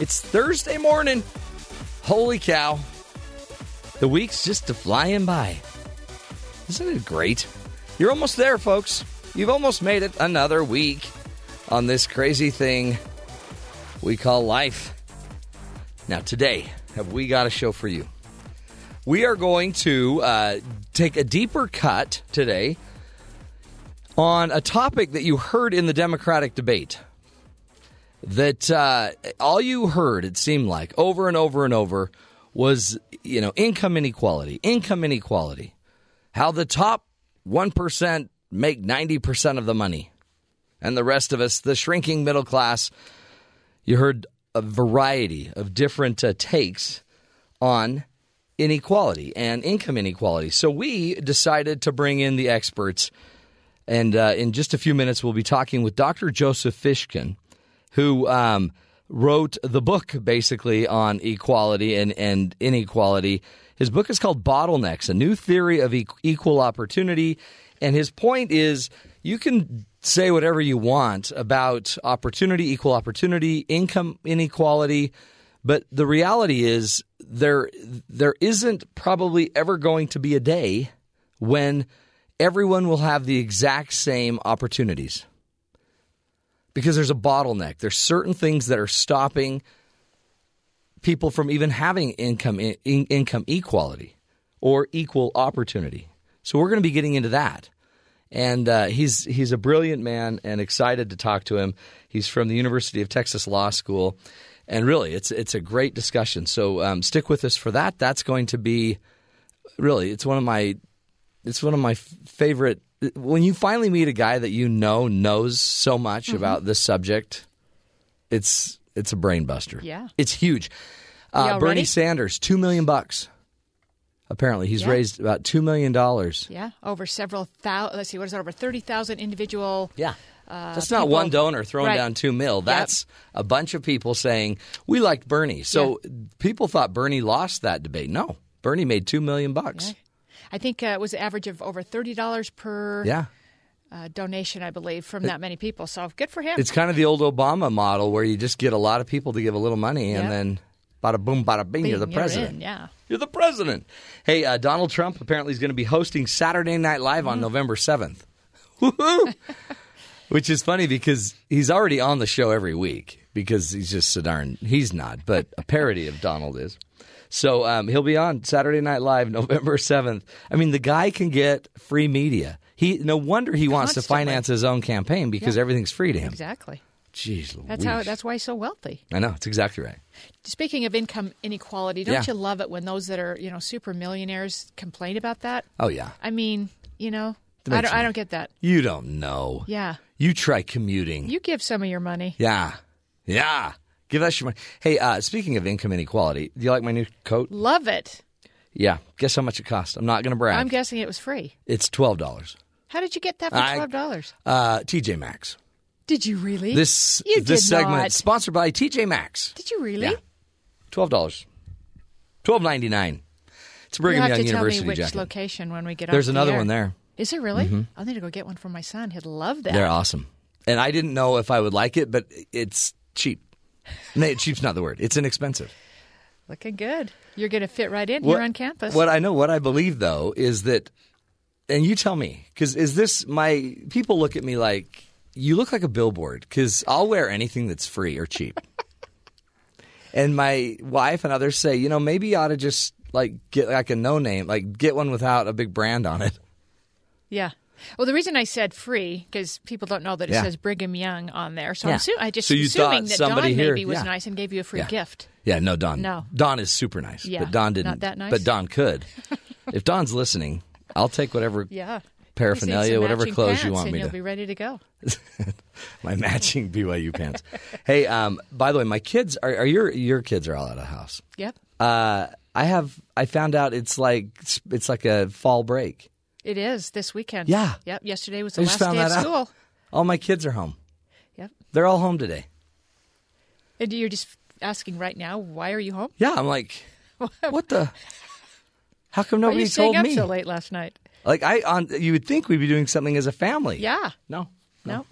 It's Thursday morning. Holy cow. The week's just flying by. Isn't it great? You're almost there, folks. You've almost made it another week on this crazy thing we call life. Now, today, have we got a show for you? We are going to uh, take a deeper cut today on a topic that you heard in the Democratic debate. That uh, all you heard, it seemed like, over and over and over, was you know income inequality, income inequality, how the top one percent make ninety percent of the money, and the rest of us, the shrinking middle class. You heard a variety of different uh, takes on inequality and income inequality. So we decided to bring in the experts. And uh, in just a few minutes, we'll be talking with Dr. Joseph Fishkin, who um, wrote the book basically on equality and, and inequality. His book is called Bottlenecks A New Theory of Equal Opportunity. And his point is you can say whatever you want about opportunity, equal opportunity, income inequality. But the reality is there there isn't probably ever going to be a day when everyone will have the exact same opportunities. Because there's a bottleneck. There's certain things that are stopping people from even having income in, income equality or equal opportunity. So we're going to be getting into that. And uh, he's he's a brilliant man and excited to talk to him. He's from the University of Texas Law School and really, it's it's a great discussion. So um, stick with us for that. That's going to be really it's one of my it's one of my favorite. When you finally meet a guy that you know knows so much mm-hmm. about this subject, it's it's a brain buster. Yeah, it's huge. Uh, Bernie ready? Sanders, two million bucks. Apparently, he's yeah. raised about two million dollars. Yeah, over several thousand. Let's see, what is it? Over thirty thousand individual. Yeah uh, That's not one donor throwing right. down two mil. That's yep. a bunch of people saying we liked Bernie. So yeah. people thought Bernie lost that debate. No, Bernie made two million bucks. Yeah. I think uh, it was an average of over thirty dollars per. Yeah. Uh, donation, I believe, from that many people. So good for him. It's kind of the old Obama model where you just get a lot of people to give a little money and then bada boom, bada bing, bing you're the president. In, yeah. You're the president. Hey, uh, Donald Trump apparently is going to be hosting Saturday Night Live on mm. November 7th. Woohoo! Which is funny because he's already on the show every week because he's just so darn. He's not, but a parody of Donald is. So um, he'll be on Saturday Night Live November 7th. I mean, the guy can get free media. He No wonder he wants to finance his own campaign because yeah. everything's free to him. Exactly. Jeez Louise. That's how. That's why he's so wealthy. I know. It's exactly right. Speaking of income inequality, don't yeah. you love it when those that are you know super millionaires complain about that? Oh yeah. I mean, you know, I don't, I don't get that. You don't know. Yeah. You try commuting. You give some of your money. Yeah. Yeah. Give us your money. Hey, uh, speaking of income inequality, do you like my new coat? Love it. Yeah. Guess how much it cost? I'm not going to brag. I'm guessing it was free. It's $12. How did you get that for $12? I, uh, TJ Maxx. Did you really? This you this segment not. sponsored by TJ Maxx. Did you really? Yeah. Twelve dollars. Twelve ninety nine. It's a Brigham Young University tell me which jacket. location when we get. There. There's the another air. one there. Is it really? Mm-hmm. I'll need to go get one for my son. He'd love that. They're awesome. And I didn't know if I would like it, but it's cheap. No, cheap's not the word. It's inexpensive. Looking good. You're going to fit right in what, here on campus. What I know, what I believe though, is that, and you tell me, because is this my people look at me like you look like a billboard because I'll wear anything that's free or cheap. and my wife and others say, you know, maybe you ought to just like get like a no name, like get one without a big brand on it. Yeah. Well, the reason I said free because people don't know that it yeah. says Brigham Young on there, so yeah. I'm assu- I just so assuming that Don here, maybe was yeah. nice and gave you a free gift. Yeah, no, Don. No, Don is super nice. Yeah, but Don didn't. Not that nice. But Don could. if Don's listening, I'll take whatever. Yeah. paraphernalia, whatever matching clothes you want and me you'll to. be ready to go. my matching BYU pants. Hey, um, by the way, my kids are, are your your kids are all out of the house. Yep. Uh, I have I found out it's like it's like a fall break. It is this weekend. Yeah. Yep. Yesterday was I the just last day of that out. school. All my kids are home. Yep. They're all home today. And you're just asking right now, why are you home? Yeah, I'm like, what the? How come nobody told me? so late last night? Like I on you would think we'd be doing something as a family. Yeah. No. No.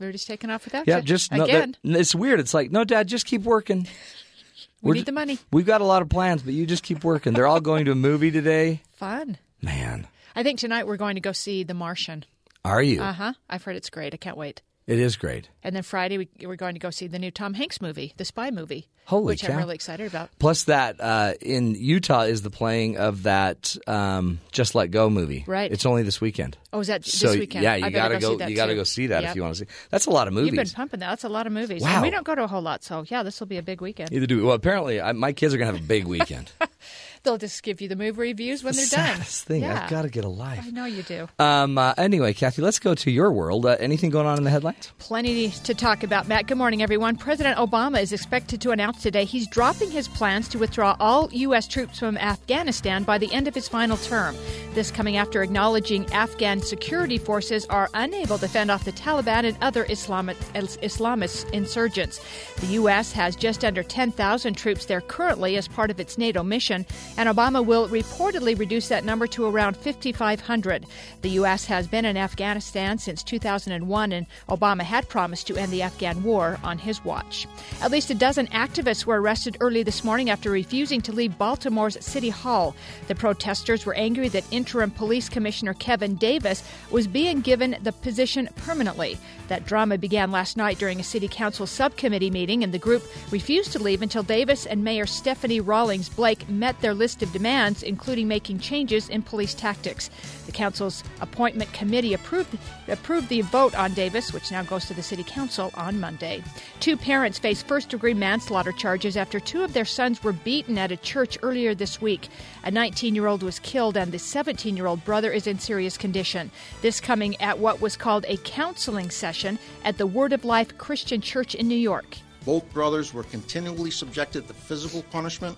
We are just taking off without Yeah, you. just no, again. that- it's weird. It's like, no, Dad, just keep working. we We're need the money. We've got a lot of plans, but you just keep working. They're all going to a movie today. Fun. Man, I think tonight we're going to go see The Martian. are you? Uh huh. I've heard it's great. I can't wait. It is great. And then Friday we, we're going to go see the new Tom Hanks movie, the spy movie, Holy which cow. I'm really excited about. Plus, that uh, in Utah is the playing of that um, "Just Let Go" movie. Right. It's only this weekend. Oh, is that so this weekend? yeah, you better gotta go go. see that you gotta too. go see that Yep. if you want to see. That's a lot of movies. You've been pumping that. That's a lot of movies. Wow. And we don't go to a whole lot, so yeah, this will be a big weekend. Either do well. Apparently, I, my kids are gonna have a big weekend. They'll just give you the movie reviews when the they're done. saddest thing. Yeah. I've got to get a life. I know you do. Um, uh, anyway, Kathy, let's go to your world. Uh, anything going on in the headlines? Plenty to talk about, Matt. Good morning, everyone. President Obama is expected to announce today he's dropping his plans to withdraw all U.S. troops from Afghanistan by the end of his final term. This coming after acknowledging Afghan security forces are unable to fend off the Taliban and other Islamic, Islamist insurgents. The U.S. has just under 10,000 troops there currently as part of its NATO mission, and Obama will reportedly reduce that number to around 5,500. The U.S. has been in Afghanistan since 2001, and Obama had promised to end the Afghan war on his watch. At least a dozen activists were arrested early this morning after refusing to leave Baltimore's City Hall. The protesters were angry that interim police commissioner Kevin Davis was being given the position permanently. That drama began last night during a city council subcommittee meeting, and the group refused to leave until Davis and Mayor Stephanie Rawlings Blake met their list of demands, including making changes in police tactics. The council's appointment committee approved approved the vote on Davis, which now goes to the city council on Monday. Two parents face first-degree manslaughter charges after two of their sons were beaten at a church earlier this week. A 19-year-old was killed, and the 17-year-old brother is in serious condition. This coming at what was called a counseling session at the Word of Life Christian Church in New York. Both brothers were continually subjected to physical punishment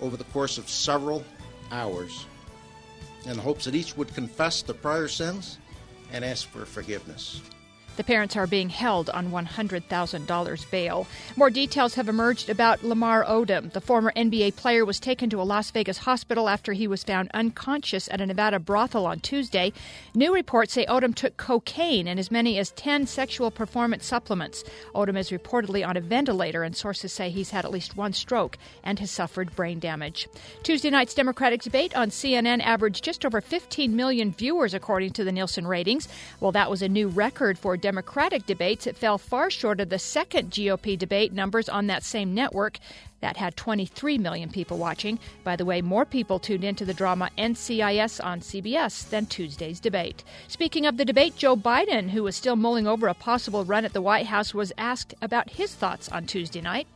over the course of several hours in hopes that each would confess the prior sins and ask for forgiveness. The parents are being held on $100,000 bail. More details have emerged about Lamar Odom. The former NBA player was taken to a Las Vegas hospital after he was found unconscious at a Nevada brothel on Tuesday. New reports say Odom took cocaine and as many as 10 sexual performance supplements. Odom is reportedly on a ventilator, and sources say he's had at least one stroke and has suffered brain damage. Tuesday night's Democratic debate on CNN averaged just over 15 million viewers, according to the Nielsen ratings. Well, that was a new record for Democratic debates. It fell far short of the second GOP debate numbers on that same network. That had 23 million people watching. By the way, more people tuned into the drama NCIS on CBS than Tuesday's debate. Speaking of the debate, Joe Biden, who was still mulling over a possible run at the White House, was asked about his thoughts on Tuesday night.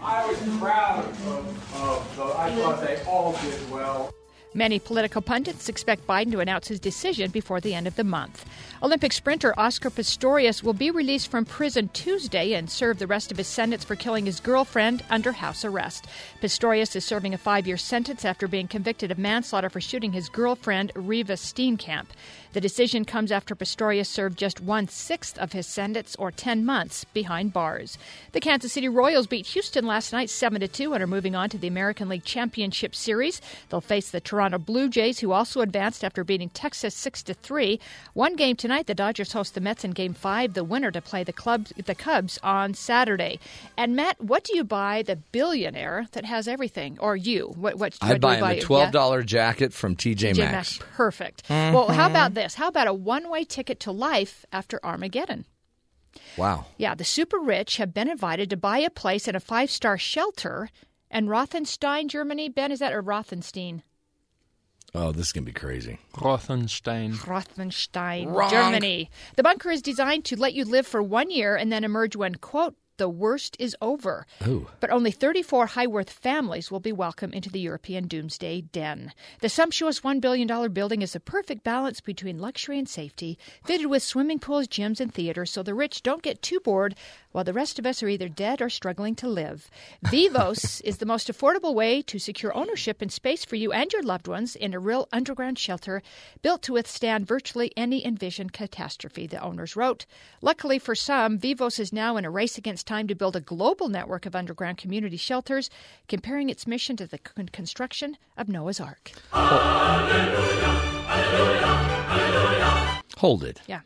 I was proud of, of the, I thought they all did well. Many political pundits expect Biden to announce his decision before the end of the month. Olympic sprinter Oscar Pistorius will be released from prison Tuesday and serve the rest of his sentence for killing his girlfriend under house arrest. Pistorius is serving a five year sentence after being convicted of manslaughter for shooting his girlfriend, Reeva Steenkamp. The decision comes after Pistorius served just one sixth of his sentence, or 10 months, behind bars. The Kansas City Royals beat Houston last night 7 2 and are moving on to the American League Championship Series. They'll face the Toronto Blue Jays, who also advanced after beating Texas 6 3. One game tonight, the Dodgers host the Mets in Game 5, the winner to play the, clubs, the Cubs on Saturday. And Matt, what do you buy the billionaire that has everything? Or you? What, what, what I'd do buy you him buy? a twelve dollar jacket from TJ TJ Maxx. Perfect. Mm-hmm. Well, how about this? How about a one way ticket to life after Armageddon? Wow. Yeah, the super rich have been invited to buy a place in a five star shelter in Rothenstein, Germany. Ben, is that or Rothenstein? Oh, this is gonna be crazy. Rothenstein. Rothenstein, Wrong. Germany. The bunker is designed to let you live for one year and then emerge when, quote, the worst is over. Ooh. But only 34 Highworth families will be welcome into the European Doomsday Den. The sumptuous $1 billion building is a perfect balance between luxury and safety, fitted with swimming pools, gyms, and theaters so the rich don't get too bored while the rest of us are either dead or struggling to live. Vivos is the most affordable way to secure ownership and space for you and your loved ones in a real underground shelter built to withstand virtually any envisioned catastrophe, the owners wrote. Luckily for some, Vivos is now in a race against time to build a global network of underground community shelters, comparing its mission to the con- construction of Noah's Ark. Hold it. Yeah.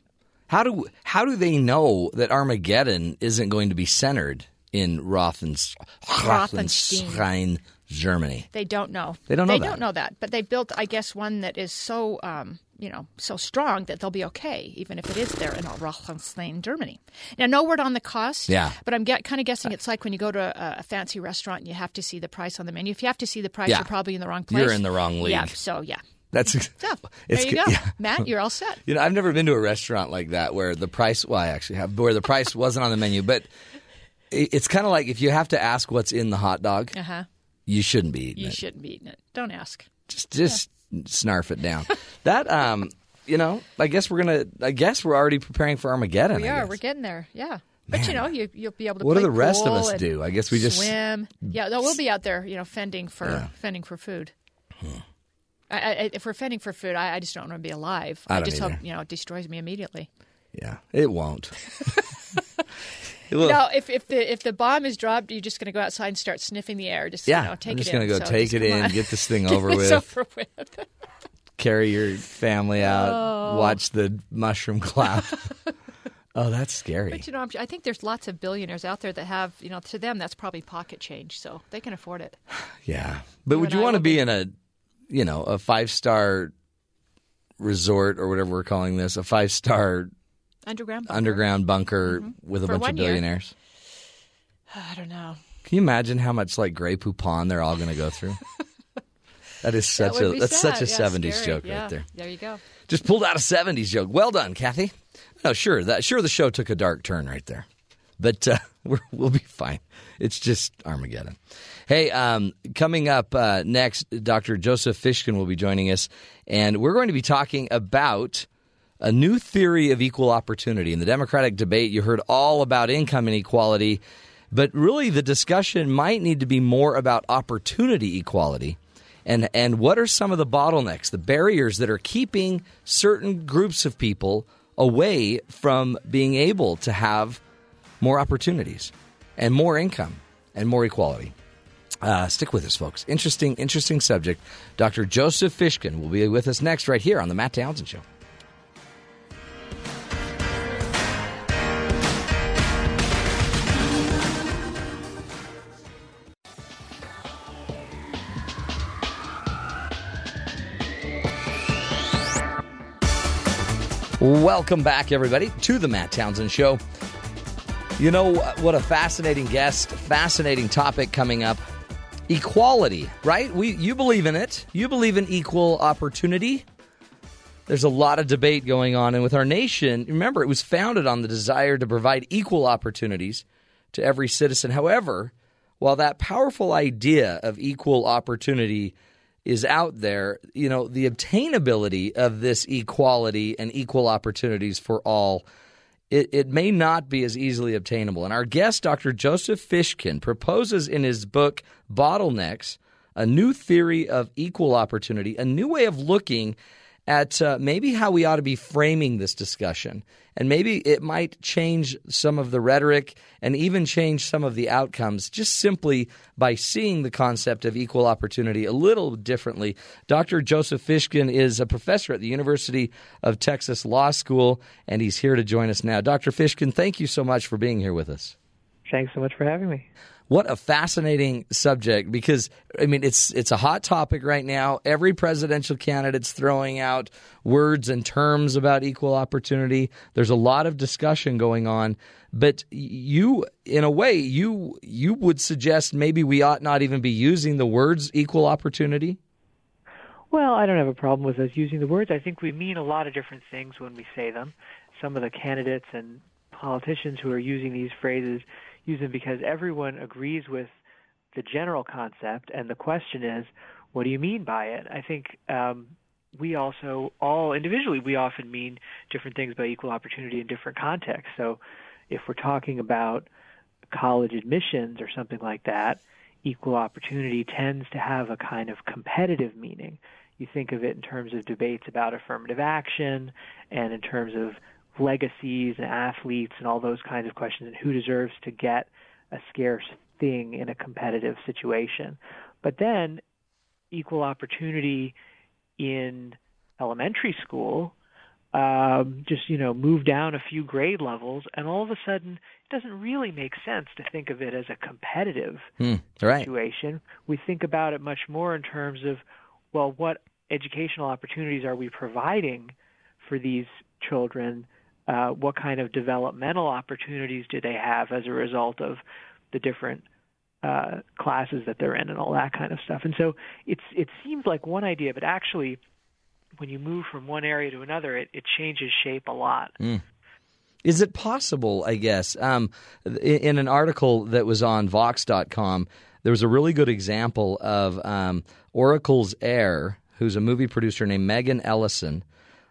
How do how do they know that Armageddon isn't going to be centered in Rothens, Rothenstein. Rothenstein, Germany? They don't know. They don't know They that. don't know that. But they built, I guess, one that is so, um, you know, so strong that they'll be okay, even if it is there in Rothenstein, Germany. Now, no word on the cost. Yeah. But I'm get, kind of guessing it's like when you go to a, a fancy restaurant and you have to see the price on the menu. If you have to see the price, Yeah. you're probably in the wrong place. You're in the wrong league. Yeah. So yeah. That's So it's there you go, yeah. Matt. You're all set. You know, I've never been to a restaurant like that where the price. Well, I actually have, where the price wasn't on the menu. But it- it's kind of like if you have to ask what's in the hot dog, Uh huh. you shouldn't be eating You it. shouldn't be eating it. Don't ask. Just, just snarf it down. that, um, you know, I guess we're gonna. I guess we're already preparing for Armageddon. We are. We're getting there. Yeah. But you know, you, you'll be able to. What do the rest of us do? I guess we just- swim. Yeah, no, we'll be out there, you know, fending for Yeah. Hmm. fending for food. I, I, if we're fending for food, I, I just don't want to be alive. I don't just either. hope you know it destroys me immediately. Yeah, it won't. It will- No, if if the if the bomb is dropped, you're just going to go outside and start sniffing the air. Just Yeah, you know, take I'm just gonna go So take it in, on. get this thing over with. over with. carry your family out, oh. watch the mushroom cloud. oh, that's scary. But you know, I'm, I think there's lots of billionaires out there that have, you know, to them that's probably pocket change, so they can afford it. Yeah, but You would you I want to be be. in a, you know, a five star resort or whatever we're calling this, a five star Underground. bunker? underground bunker with a Mm-hmm. For bunch of one year. billionaires? I don't know. Can you imagine how much like Grey Poupon they're all going to go through? that is such would a that's sad. such a seventies scary. joke Yeah, right there. There you go. Just pulled out a '70s joke. Well done, Kathy. No, sure that sure the show took a dark turn right there, but uh, we're, we'll be fine. It's just Armageddon. Hey, um, coming up uh, next, Dr. Joseph Fishkin will be joining us, and we're going to be talking about a new theory of equal opportunity. In the Democratic debate, you heard all about income inequality, but really the discussion might need to be more about opportunity equality. And, and what are some of the bottlenecks, the barriers that are keeping certain groups of people away from being able to have more opportunities and more income and more equality? Uh, stick with us, folks. Interesting, interesting subject. Dr. Joseph Fishkin will be with us next, right here on The Matt Townsend Show. Welcome back, everybody, to the Matt Townsend Show. You know what a fascinating guest, fascinating topic coming up. Equality, right? We you believe in it. You believe in equal opportunity. There's a lot of debate going on and with our nation, remember it was founded on the desire to provide equal opportunities to every citizen. However, while that powerful idea of equal opportunity is out there, you know, the obtainability of this equality and equal opportunities for all, it, it may not be as easily obtainable. And our guest, Dr. Joseph Fishkin, proposes in his book, Bottlenecks, a new theory of equal opportunity, a new way of looking at uh, maybe how we ought to be framing this discussion. And maybe it might change some of the rhetoric and even change some of the outcomes just simply by seeing the concept of equal opportunity a little differently. Dr. Joseph Fishkin is a professor at the University of Texas Law School, and he's here to join us now. Dr. Fishkin, thank you so much for being here with us. Thanks so much for having me. What a fascinating subject because I mean it's it's a hot topic right now. Every presidential candidate's throwing out words and terms about equal opportunity. There's a lot of discussion going on, but you in a way you you would suggest maybe we ought not even be using the words equal opportunity? Well, I don't have a problem with us using the words. I think we mean a lot of different things when we say them. Some of the candidates and politicians who are using these phrases use them because everyone agrees with the general concept, and the question is, what do you mean by it? I think um, we also all individually we often mean different things by equal opportunity in different contexts. So if we're talking about college admissions or something like that, equal opportunity tends to have a kind of competitive meaning. You think of it in terms of debates about affirmative action and in terms of legacies and athletes and all those kinds of questions and who deserves to get a scarce thing in a competitive situation. But then equal opportunity in elementary school um, just you know move down a few grade levels, and all of a sudden it doesn't really make sense to think of it as a competitive Hmm, right. situation. We think about it much more in terms of well, what educational opportunities are we providing for these children? Uh, what kind of developmental opportunities do they have as a result of the different uh, classes that they're in and all that kind of stuff? And so it's it seems like one idea, but actually when you move from one area to another, it, it changes shape a lot. Is it possible, I guess, um, in, in an article that was on Vox.com, there was a really good example of um, Oracle's heir, who's a movie producer named Megan Ellison.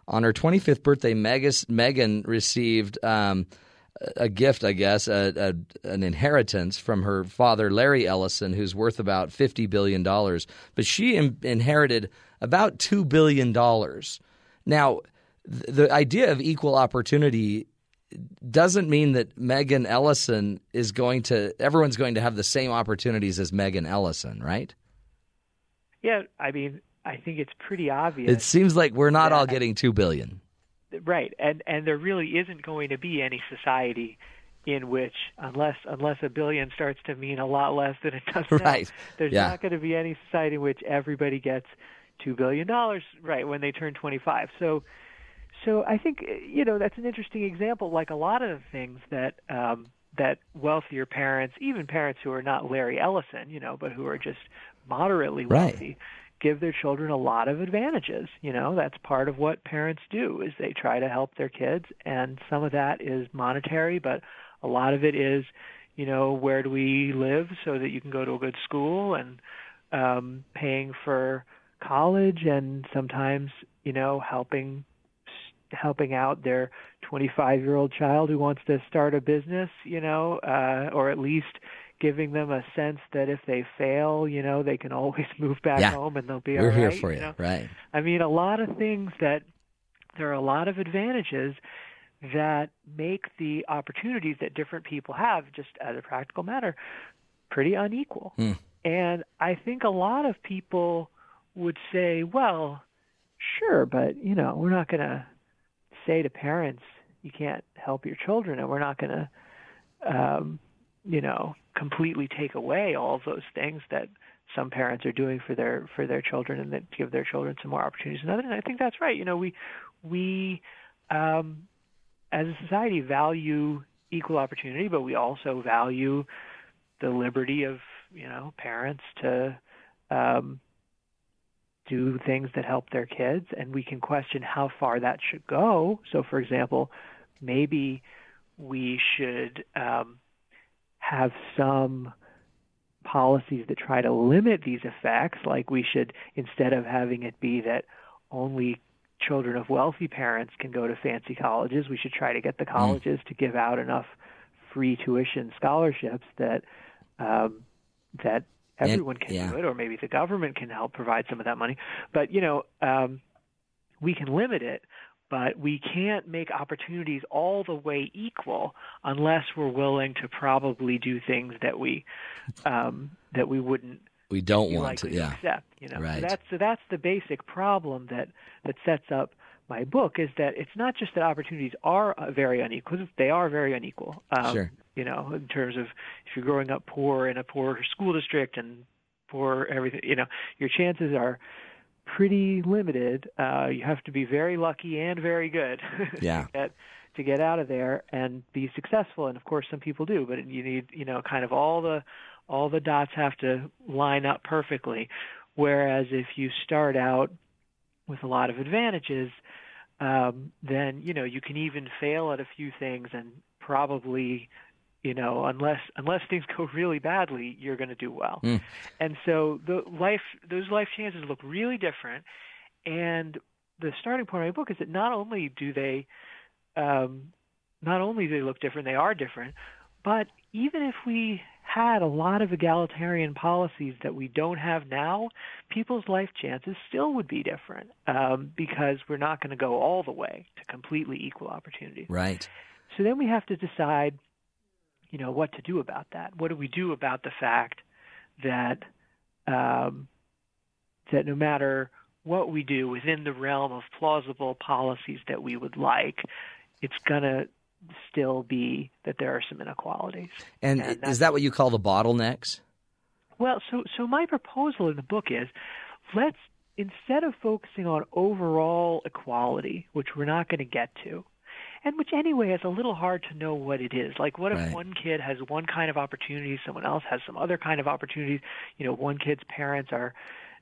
On her 25th birthday, Megan received um, a gift, I guess, a, a, an inheritance from her father, Larry Ellison, who's worth about $50 billion. But she in, inherited about $2 billion. Now, th- the idea of equal opportunity doesn't mean that Megan Ellison is going to, everyone's going to have the same opportunities as Megan Ellison, right? Yeah, I mean, I think it's pretty obvious. It seems like we're not all getting 2 billion. right, and and there really isn't going to be any society in which, unless unless a billion starts to mean a lot less than it does now, Right. there's Yeah. not going to be any society in which everybody gets two billion dollars right when they turn 25. So, so I think you know that's an interesting example. Like a lot of the things that um, that wealthier parents, even parents who are not Larry Ellison, you know, but who are just moderately wealthy, give their children a lot of advantages. You know, that's part of what parents do is they try to help their kids, and some of that is monetary, but a lot of it is, you know, where do we live so that you can go to a good school and um, paying for college, and sometimes, you know, helping helping out their 25 year old child who wants to start a business, you know, uh, or at least giving them a sense that if they fail, you know, they can always move back Yeah. home and they'll be We're all here for you, know? right? I mean, a lot of things that there are a lot of advantages that make the opportunities that different people have, just as a practical matter, pretty unequal. Hmm. And I think a lot of people would say, well, sure, but, you know, we're not going to say to parents, you can't help your children, and we're not going to, um, you know, completely take away all of those things that some parents are doing for their for their children and that give their children some more opportunities than others. And I think that's right. You know, we we um, as a society value equal opportunity, but we also value the liberty of you know parents to um, do things that help their kids, and we can question how far that should go. So, for example, maybe we should um, have some policies that try to limit these effects, like we should, instead of having it be that only children of wealthy parents can go to fancy colleges, we should try to get the colleges to give out enough free tuition scholarships that um, that everyone can yeah. do it, or maybe the government can help provide some of that money. But you know, um, we can limit it, but we can't make opportunities all the way equal unless we're willing to probably do things that we um, that we wouldn't We don't want to, yeah. accept. You know, Right. so that's so that's the basic problem that that sets up my book is that it's not just that opportunities are uh, very unequal; they are very unequal. Um, Sure. You know, in terms of if you're growing up poor in a poor school district and poor everything, you know, your chances are pretty limited. Uh, you have to be very lucky and very good. Yeah. to get to get out of there and be successful. And of course, some people do, but you need, you know, kind of all the all the dots have to line up perfectly. Whereas if you start out with a lot of advantages, um, then you know you can even fail at a few things and probably you know, unless unless things go really badly, you're going to do well. Mm. And so the life those life chances look really different. And the starting point of my book is that not only do they um, not only do they look different, they are different, but even if we had a lot of egalitarian policies that we don't have now, people's life chances still would be different um, because we're not going to go all the way to completely equal opportunity. Right. So then we have to decide, you know, what to do about that. What do we do about the fact that um, that no matter what we do within the realm of plausible policies that we would like, it's going to still be that there are some inequalities. And, And is that what you call the bottlenecks? Well, so so my proposal in the book is let's instead of focusing on overall equality, which we're not going to get to, and which anyway is a little hard to know what it is. Like what if Right. one kid has one kind of opportunity, someone else has some other kind of opportunities, you know, one kid's parents are,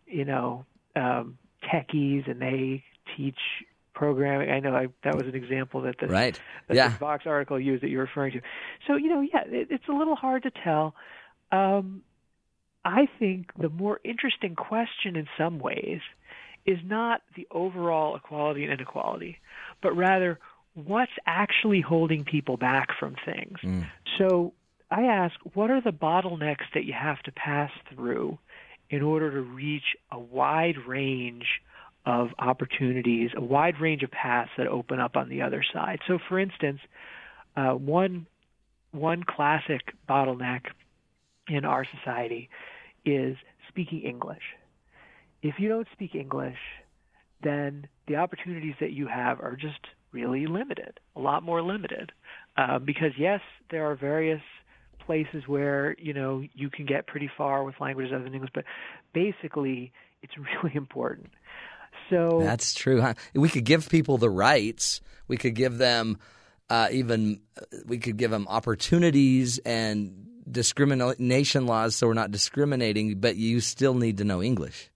you know, um techies and they teach programming. I know I, that was an example that the Right. that Yeah. the Vox article used that you're referring to. So you know, yeah, it, it's a little hard to tell. Um, I think the more interesting question in some ways is not the overall equality and inequality, but rather what's actually holding people back from things. So I ask, what are the bottlenecks that you have to pass through in order to reach a wide range of opportunities, a wide range of paths that open up on the other side? So, for instance, uh, one one classic bottleneck in our society is speaking English. If you don't speak English, then the opportunities that you have are just really limited, a lot more limited. Uh, because yes, there are various places where you know you can get pretty far with languages other than English, but basically, it's really important. So That's true. Huh? We could give people the rights. We could give them uh, even we could give them opportunities and discrimination laws, so we're not discriminating. But you still need to know English.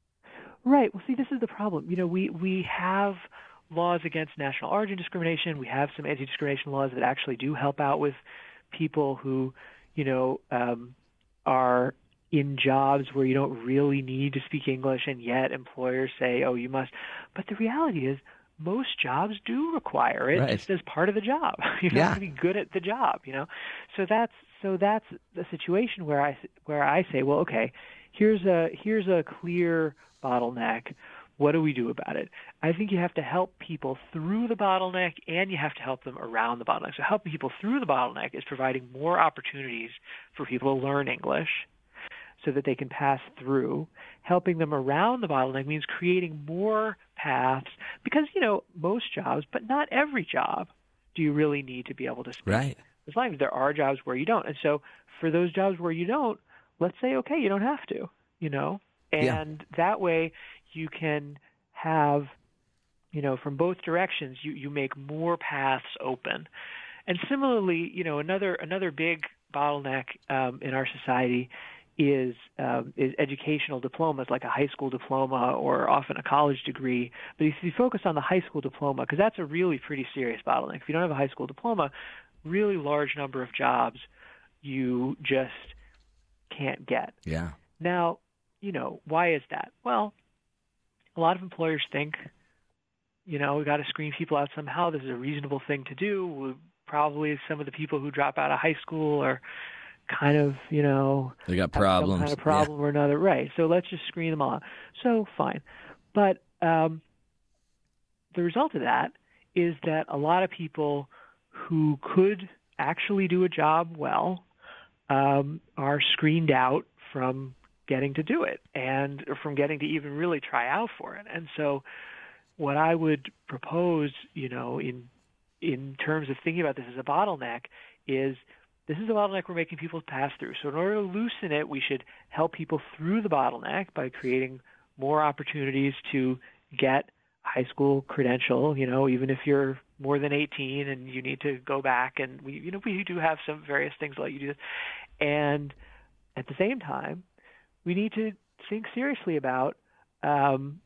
Right. Well, see, this is the problem. You know, we we have laws against national origin discrimination. We have some anti-discrimination laws that actually do help out with people who, you know, um, are in jobs where you don't really need to speak English, and yet employers say, "Oh, you must." But the reality is, most jobs do require it Right. just as part of the job. You Yeah. have to be good at the job. You know, so that's so that's the situation where I where I say, well, okay, here's a here's a clear bottleneck. What do we do about it? I think you have to help people through the bottleneck and you have to help them around the bottleneck. So helping people through the bottleneck is providing more opportunities for people to learn English so that they can pass through. Helping them around the bottleneck means creating more paths because, you know, most jobs, but not every job, do you really need to be able to speak Right. long as there are jobs where you don't. And so for those jobs where you don't, let's say, okay, you don't have to, you know, Yeah. and that way you can have, you know, from both directions, you, you make more paths open. And similarly, you know, another another big bottleneck um, in our society is um, is educational diplomas, like a high school diploma or often a college degree. But if you focus on the high school diploma, because that's a really pretty serious bottleneck. If you don't have a high school diploma, really large number of jobs you just can't get. Yeah. Now, you know, why is that? Well, a lot of employers think, you know, we've got to screen people out somehow. This is a reasonable thing to do. We, probably some of the people who drop out of high school are kind of, you know, They got problems. kind of problem or another. Right. So let's just screen them all. So fine. But um, the result of that is that a lot of people who could actually do a job well um, are screened out from getting to do it and from getting to even really try out for it. And so what I would propose, you know, in in terms of thinking about this as a bottleneck is this is a bottleneck we're making people pass through. So in order to loosen it, we should help people through the bottleneck by creating more opportunities to get high school credential, you know, even if you're more than 18 and you need to go back and we you know we do have some various things that let you do this. And at the same time, we need to think seriously about um,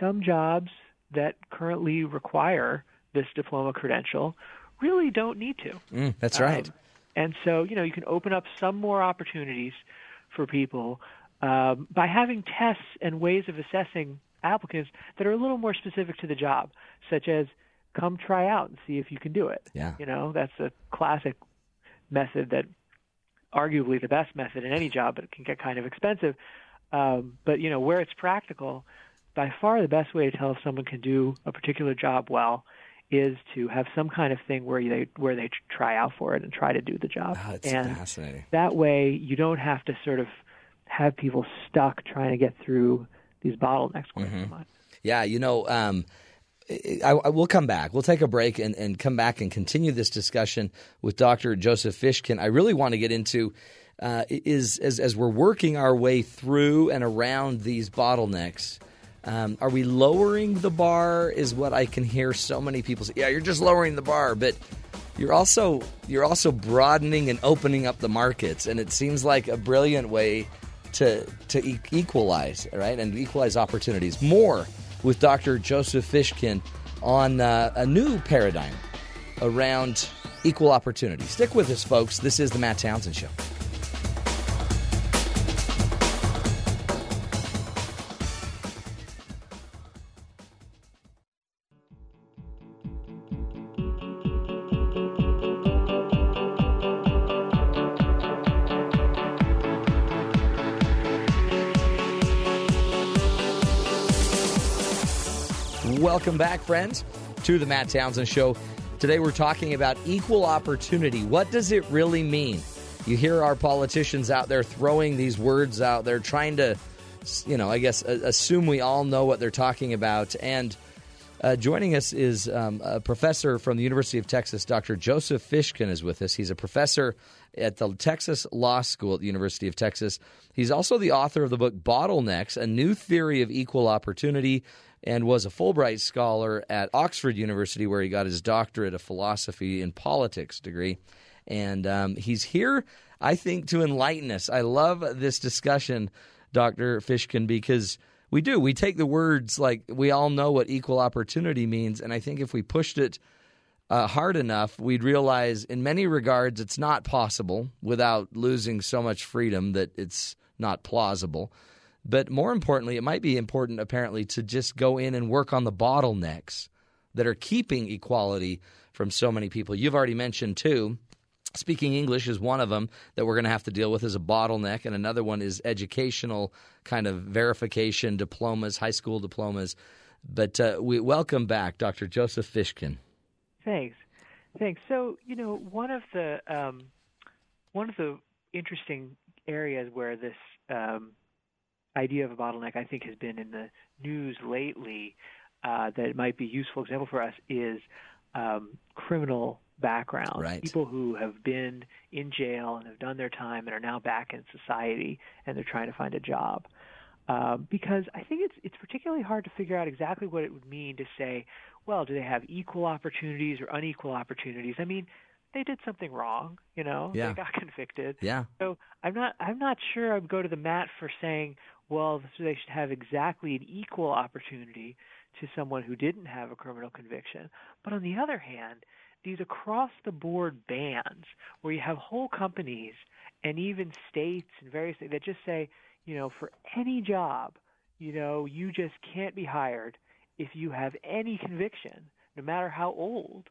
some jobs that currently require this diploma credential really don't need to. Mm, that's right. Um, And so, you know, you can open up some more opportunities for people um, by having tests and ways of assessing applicants that are a little more specific to the job, such as come try out and see if you can do it. Yeah. You know, that's a classic method that arguably the best method in any job, but it can get kind of expensive. Um, but you know, where it's practical, by far the best way to tell if someone can do a particular job well is to have some kind of thing where they where they try out for it and try to do the job. Oh, it's and fascinating. that way, you don't have to sort of have people stuck trying to get through these bottlenecks Mm-hmm. Yeah, you know, um, I, I will come back. We'll take a break and, and come back and continue this discussion with Dr. Joseph Fishkin. I really want to get into uh, is as as we're working our way through and around these bottlenecks. Um, are we lowering the bar? Is what I can hear so many people say. Yeah, you're just lowering the bar, but you're also you're also broadening and opening up the markets, and it seems like a brilliant way to to e- equalize, right, and equalize opportunities. More with Dr. Joseph Fishkin on uh, a new paradigm around equal opportunity. Stick with us, folks. This is the Matt Townsend Show. Welcome back, friends, to the Matt Townsend Show. Today we're talking about equal opportunity. What does it really mean? You hear our politicians out there throwing these words out there, trying to, you know, I guess, assume we all know what they're talking about. And uh, joining us is um, a professor from the University of Texas, Dr. Joseph Fishkin is with us. He's a professor at the Texas Law School at the University of Texas. He's also the author of the book Bottlenecks, a new theory of equal opportunity, and was a Fulbright scholar at Oxford University, where he got his doctorate of philosophy in politics degree. And um, he's here, I think, to enlighten us. I love this discussion, Dr. Fishkin, because we do. We take the words like we all know what equal opportunity means, and I think if we pushed it uh, hard enough, we'd realize in many regards it's not possible without losing so much freedom that it's not plausible. But more importantly, it might be important apparently to just go in and work on the bottlenecks that are keeping equality from so many people. You've already mentioned two. Speaking English is one of them that we're going to have to deal with as a bottleneck, and another one is educational kind of verification, diplomas, high school diplomas. But uh, we welcome back Dr. Joseph Fishkin. Thanks, thanks. So you know, one of the um, one of the interesting areas where this um, idea of a bottleneck, I think, has been in the news lately. Uh, that it might be a useful example for us is um, criminal background. Right. People who have been in jail and have done their time and are now back in society and they're trying to find a job. Um, because I think it's it's particularly hard to figure out exactly what it would mean to say, well, do they have equal opportunities or unequal opportunities? I mean, they did something wrong, you know, Yeah. they got convicted. Yeah. So I'm not I'm not sure I'd go to the mat for saying, well, they should have exactly an equal opportunity to someone who didn't have a criminal conviction. But on the other hand, these across the board bans where you have whole companies and even states and various things that just say, you know, for any job, you know, you just can't be hired if you have any conviction, no matter how old.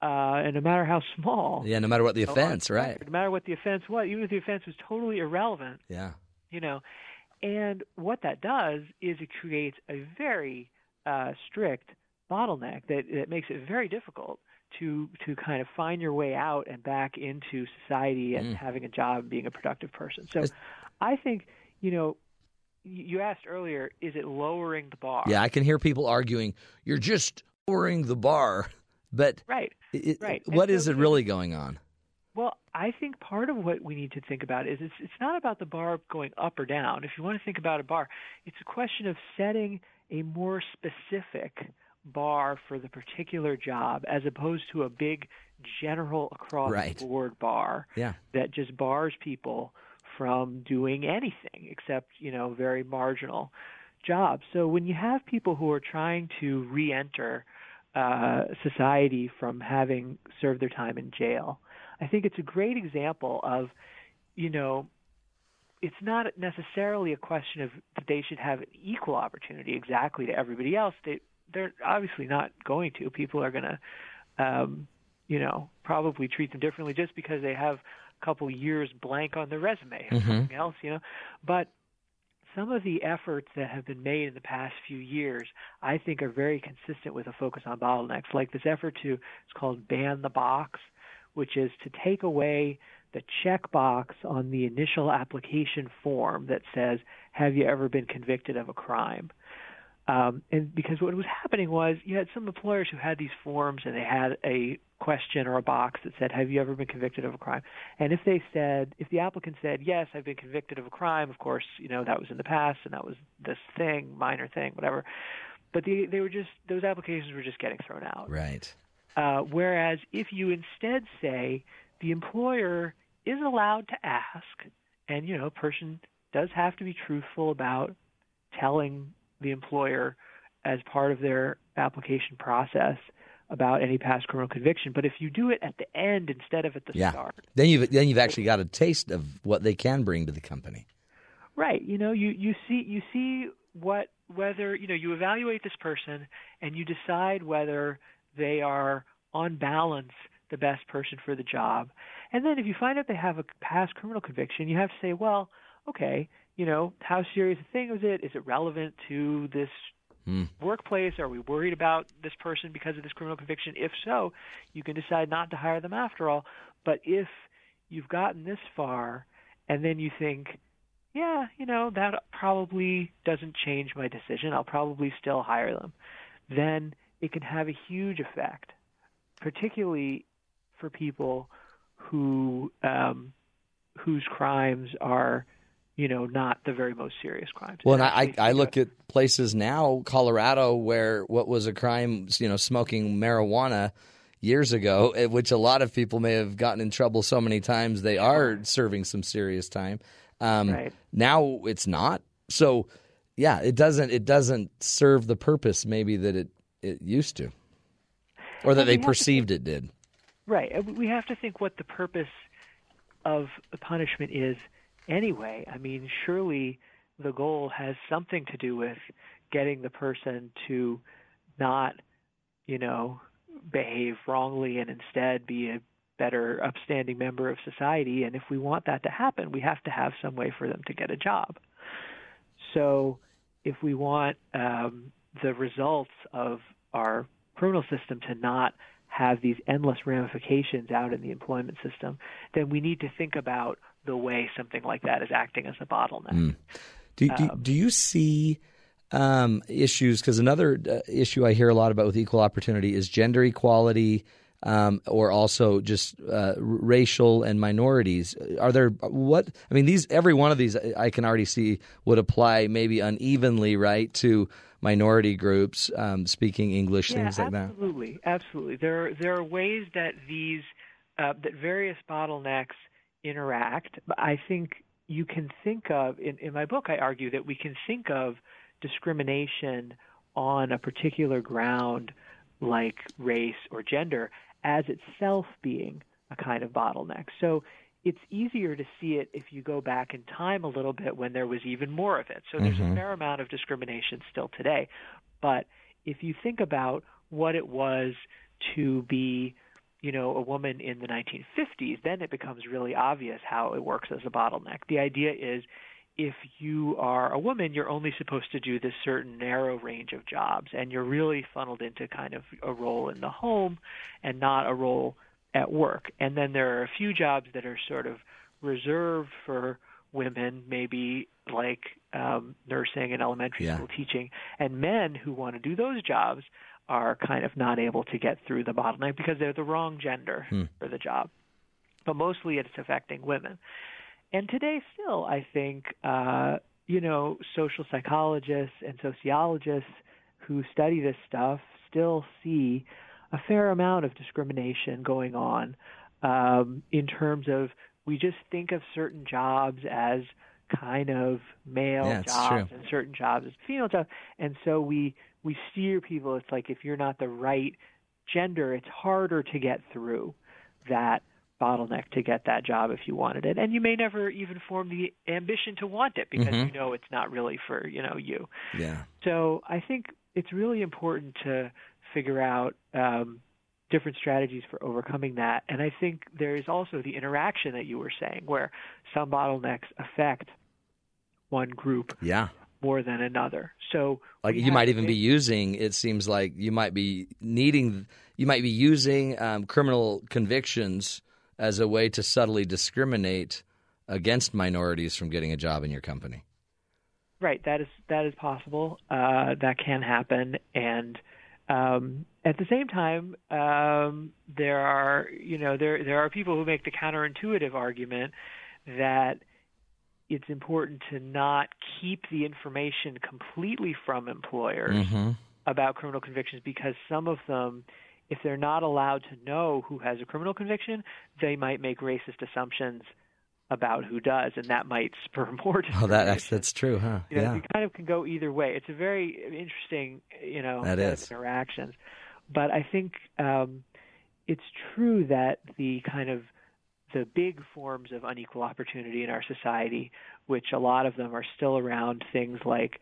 Uh, and no matter how small, Yeah, no matter what the offense, right? No matter what the offense was, even if the offense was totally irrelevant, Yeah. you know. And what that does is it creates a very uh, strict bottleneck that, that makes it very difficult to to kind of find your way out and back into society and Mm. having a job and being a productive person. So I think, you know, you asked earlier, is it lowering the bar? Yeah, I can hear people arguing, you're just lowering the bar. But Right. it, Right. what is it really going on? I think part of what we need to think about is it's, it's not about the bar going up or down. If you want to think about a bar, it's a question of setting a more specific bar for the particular job as opposed to a big general across Right. the board bar Yeah. that just bars people from doing anything except, you know, very marginal jobs. So when you have people who are trying to re-enter uh, society from having served their time in jail, I think it's a great example of, you know, it's not necessarily a question of that they should have an equal opportunity exactly to everybody else. They they're obviously not going to. People are going to, um, you know, probably treat them differently just because they have a couple years blank on their resume or Mhm. something else, you know. But some of the efforts that have been made in the past few years, I think, are very consistent with a focus on bottlenecks. Like this effort to, it's called ban the box, which is to take away the checkbox on the initial application form that says, "Have you ever been convicted of a crime?" Um, and because what was happening was you had some employers who had these forms and they had a question or a box that said, "Have you ever been convicted of a crime?" And if they said, if the applicant said, "Yes, I've been convicted of a crime," of course, you know that was in the past and that was this thing, minor thing, whatever. But they they were just those applications were just getting thrown out. Right. Uh, whereas if you instead say the employer is allowed to ask, and you know, a person does have to be truthful about telling the employer as part of their application process about any past criminal conviction. But if you do it at the end instead of at the Yeah. start, Then you've then you've actually got a taste of what they can bring to the company. Right. You know, you you see you see what whether you know you evaluate this person and you decide whether they are on balance the best person for the job. And then if you find out they have a past criminal conviction, you have to say, well, okay, you know, how serious a thing is it? Is it relevant to this Hmm. workplace? Are we worried about this person because of this criminal conviction? If so, you can decide not to hire them after all. But if you've gotten this far and then you think, yeah, you know, that probably doesn't change my decision. I'll probably still hire them. Then it can have a huge effect, particularly for people who um, whose crimes are, you know, not the very most serious crimes. Well, and I, I, I look at places now, Colorado, where what was a crime, you know, smoking marijuana years ago, eh, which a lot of people may have gotten in trouble so many times they are serving some serious time. Um, Right. Now it's not. So, yeah, it doesn't it doesn't serve the purpose maybe that it, it used to, or that they we have to perceived it did. Right. We have to think what the purpose of the punishment is anyway. I mean, surely the goal has something to do with getting the person to not, you know, behave wrongly and instead be a better upstanding member of society. And if we want that to happen, we have to have some way for them to get a job. So if we want um, the results of our criminal system to not have these endless ramifications out in the employment system, then we need to think about the way something like that is acting as a bottleneck. Do, do, do you see um, issues? Because another uh, issue I hear a lot about with equal opportunity is gender equality, um, or also just uh, racial and minorities. Are there what? I mean, these every one of these I can already see would apply maybe unevenly, right, to minority groups um, speaking English, Yeah, things like that. absolutely, absolutely. There are, there are ways that these uh, that various bottlenecks interact. I think you can think of in, in my book. I argue that we can think of discrimination on a particular ground, like race or gender, as itself being a kind of bottleneck. So it's easier to see it if you go back in time a little bit when there was even more of it. So there's a mm-hmm. fair amount of discrimination still today. But if you think about what it was to be, you know, a woman in the 1950s, then it becomes really obvious how it works as a bottleneck. The idea is if you are a woman, you're only supposed to do this certain narrow range of jobs, and you're really funneled into kind of a role in the home and not a role at work. And then there are a few jobs that are sort of reserved for women, maybe like um, nursing and elementary Yeah. school teaching, and men who want to do those jobs are kind of not able to get through the bottleneck because they're the wrong gender for the job. But mostly it's affecting women. And today, still, I think, uh, you know, social psychologists and sociologists who study this stuff still see a fair amount of discrimination going on um, in terms of we just think of certain jobs as kind of male Yeah, jobs true. and certain jobs as female jobs, and so we we steer people. It's like if you're not the right gender, it's harder to get through that bottleneck to get that job if you wanted it and you may never even form the ambition to want it because Mhm. you know it's not really for you know you Yeah. so i think it's really important to figure out um, different strategies for overcoming that and i think there is also the interaction that you were saying where some bottlenecks affect one group Yeah. more than another so Like you might even be using. It seems like you might be needing. You might be using um, criminal convictions as a way to subtly discriminate against minorities from getting a job in your company. Right, that is that is possible. Uh, that can happen, and um, at the same time, um, there are you know there there are people who make the counterintuitive argument that it's important to not keep the information completely from employers Mm-hmm. about criminal convictions because some of them, if they're not allowed to know who has a criminal conviction, they might make racist assumptions about who does, and that might spur more Oh, that that's, that's true, huh? you know, yeah. it kind of can go either way. It's a very interesting, you know, That is. interactions. But I think um, it's true that the kind of the big forms of unequal opportunity in our society, which a lot of them are still around things like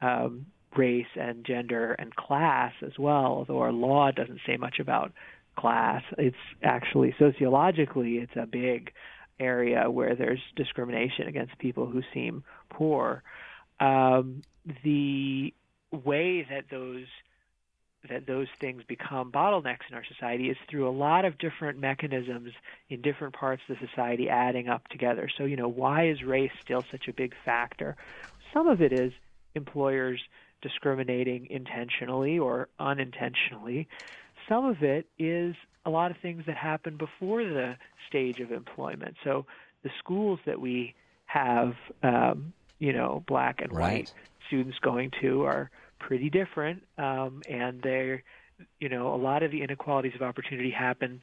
um, race and gender and class as well, although our law doesn't say much about class. It's actually sociologically, it's a big area where there's discrimination against people who seem poor. Um, the way that those that those things become bottlenecks in our society is through a lot of different mechanisms in different parts of the society adding up together. So, you know, why is race still such a big factor? Some of it is employers discriminating intentionally or unintentionally. Some of it is a lot of things that happen before the stage of employment. So the schools that we have, um, you know, black and Right. white students going to are pretty different, um, and they're, you know, a lot of the inequalities of opportunity happen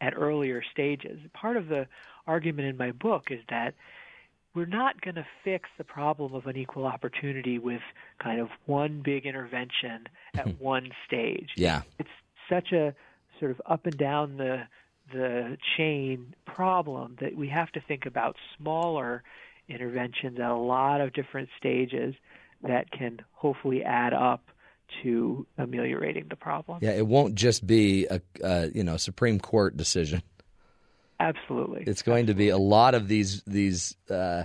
at earlier stages. Part of the argument in my book is that we're not going to fix the problem of unequal opportunity with kind of one big intervention at hmm. one stage Yeah. it's such a sort of up and down the the chain problem that we have to think about smaller interventions at a lot of different stages that can hopefully add up to ameliorating the problem. Yeah. It won't just be a, a you know Supreme Court decision. Absolutely. It's going to be a lot of these these uh,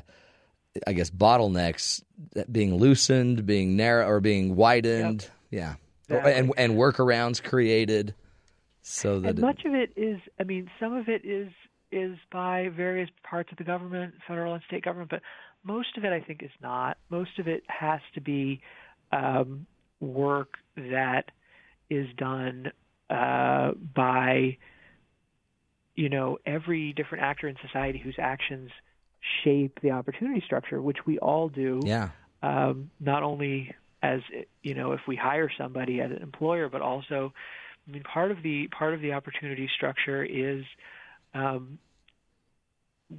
I guess bottlenecks being loosened, being narrow or being widened. Yeah. Or- And and workarounds created so that and much of it is i mean some of it is is by various parts of the government federal and state government but most of it i think is not most of it has to be um, work that is done uh, by you know every different actor in society whose actions shape the opportunity structure which we all do yeah. um, not only as you know if we hire somebody as an employer, but also I mean part of the part of the opportunity structure is um,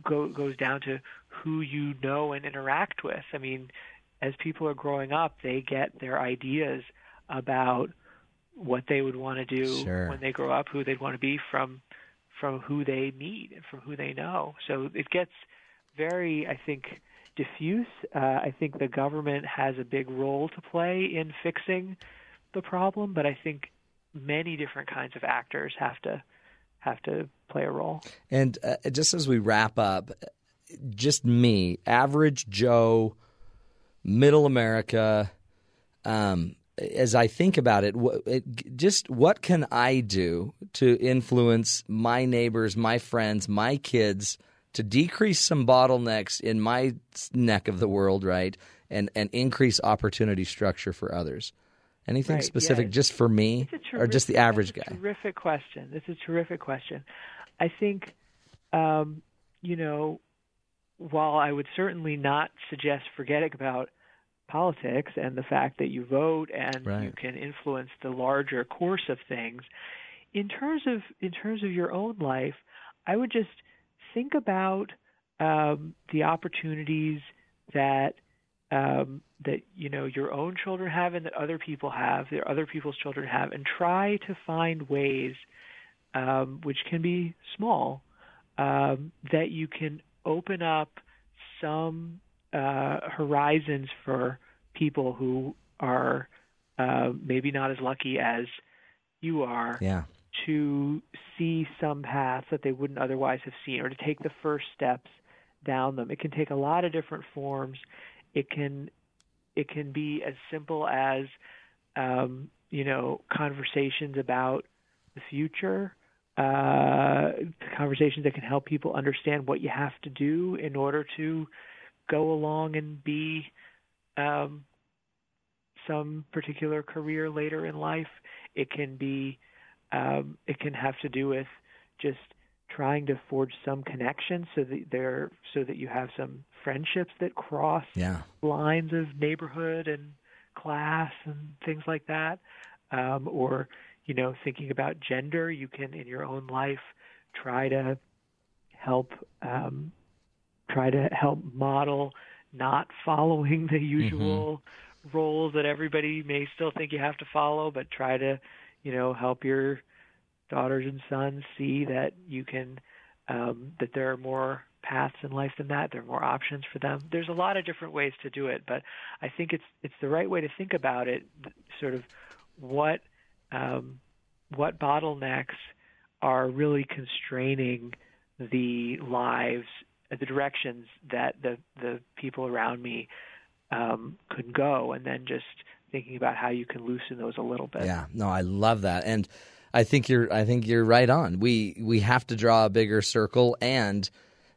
go, goes down to who you know and interact with. I mean, as people are growing up, they get their ideas about what they would want to do Sure. when they grow up, who they'd want to be from from who they meet and from who they know. So it gets very, I think, diffuse. Uh, I think the government has a big role to play in fixing the problem, but I think many different kinds of actors have to have to play a role. And uh, just as we wrap up, just me, average Joe, middle America, um, as I think about it, it, just what can I do to influence my neighbors, my friends, my kids to decrease some bottlenecks in my neck of the world, right? And, and increase opportunity structure for others. Anything Right, specific yeah. just for me It's a or just the terrific- average that's a guy? Terrific question. This is a terrific question. I think, um, you know, while I would certainly not suggest forgetting about politics and the fact that you vote and you can influence the larger course of things, in terms of in terms of your own life, I would just think about um, the opportunities that um, that you know your own children have and that other people have, that other people's children have, and try to find ways, um, which can be small, um, that you can open up some uh, horizons for people who are uh, maybe not as lucky as you are Yeah. to see some paths that they wouldn't otherwise have seen or to take the first steps down them. It can take a lot of different forms. It can it can be as simple as um, you know conversations about the future, uh, conversations that can help people understand what you have to do in order to go along and be um, some particular career later in life. It can be um, it can have to do with just trying to forge some connection so that there so that you have some friendships that cross Yeah. lines of neighborhood and class and things like that um, or you know thinking about gender you can in your own life try to help um, try to help model not following the usual roles that everybody may still think you have to follow but try to you know help your daughters and sons see that you can um, that there are more paths in life than that. There are more options for them. There's a lot of different ways to do it, but I think it's it's the right way to think about it. Sort of what um, what bottlenecks are really constraining the lives, the directions that the the people around me um, could go, and then just thinking about how you can loosen those a little bit. Yeah, no, I love that, and I think you're I think you're right on. We we have to draw a bigger circle, and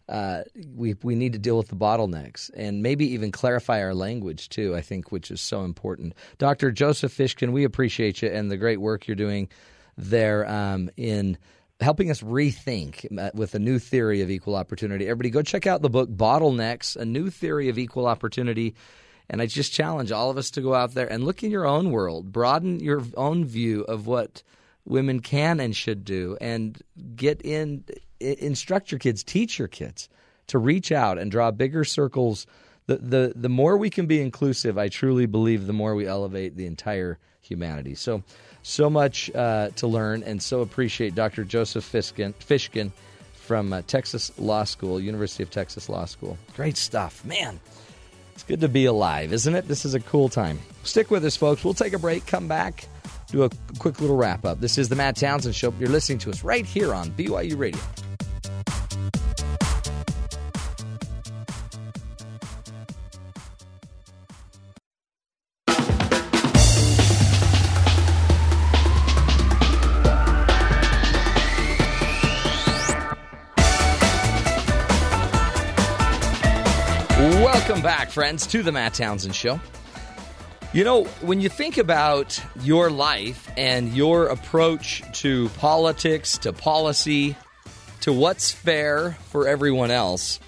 uh, we we need to deal with the bottlenecks, and maybe even clarify our language too. I think, which is so important. Dr. Joseph Fishkin, we appreciate you and the great work you're doing there um, in helping us rethink uh, with a new theory of equal opportunity. Everybody, go check out the book Bottlenecks: A New Theory of Equal Opportunity. And I just challenge all of us to go out there and look in your own world, broaden your own view of what women can and should do, and get in, instruct your kids, teach your kids to reach out and draw bigger circles. The, the, the more we can be inclusive, I truly believe the more we elevate the entire humanity. So, so much uh, to learn, and so appreciate Dr. Joseph Fishkin, Fishkin from uh, Texas Law School, University of Texas Law School. Great stuff, man. It's good to be alive, isn't it? This is a cool time. Stick with us, folks. We'll take a break, come back, do a quick little wrap up. This is the Matt Townsend Show. You're listening to us right here on BYU Radio. Friends, to the Matt Townsend Show. You know, when you think about your life and your approach to politics, to policy, to what's fair for everyone else,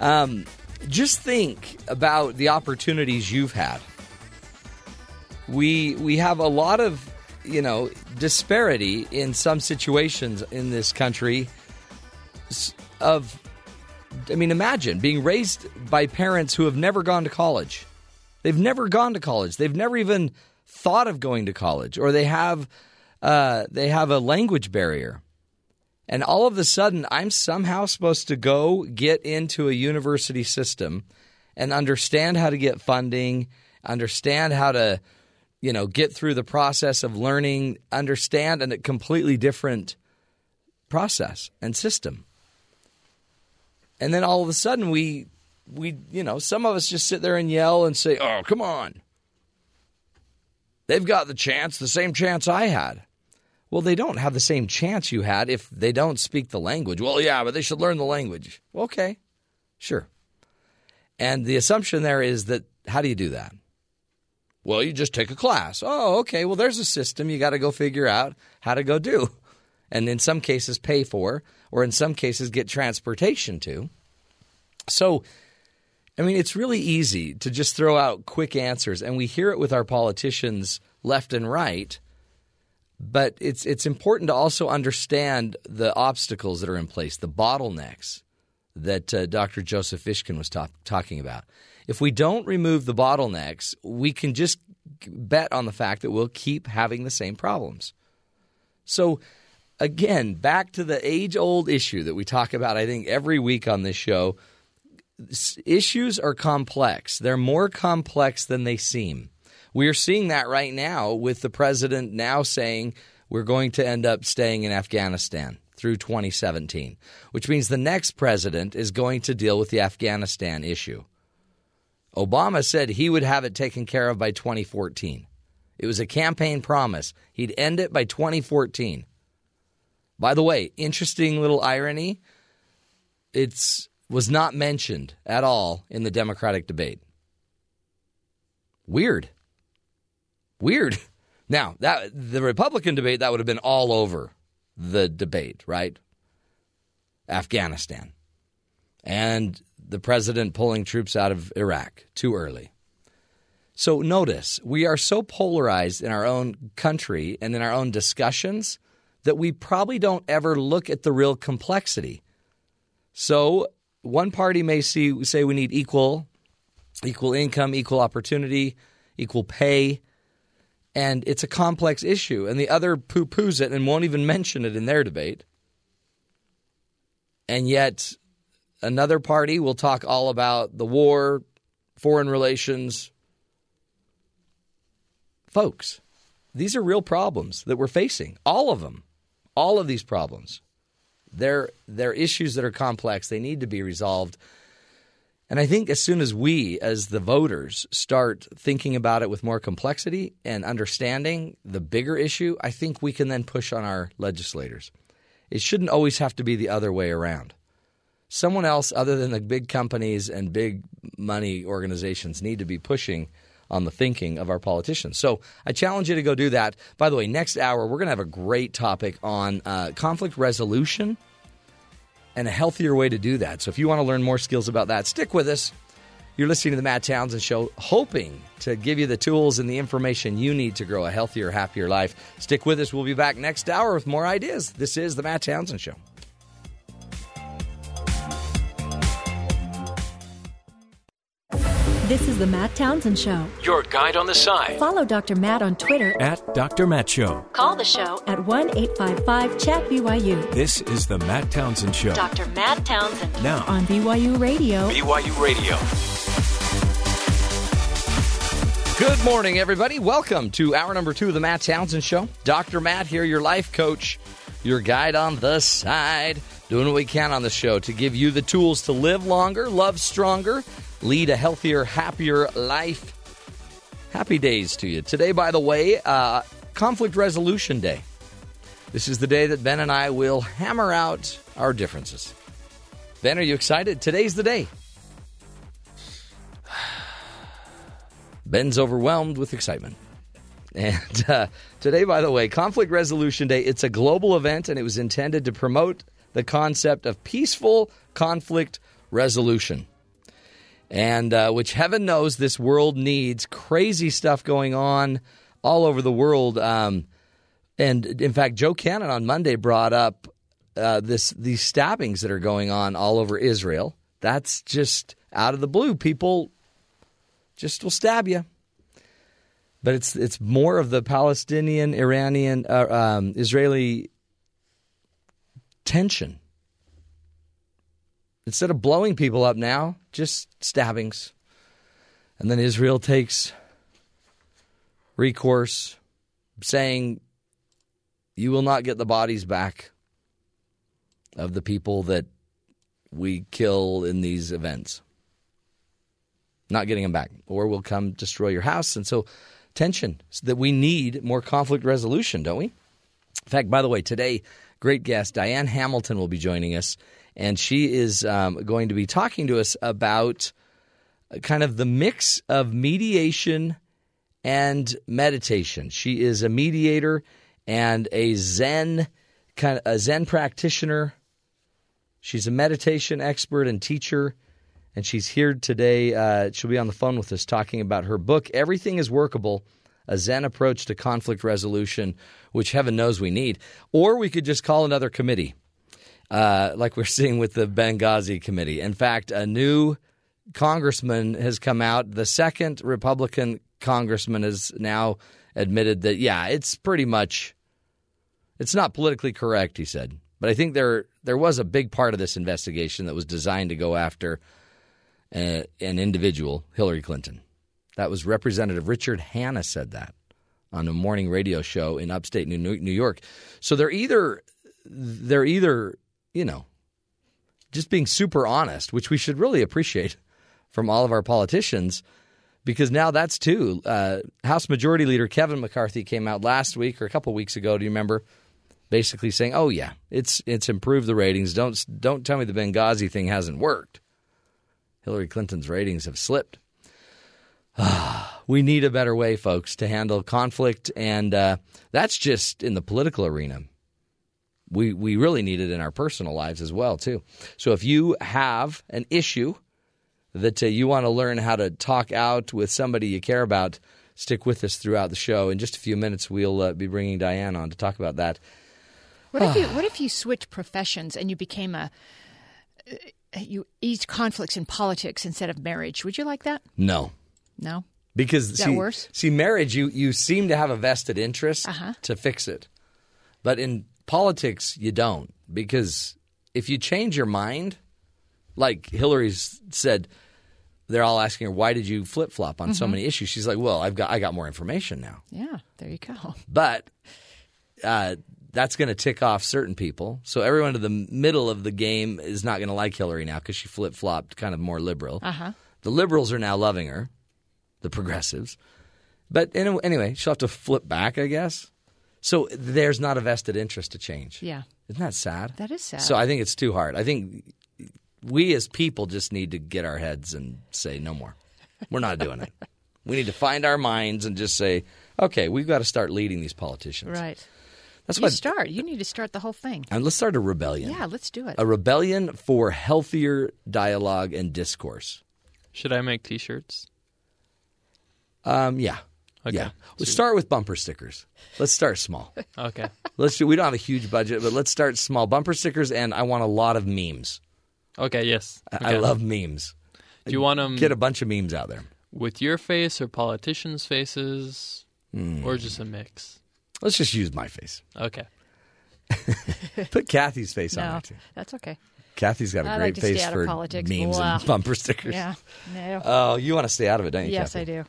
um, just think about the opportunities you've had. We we have a lot of you know disparity in some situations in this country. Of, I mean, imagine being raised by parents who have never gone to college. They've never gone to college. They've never even thought of going to college, or they have uh, they have a language barrier. And all of a sudden, I'm somehow supposed to go get into a university system and understand how to get funding, understand how to, you know, get through the process of learning, understand a completely different process and system. And then all of a sudden, we we, you know, some of us just sit there and yell and say, oh, come on. They've got the chance, the same chance I had. Well, they don't have the same chance you had if they don't speak the language. Well, yeah, but they should learn the language. Okay, sure. And the assumption there is that how do you do that? Well, you just take a class. Oh, okay. Well, there's a system you got to go figure out how to go do. And in some cases, pay for, or in some cases, get transportation to. So, I mean, it's really easy to just throw out quick answers, and we hear it with our politicians left and right. But it's it's important to also understand the obstacles that are in place, the bottlenecks that uh, Dr. Joseph Fishkin was ta- talking about. If we don't remove the bottlenecks, we can just bet on the fact that we'll keep having the same problems. So, again, back to the age old issue that we talk about, I think, every week on this show. Issues are complex, they're more complex than they seem. We are seeing that right now with the president now saying we're going to end up staying in Afghanistan through 2017, which means the next president is going to deal with the Afghanistan issue. Obama said he would have it taken care of by 2014. It was a campaign promise. He'd end it by 2014. By the way, interesting little irony. It's was not mentioned at all in the Democratic debate. Weird. Weird. Now, that the Republican debate that would have been all over the debate, right? Afghanistan. And the president pulling troops out of Iraq too early. So notice, we are so polarized in our own country and in our own discussions that we probably don't ever look at the real complexity. So one party may see, say we need equal equal income, equal opportunity, equal pay, and it's a complex issue, and the other poo-poos it and won't even mention it in their debate. And yet another party will talk all about the war, foreign relations. Folks, these are real problems that we're facing. All of them. All of these problems. They're, they're issues that are complex. They need to be resolved. And I think as soon as we, as the voters, start thinking about it with more complexity and understanding the bigger issue, I think we can then push on our legislators. It shouldn't always have to be the other way around. Someone else, other than the big companies and big money organizations, need to be pushing on the thinking of our politicians. So I challenge you to go do that. By the way, next hour, we're going to have a great topic on uh, conflict resolution and a healthier way to do that. So if you want to learn more skills about that, stick with us. You're listening to the Matt Townsend Show, hoping to give you the tools and the information you need to grow a healthier, happier life. Stick with us. We'll be back next hour with more ideas. This is the Matt Townsend Show. This is the Matt Townsend Show. Your guide on the side. Follow Dr. Matt on Twitter. At Dr. Matt Show. Call the show at 1 855 Chat BYU. This is the Matt Townsend Show. Dr. Matt Townsend Now, on BYU Radio. BYU Radio. Good morning, everybody. Welcome to hour number two of the Matt Townsend Show. Dr. Matt here, your life coach, your guide on the side, doing what we can on the show to give you the tools to live longer, love stronger, lead a healthier, happier life. Happy days to you. Today, by the way, uh, Conflict Resolution Day. This is the day that Ben and I will hammer out our differences. Ben, are you excited? Today's the day. Ben's overwhelmed with excitement. And uh, today, by the way, Conflict Resolution Day, it's a global event and it was intended to promote the concept of peaceful conflict resolution. And uh, which heaven knows this world needs crazy stuff going on all over the world. Um, and in fact, Joe Cannon on Monday brought up uh, this these stabbings that are going on all over Israel. That's just out of the blue. People just will stab you. But it's it's more of the Palestinian, Iranian, uh, um, Israeli tension. Instead of blowing people up now, just stabbings, and then Israel takes recourse, saying, "You will not get the bodies back of the people that we kill in these events." not getting them back, or we'll come destroy your house. And so, tension so that we need more conflict resolution, don't we? In fact, by the way, today, great guest Diane Hamilton will be joining us, and she is um, going to be talking to us about kind of the mix of mediation and meditation. She is a mediator and a Zen kind of a Zen practitioner. She's a meditation expert and teacher and she's here today. Uh, she'll be on the phone with us talking about her book, Everything is Workable A Zen Approach to Conflict Resolution, which heaven knows we need. Or we could just call another committee, uh, like we're seeing with the Benghazi committee. In fact, a new congressman has come out. The second Republican congressman has now admitted that, yeah, it's pretty much. It's not politically correct, he said. But I think there there was a big part of this investigation that was designed to go after uh, an individual, Hillary Clinton. That was Representative Richard Hanna said that on a morning radio show in upstate New New York. So they're either they're either you know just being super honest, which we should really appreciate from all of our politicians, because now that's too. Uh, House Majority Leader Kevin McCarthy came out last week or a couple weeks ago. Do you remember? Basically saying, "Oh yeah, it's it's improved the ratings. Don't don't tell me the Benghazi thing hasn't worked. Hillary Clinton's ratings have slipped. we need a better way, folks, to handle conflict, and uh, that's just in the political arena. We we really need it in our personal lives as well, too. So if you have an issue that uh, you want to learn how to talk out with somebody you care about, stick with us throughout the show. In just a few minutes, we'll uh, be bringing Diane on to talk about that. What if you What if you switch professions and you became a uh, you eased conflicts in politics instead of marriage? Would you like that? No, No. because Is that see, worse? see, marriage you you seem to have a vested interest Uh-huh. to fix it, but in politics you don't because if you change your mind, like Hillary's said, they're all asking her why did you flip flop on Mm-hmm. so many issues. She's like, well, I've got I got more information now, Yeah. There you go. but uh, that's going to tick off certain people. So everyone in the middle of the game is not going to like Hillary now because she flip flopped, kind of more liberal. Uh huh. The liberals are now loving her, the progressives. But any- anyway, she'll have to flip back, I guess. So there's not a vested interest to change. Yeah. Isn't that sad? That is sad. So I think it's too hard. I think we as people just need to get our heads and say, no more. We're not doing it. We need to find our minds and just say, okay, we've got to start leading these politicians. Right. That's You why. start. You need to start the whole thing. And let's start a rebellion. Yeah. Let's do it. A rebellion for healthier dialogue and discourse. Should I make T-shirts? Um, yeah. Okay. Yeah. Let's start with bumper stickers. Let's start small. Okay. Let's do, we don't have a huge budget, but let's start small. Bumper stickers, and I want a lot of memes. Okay. Yes. I- Okay. I love memes. Do you want them Get a bunch of memes out there. with your face or politicians' faces, Hmm. or just a mix? Let's just use my face. Okay. Put Kathy's face on no, there too. that's okay. Kathy's got a I great like face for politics. memes Blah. and bumper stickers. Yeah. No. Oh, you want to stay out of it, don't you? yes, Kathy? I do.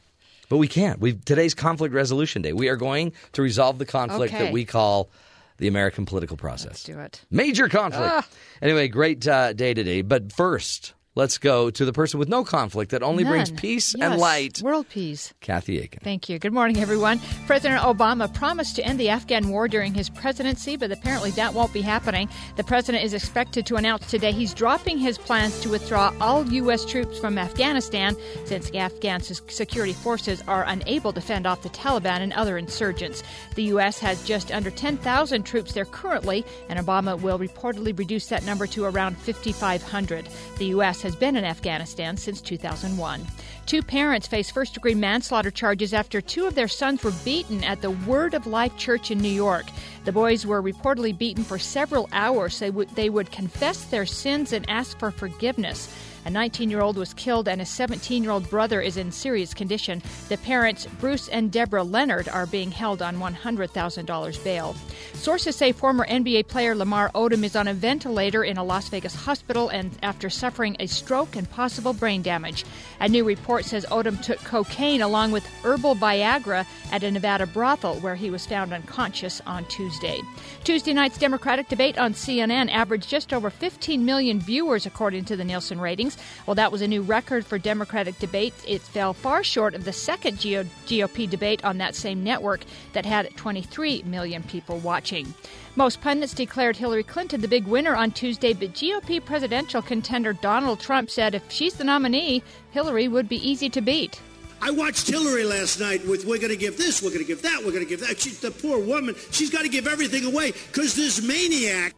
But we can't. We today's conflict resolution day. We are going to resolve the conflict Okay. that we call the American political process. Let's do it. Major conflict. Ah. Anyway, great uh, day today. But first, let's go to the person with no conflict that only brings None. peace and light. World peace. Kathy Aiken. Thank you. Good morning, everyone. President Obama promised to end the Afghan war during his presidency, but apparently that won't be happening. The president is expected to announce today he's dropping his plans to withdraw all U.S. troops from Afghanistan since Afghan security forces are unable to fend off the Taliban and other insurgents. The U.S. has just under 10,000 troops there currently, and Obama will reportedly reduce that number to around 5,500. The U.S. has been in Afghanistan since 2001. Two parents face first degree manslaughter charges after two of their sons were beaten at the Word of Life Church in New York. The boys were reportedly beaten for several hours. Would, they would confess their sins and ask for forgiveness. A 19 year old was killed, and a 17 year old brother is in serious condition. The parents, Bruce and Deborah Leonard, are being held on $100,000 bail. Sources say former NBA player Lamar Odom is on a ventilator in a Las Vegas hospital and after suffering a stroke and possible brain damage. A new report says Odom took cocaine along with herbal Viagra at a Nevada brothel where he was found unconscious on Tuesday. Tuesday night's Democratic debate on CNN averaged just over 15 million viewers, according to the Nielsen ratings. Well, that was a new record for Democratic debates. It fell far short of the second GOP debate on that same network that had 23 million people watching. Most pundits declared Hillary Clinton the big winner on Tuesday, but GOP presidential contender Donald Trump said if she's the nominee, Hillary would be easy to beat. I watched Hillary last night with we're going to give this, we're going to give that, we're going to give that. She's the poor woman. She's got to give everything away because this maniac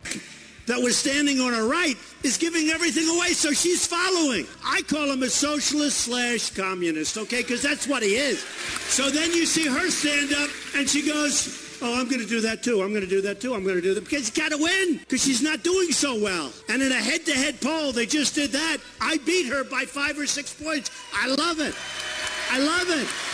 that was standing on her right is giving everything away, so she's following. I call him a socialist slash communist, okay? Because that's what he is. So then you see her stand up and she goes, Oh, I'm going to do that too. I'm going to do that too. I'm going to do that because you got to win because she's not doing so well. And in a head-to-head poll, they just did that. I beat her by five or six points. I love it. I love it.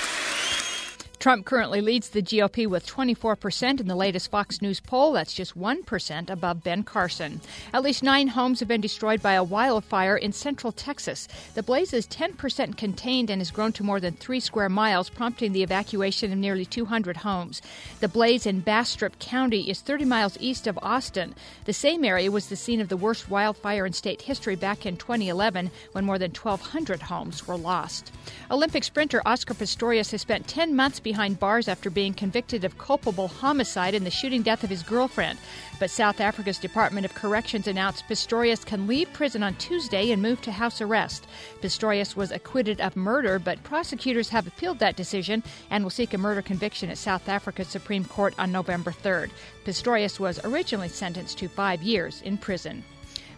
Trump currently leads the GOP with 24% in the latest Fox News poll. That's just 1% above Ben Carson. At least nine homes have been destroyed by a wildfire in central Texas. The blaze is 10% contained and has grown to more than three square miles, prompting the evacuation of nearly 200 homes. The blaze in Bastrop County is 30 miles east of Austin. The same area was the scene of the worst wildfire in state history back in 2011 when more than 1,200 homes were lost. Olympic sprinter Oscar Pistorius has spent 10 months behind bars after being convicted of culpable homicide in the shooting death of his girlfriend. But South Africa's Department of Corrections announced Pistorius can leave prison on Tuesday and move to house arrest. Pistorius was acquitted of murder, but prosecutors have appealed that decision and will seek a murder conviction at South Africa's Supreme Court on November 3rd. Pistorius was originally sentenced to five years in prison.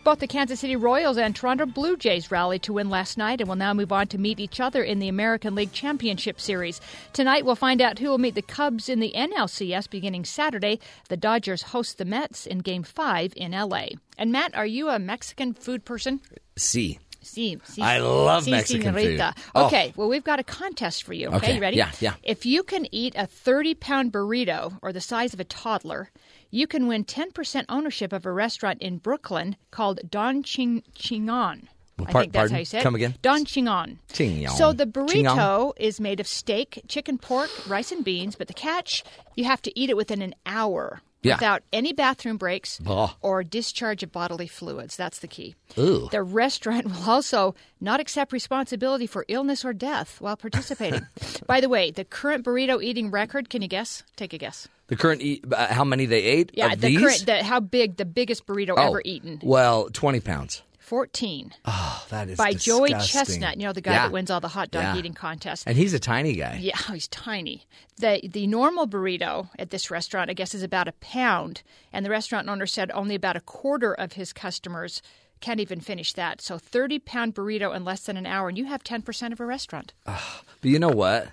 Both the Kansas City Royals and Toronto Blue Jays rallied to win last night and will now move on to meet each other in the American League Championship Series. Tonight, we'll find out who will meet the Cubs in the NLCS beginning Saturday. The Dodgers host the Mets in Game 5 in LA. And Matt, are you a Mexican food person? See. Sí, sí, I love sí, Mexican señorita. food. Oh. Okay, well, we've got a contest for you. Okay, Okay, you ready? yeah, yeah. If you can eat a 30 pound burrito or the size of a toddler, you can win 10% ownership of a restaurant in Brooklyn called Don Ching Chingon. I think that's pardon? how you say it. Come again? Don Chingon. Chingon. So the burrito is made of steak, chicken, pork, rice, and beans, but the catch, you have to eat it within an hour Yeah. without any bathroom breaks or discharge of bodily fluids. That's the key. Ooh. The restaurant will also not accept responsibility for illness or death while participating. By the way, the current burrito eating record, can you guess? Take a guess. The current, e- uh, how many they ate? Yeah, of the these? current, the, how big, the biggest burrito oh, ever eaten? Well, 20 pounds. 14 Oh, that is by Joey. Chestnut, you know, the guy Yeah. that wins all the hot dog Yeah. eating contests. And he's a tiny guy. Yeah, he's tiny. The the normal burrito at this restaurant, I guess, is about a pound, and the restaurant owner said only about a quarter of his customers can't even finish that. So thirty pound burrito in less than an hour, and you have ten percent of a restaurant. But you know what?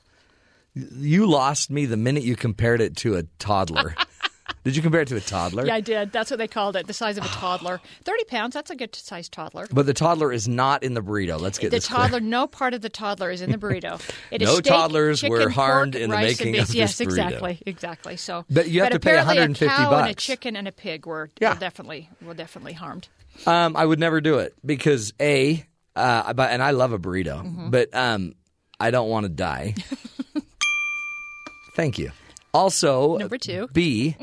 You lost me the minute you compared it to a toddler. Did you compare it to a toddler? Yeah, I did. That's what they called it, the size of a toddler. Thirty pounds. That's a good sized toddler. But the toddler is not in the burrito. Let's get The this toddler, clear. no part of the toddler is in the burrito. It is No steak, toddlers were harmed pork, in the making of Yes, this burrito. exactly, exactly. So, But you have to pay apparently 150 a cow and a chicken and a pig were, Yeah. were definitely were definitely harmed. Um, I would never do it because a, uh, but and I love a burrito, Mm-hmm. but um, I don't want to die. Thank you. Also, Number two. B,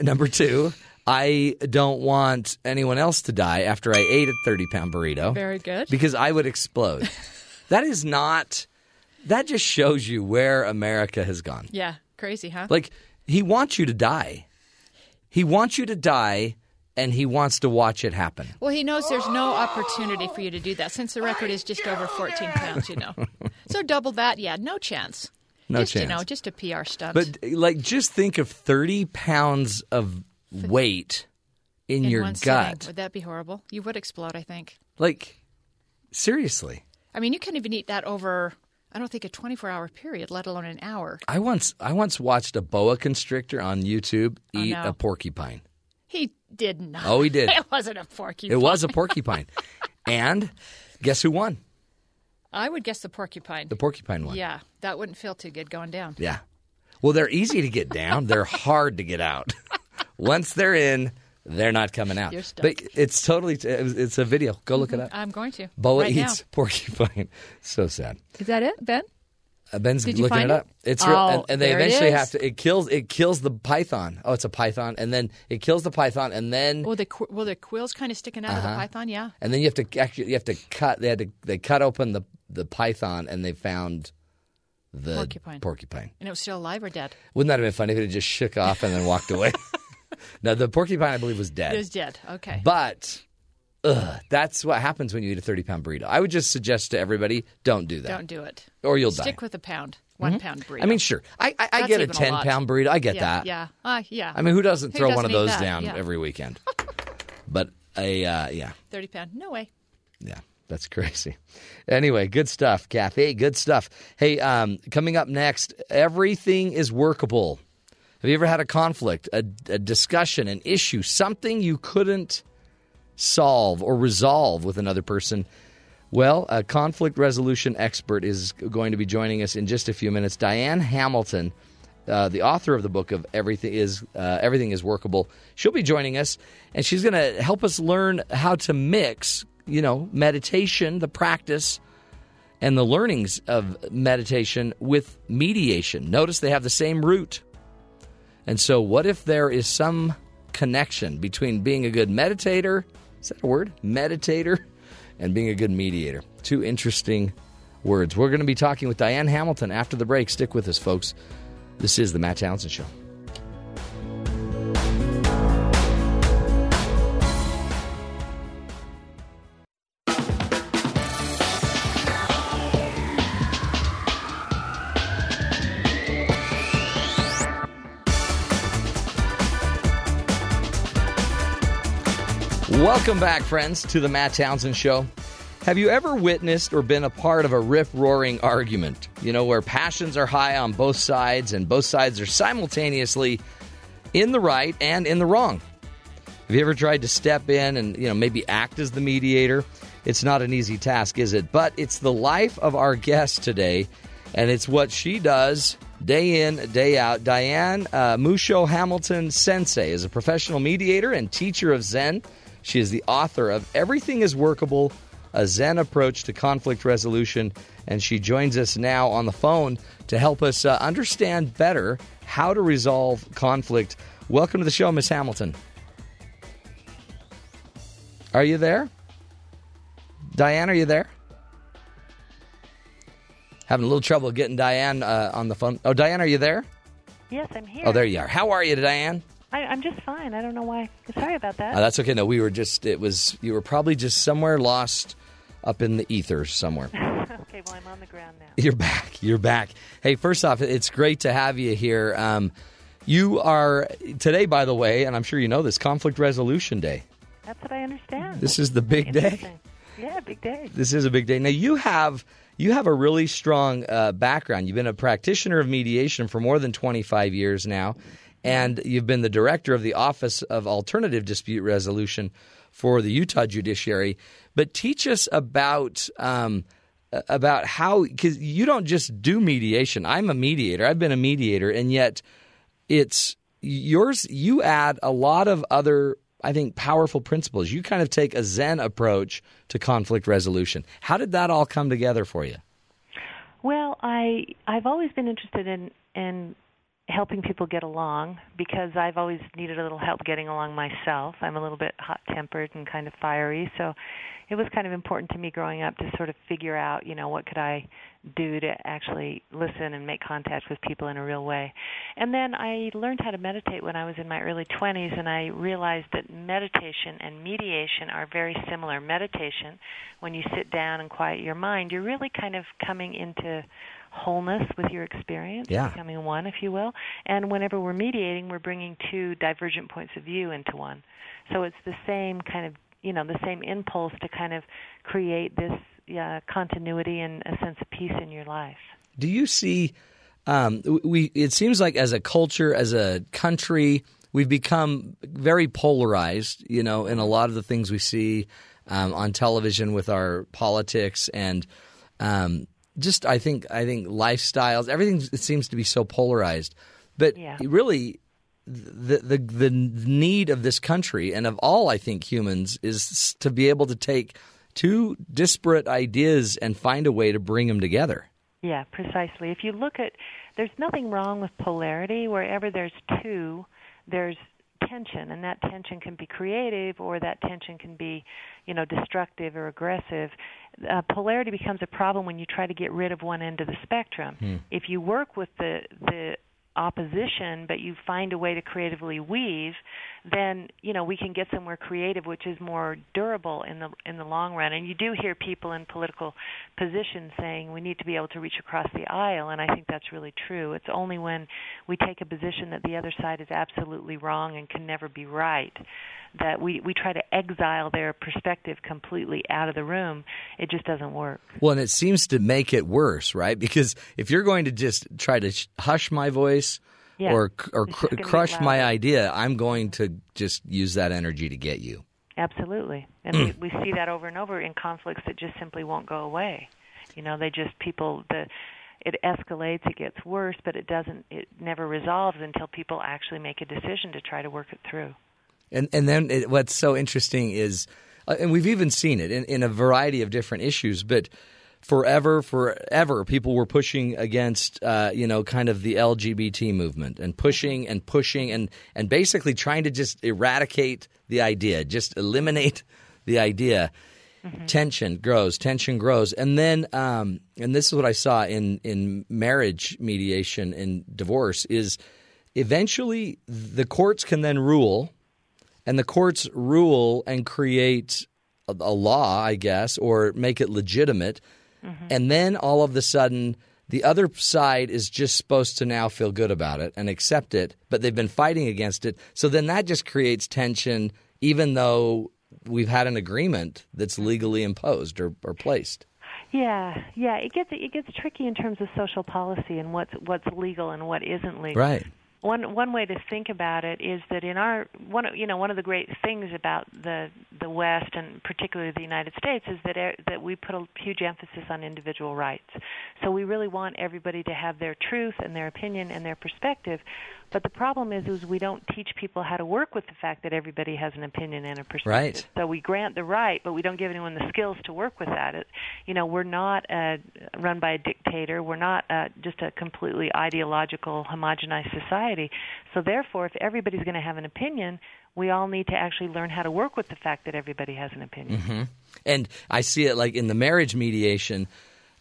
number two, I don't want anyone else to die after I ate a thirty pound burrito. Very good. because I would explode. that is not. That just shows you where America has gone. Yeah, crazy, huh? Like he wants you to die. He wants you to die, and he wants to watch it happen. Well, he knows there's no opportunity for you to do that since the record is just over 14 pounds, you know. so double that, yeah, no chance. No just, You know, just a PR stunt. But like, just think of thirty pounds of weight in, in your gut. sitting, would that be horrible? You would explode, I think. Like, seriously. I mean, you can't even eat that over, I don't think, a 24 hour period, let alone an hour. I once, I once watched a boa constrictor on YouTube Oh, eat no. a porcupine. He did not. Oh, he did. It wasn't a porcupine. It was a porcupine, and guess who won? I would guess the porcupine. The porcupine won. Yeah, that wouldn't feel too good going down. Yeah. Well, they're easy to get down. They're hard to get out. Once they're in, they're not coming out. You're stuck. But it's totally it's a video. Go look it mm-hmm. up. I'm going to. Boa right eats porcupine. So sad. Is that it, Ben? Uh, Ben's Did looking it it? up. It's real, Oh, and, and they eventually have to. It kills. It kills the python. Oh, it's a python, and then it kills the python, and then Well, the well, the quill's kind of sticking out of Uh-huh. the python. Yeah. and then you have to actually you have to cut. They had to they cut open the the python, and they found the Porcupine. porcupine. And it was still alive or dead? Wouldn't that have been funny if it had just shook off and then walked away? no, the porcupine I believe was dead. It was dead. Okay. But ugh, that's what happens when you eat a 30 pound burrito. I would just suggest to everybody don't do that. Don't do it. Or you'll die. Stick die. with a pound, one pound burrito. I mean, sure. I, I, I That's get a even a 10 lot. pound burrito. I get yeah, that. Yeah. Uh, yeah. I mean, who doesn't Who throw one doesn't of eat those that? down Yeah. every weekend? but a, uh, yeah, Thirty pound. No way. yeah, that's crazy. Anyway, good stuff, Kathy. Good stuff. Hey, um, coming up next, everything is workable. Have you ever had a conflict, a, a discussion, an issue, something you couldn't solve or resolve with another person? Well, a conflict resolution expert is going to be joining us in just a few minutes. Diane Hamilton, uh, the author of the book of Everything is uh, Everything is Workable, she'll be joining us, and she's going to help us learn how to mix, you know, meditation, the practice, and the learnings of meditation with mediation. Notice they have the same root. And so, what if there is some connection between being a good meditator? Is that a word? Meditator and being a good mediator. Two interesting words. We're going to be talking with Diane Hamilton after the break. Stick with us, folks. This is the Matt Townsend Show. Welcome back, friends, to the Matt Townsend Show. Have you ever witnessed or been a part of a rip roaring argument? You know, where passions are high on both sides and both sides are simultaneously in the right and in the wrong. Have you ever tried to step in and, you know, maybe act as the mediator? It's not an easy task, is it? But it's the life of our guest today, and it's what she does day in, day out. Diane uh, Musho Hamilton Sensei is a professional mediator and teacher of Zen. She is the author of Everything is Workable, a Zen approach to conflict resolution, and she joins us now on the phone to help us uh, understand better how to resolve conflict. Welcome to the show, Miss Hamilton. Are you there? Diane, are you there? Having a little trouble getting Diane uh, on the phone. Oh, Diane, are you there? Yes, I'm here. Oh, there you are. How are you, Diane? I, I'm just fine. I don't know why. Sorry about that. Uh, that's okay. No, we were just, it was, you were probably just somewhere lost up in the ethers somewhere. okay, well, I'm on the ground now. You're back. You're back. Hey, first off, it's great to have you here. Um, you are, today, by the way, and I'm sure you know this, Conflict Resolution Day. That's what I understand. This is the big day. Yeah, big day. This is a big day. Now, you have. You have a really strong uh, background. You've been a practitioner of mediation for more than 25 years now, and you've been the director of the Office of Alternative Dispute Resolution for the Utah Judiciary. But teach us about um, about how because you don't just do mediation. I'm a mediator. I've been a mediator, and yet it's yours. You add a lot of other. I think powerful principles. You kind of take a Zen approach to conflict resolution. How did that all come together for you? Well, I I've always been interested in in helping people get along because I've always needed a little help getting along myself. I'm a little bit hot-tempered and kind of fiery, so it was kind of important to me growing up to sort of figure out, you know, what could I do to actually listen and make contact with people in a real way. And then I learned how to meditate when I was in my early 20s and I realized that meditation and mediation are very similar. Meditation, when you sit down and quiet your mind, you're really kind of coming into wholeness with your experience, Yeah. becoming one, if you will. And whenever we're mediating, we're bringing two divergent points of view into one. So it's the same kind of, you know, the same impulse to kind of create this continuity and a sense of peace in your life. Do you see? Um, we it seems like as a culture, as a country, we've become very polarized. You know, in a lot of the things we see um, on television with our politics and um, just I think I think lifestyles, everything seems to be so polarized. But Yeah. really, the, the the need of this country and of all I think humans is to be able to take two disparate ideas and find a way to bring them together. Yeah, precisely. If you look at, there's nothing wrong with polarity. Wherever there's two, there's tension, and that tension can be creative or that tension can be, you know, destructive or aggressive. Uh, polarity becomes a problem when you try to get rid of one end of the spectrum. If you work with the the opposition but you find a way to creatively weave then you know we can get somewhere creative which is more durable in the in the long run. And you do hear people in political positions saying we need to be able to reach across the aisle and I think that's really true. It's only when we take a position that the other side is absolutely wrong and can never be right that we we try to exile their perspective completely out of the room. It just doesn't work. Well, and it seems to make it worse, right? Because if you're going to just try to hush my voice Yeah. or or cr- just gonna be crush my idea, I'm going to just use that energy to get you. Absolutely, and Hmm. we, we see that over and over in conflicts that just simply won't go away. You know, they just people the it escalates, it gets worse, but it doesn't. It never resolves until people actually make a decision to try to work it through. And and then it, what's so interesting is, uh, and we've even seen it in, in a variety of different issues, but forever, forever, people were pushing against, uh, you know, kind of the LGBT movement and pushing and pushing and and basically trying to just eradicate the idea, just eliminate the idea. Tension grows, tension grows, and then, um, and this is what I saw in in marriage mediation and divorce is eventually the courts can then rule and the courts rule and create a, a law, I guess, or make it legitimate. Mm-hmm. And then all of a sudden, the other side is just supposed to now feel good about it and accept it, but they've been fighting against it. So then that just creates tension, even though we've had an agreement that's mm-hmm. legally imposed or, or placed. Yeah, yeah, it gets it gets tricky in terms of social policy and what's what's legal and what isn't legal. Right. One one way to think about it is that in our one of- you know one of the great things about the the West and particularly the United States is that e- that we put a huge emphasis on individual rights. So we really want everybody to have their truth and their opinion and their perspective. But the problem is is we don't teach people how to work with the fact that everybody has an opinion and a perspective. Right. So we grant the right, but we don't give anyone the skills to work with that. It, you know, we're not uh, run by a dictator. We're not uh, just a completely ideological, homogenized society. So therefore, if everybody's going to have an opinion, we all need to actually learn how to work with the fact that everybody has an opinion. hmm And I see it like in the marriage mediation.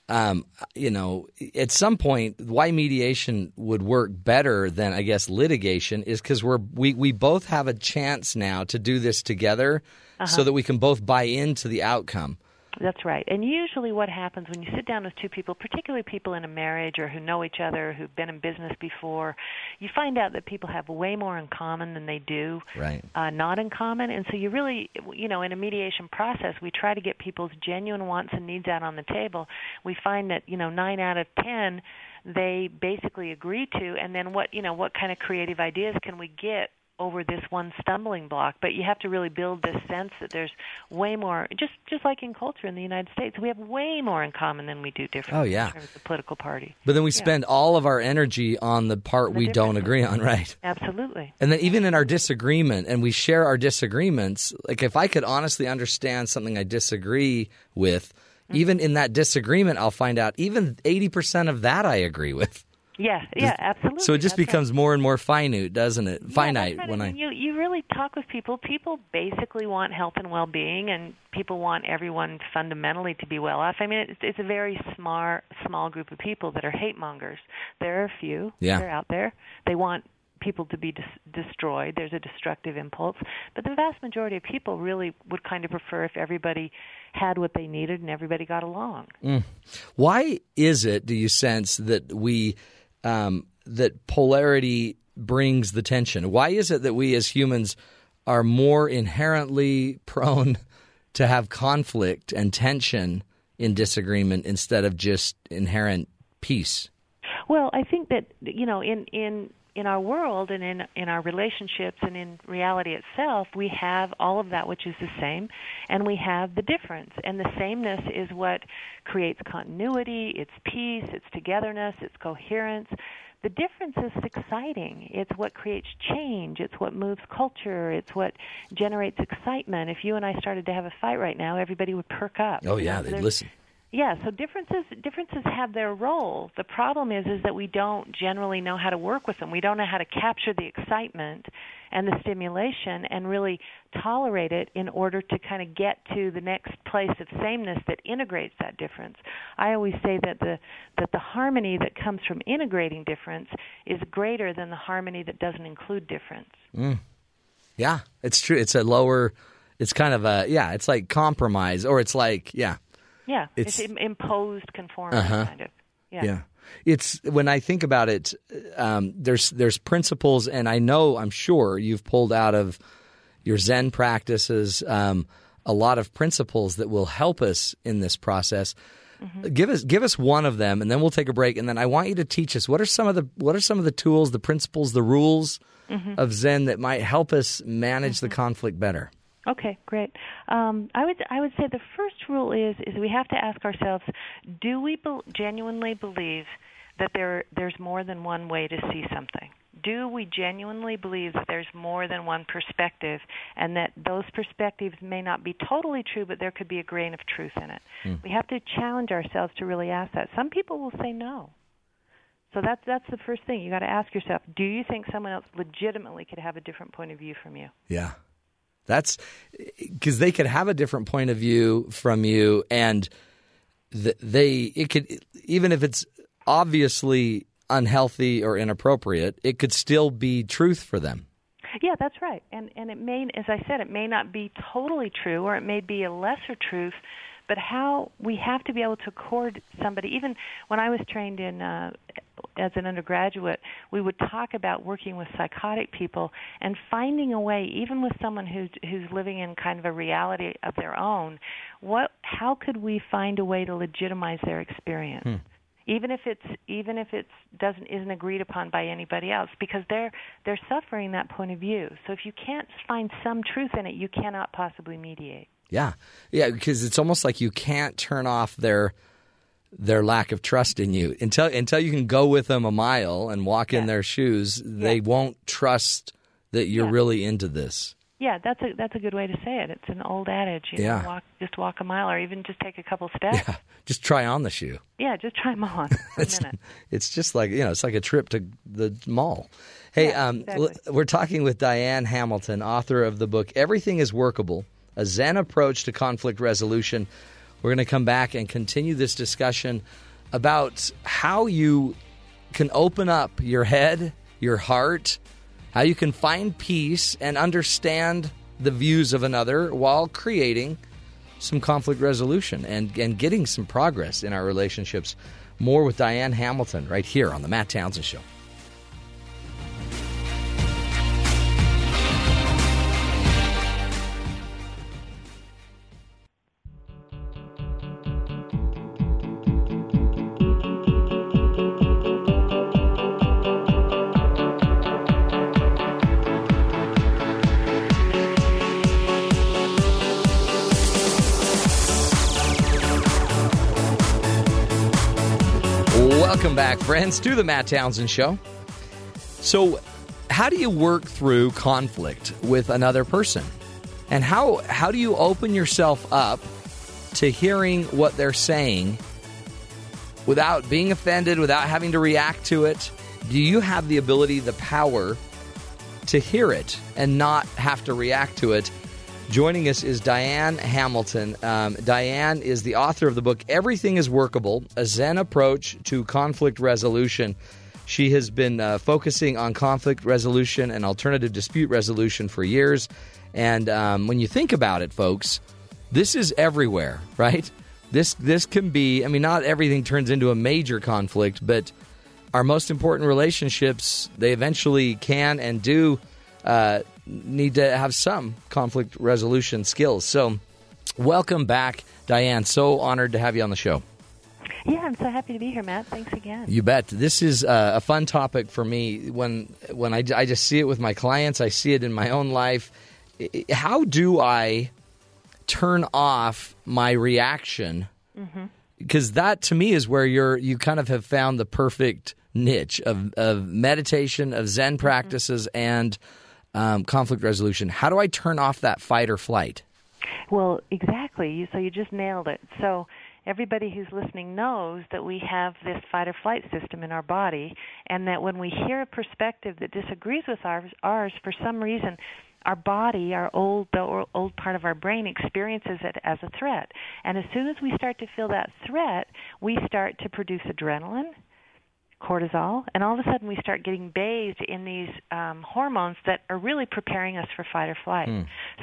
Um, you know, at some point, why mediation would work better than I guess litigation is because we're we we both have a chance now to do this together, so Uh-huh. that we can both buy into the outcome. That's right. And usually, what happens when you sit down with two people, particularly people in a marriage or who know each other, who've been in business before, you find out that people have way more in common than they do Right. uh, not in common. And so you really, you know, in a mediation process, we try to get people's genuine wants and needs out on the table. We find that, you know, nine out of ten they basically agree to, and then what, you know, what kind of creative ideas can we get over this one stumbling block but you have to really build this sense that there's way more just just like in culture in the United States we have way more in common than we do different Oh, yeah. in terms of political party But then we Yeah. spend all of our energy on the part The we don't agree on, right? absolutely And then even in our disagreement, and we share our disagreements. Like if I could honestly understand something I disagree with, Mm-hmm. even in that disagreement, I'll find out even eighty percent of that I agree with. Yeah yeah absolutely So it just That's right. becomes more and more finite, doesn't it? Finite Yeah, when I. you you really talk with people. People basically want health and well-being, and people want everyone fundamentally to be well off. I mean, it's, it's a very smart, small group of people that are hate mongers. There are a few. Yeah. They're out there. They want people to be dis- destroyed. There's a destructive impulse, but the vast majority of people really would kind of prefer if everybody had what they needed and everybody got along. Mm. Why is it? Do you sense that we um, that polarity brings the tension? Why is it that we as humans are more inherently prone to have conflict and tension in disagreement instead of just inherent peace? Well, I think that you know, in in in our world and in in our relationships and in reality itself, we have all of that which is the same, and we have the difference. And the sameness is what creates continuity. It's peace. It's togetherness. It's coherence. The difference is exciting. It's what creates change. It's what moves culture. It's what generates excitement. If you and I started to have a fight right now, everybody would perk up. Oh yeah, know, they there's- listen. Yeah, so differences differences have their role. The problem is is that we don't generally know how to work with them. We don't know how to capture the excitement and the stimulation and really tolerate it in order to kind of get to the next place of sameness that integrates that difference. I always say that the that the harmony that comes from integrating difference is greater than the harmony that doesn't include difference. Mm. Yeah, it's true. It's a lower. It's kind of a yeah. It's like compromise, or it's like yeah. Yeah, It's- it's, imposed conformity Uh-huh. kind of. Yeah. It's when I think about it, um, there's there's principles, and I know I'm sure you've pulled out of your Zen practices um, a lot of principles that will help us in this process. Give us give us one of them, and then we'll take a break. And then I want you to teach us what are some of the what are some of the tools, the principles, the rules Mhm. of Zen that might help us manage the conflict better. Okay, great. Um, I would I would say the first rule is is we have to ask ourselves: Do we be- genuinely believe that there there's more than one way to see something? Do we genuinely believe that there's more than one perspective, and that those perspectives may not be totally true, but there could be a grain of truth in it? Mm. We have to challenge ourselves to really ask that. Some people will say no. So that's that's the first thing you got to ask yourself: Do you think someone else legitimately could have a different point of view from you? Yeah. That's because they could have a different point of view from you, and th- they it could even if it's obviously unhealthy or inappropriate, it could still be truth for them. Yeah, that's right. And and it may, as I said, it may not be totally true, or it may be a lesser truth. But how we have to be able to accord somebody. Even when I was trained in uh, as an undergraduate, we would talk about working with psychotic people and finding a way, even with someone who's who's living in kind of a reality of their own. What? How could we find a way to legitimize their experience? Hmm. even if it's even if it's doesn't isn't agreed upon by anybody else because they're they're suffering that point of view so if you can't find some truth in it you cannot possibly mediate Yeah, yeah, because it's almost like you can't turn off their their lack of trust in you until until you can go with them a mile and walk in their shoes. They won't trust that you're really into this. yeah that's a that's a good way to say it it's an old adage you Yeah. know walk just walk a mile or even just take a couple steps Yeah, just try on the shoe. yeah just try them on It's minute it's just like you know, it's like a trip to the mall. Hey, um, exactly. we're talking with Diane Hamilton, author of the book "Everything Is Workable: A Zen Approach to Conflict Resolution." We're going to come back and continue this discussion about how you can open up your head, your heart, how you can find peace and understand the views of another while creating some conflict resolution and, and getting some progress in our relationships. More with Diane Hamilton right here on The Matt Townsend Show. Friends, to the Matt Townsend Show. So, how do you work through conflict with another person? And how, how do you open yourself up to hearing what they're saying without being offended, without having to react to it? Do you have the ability, the power to hear it and not have to react to it? Joining us is Diane Hamilton. Um, Diane is the author of the book Everything is Workable A Zen Approach to Conflict Resolution. She has been uh, focusing on conflict resolution and alternative dispute resolution for years. And um, when you think about it, folks, this is everywhere, right? This this can be. I mean, not everything turns into a major conflict, but our most important relationships they eventually can and do uh, need to have some conflict resolution skills. So, welcome back, Diane. So honored to have you on the show. yeah i'm so happy to be here matt thanks again You bet. This is uh, a fun topic for me. When when I, I just see it with my clients, I see it in my own life. How do I turn off my reaction? Because that to me is where you're you kind of have found the perfect niche of, of meditation, of Zen practices, and um, conflict resolution. How do I turn off that fight or flight? Well, exactly. So you just nailed it. So everybody who's listening knows that we have this fight or flight system in our body, and that when we hear a perspective that disagrees with ours, ours for some reason, our body, our old the old part of our brain experiences it as a threat. And as soon as we start to feel that threat, we start to produce adrenaline, cortisol, and all of a sudden we start getting bathed in these um, hormones that are really preparing us for fight or flight.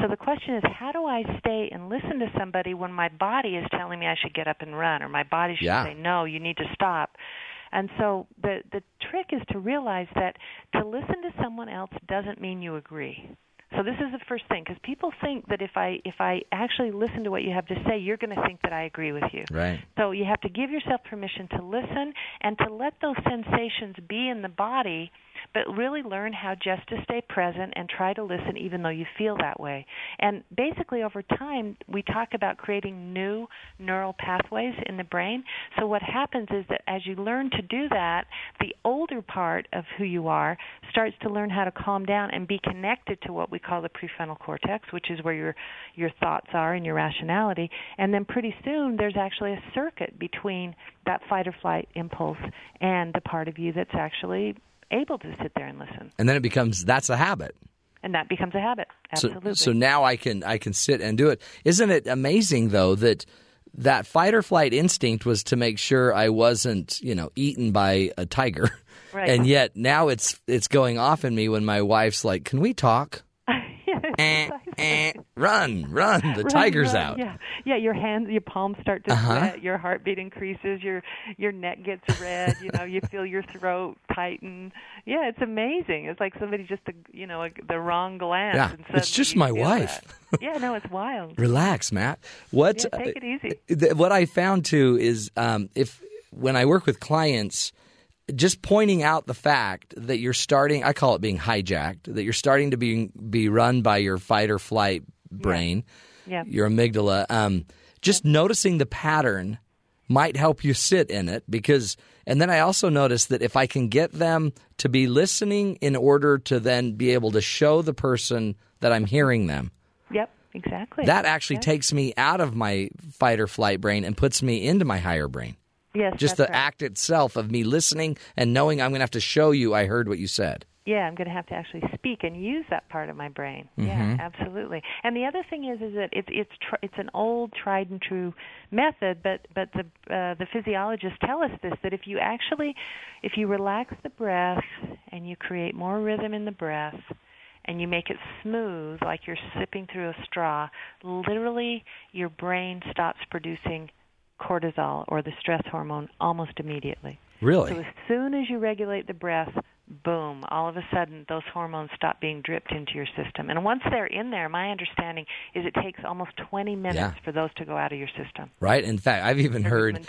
So the question is, how do I stay and listen to somebody when my body is telling me I should get up and run, or my body should Yeah. say, no, you need to stop? And so the the trick is to realize that to listen to someone else doesn't mean you agree. So this is the first thing because people think that if I if I actually listen to what you have to say, you're going to think that I agree with you. Right. So you have to give yourself permission to listen and to let those sensations be in the body, but really learn how just to stay present and try to listen even though you feel that way. And basically, over time, we talk about creating new neural pathways in the brain. So, what happens is that as you learn to do that, the older part of who you are starts to learn how to calm down and be connected to what we call the prefrontal cortex, which is where your your thoughts are and your rationality. And then pretty soon there's actually a circuit between that fight or flight impulse and the part of you that's actually able to sit there and listen. And then it becomes that's a habit. And that becomes a habit. Absolutely. So, so now I can I can sit and do it. Isn't it amazing though that that fight or flight instinct was to make sure I wasn't, you know, eaten by a tiger. Right. And yet now it's it's going off in me when my wife's like, "Can we talk?" eh, eh, run, run! The Run, tiger's run, out. Yeah, yeah. Your hands, your palms start to Uh-huh. sweat. Your heartbeat increases. Your your neck gets red. you know, you feel your throat tighten. Yeah, it's amazing. It's like somebody just, a, you know, the wrong glance. Yeah, it's just my wife. that. yeah, no, it's wild. Relax, Matt. What Yeah, take it easy. uh, what I found too is um, if when I work with clients, just pointing out the fact that you're starting. I call it being hijacked. That you're starting to be be run by your fight or flight brain, Yeah. your amygdala. Um, just noticing the pattern might help you sit in it because. And then I also noticed that if I can get them to be listening in order to then be able to show the person that I'm hearing them, Yep, exactly. that actually Yeah. takes me out of my fight or flight brain and puts me into my higher brain. Yes, Just the right. act itself of me listening and knowing I'm going to have to show you I heard what you said. yeah, I'm going to have to actually speak and use that part of my brain. Yeah, Mhm. absolutely. And the other thing is, is that it's it's tr- it's an old, tried and true method, but but the uh, the physiologists tell us this that if you actually, if you relax the breath and you create more rhythm in the breath, and you make it smooth like you're sipping through a straw, literally your brain stops producing cortisol or the stress hormone almost immediately. Really? So as soon as you regulate the breath, boom, all of a sudden those hormones stop being dripped into your system. And once they're in there, my understanding is it takes almost 20 minutes Yeah. for those to go out of your system. Right? In fact, I've even They're heard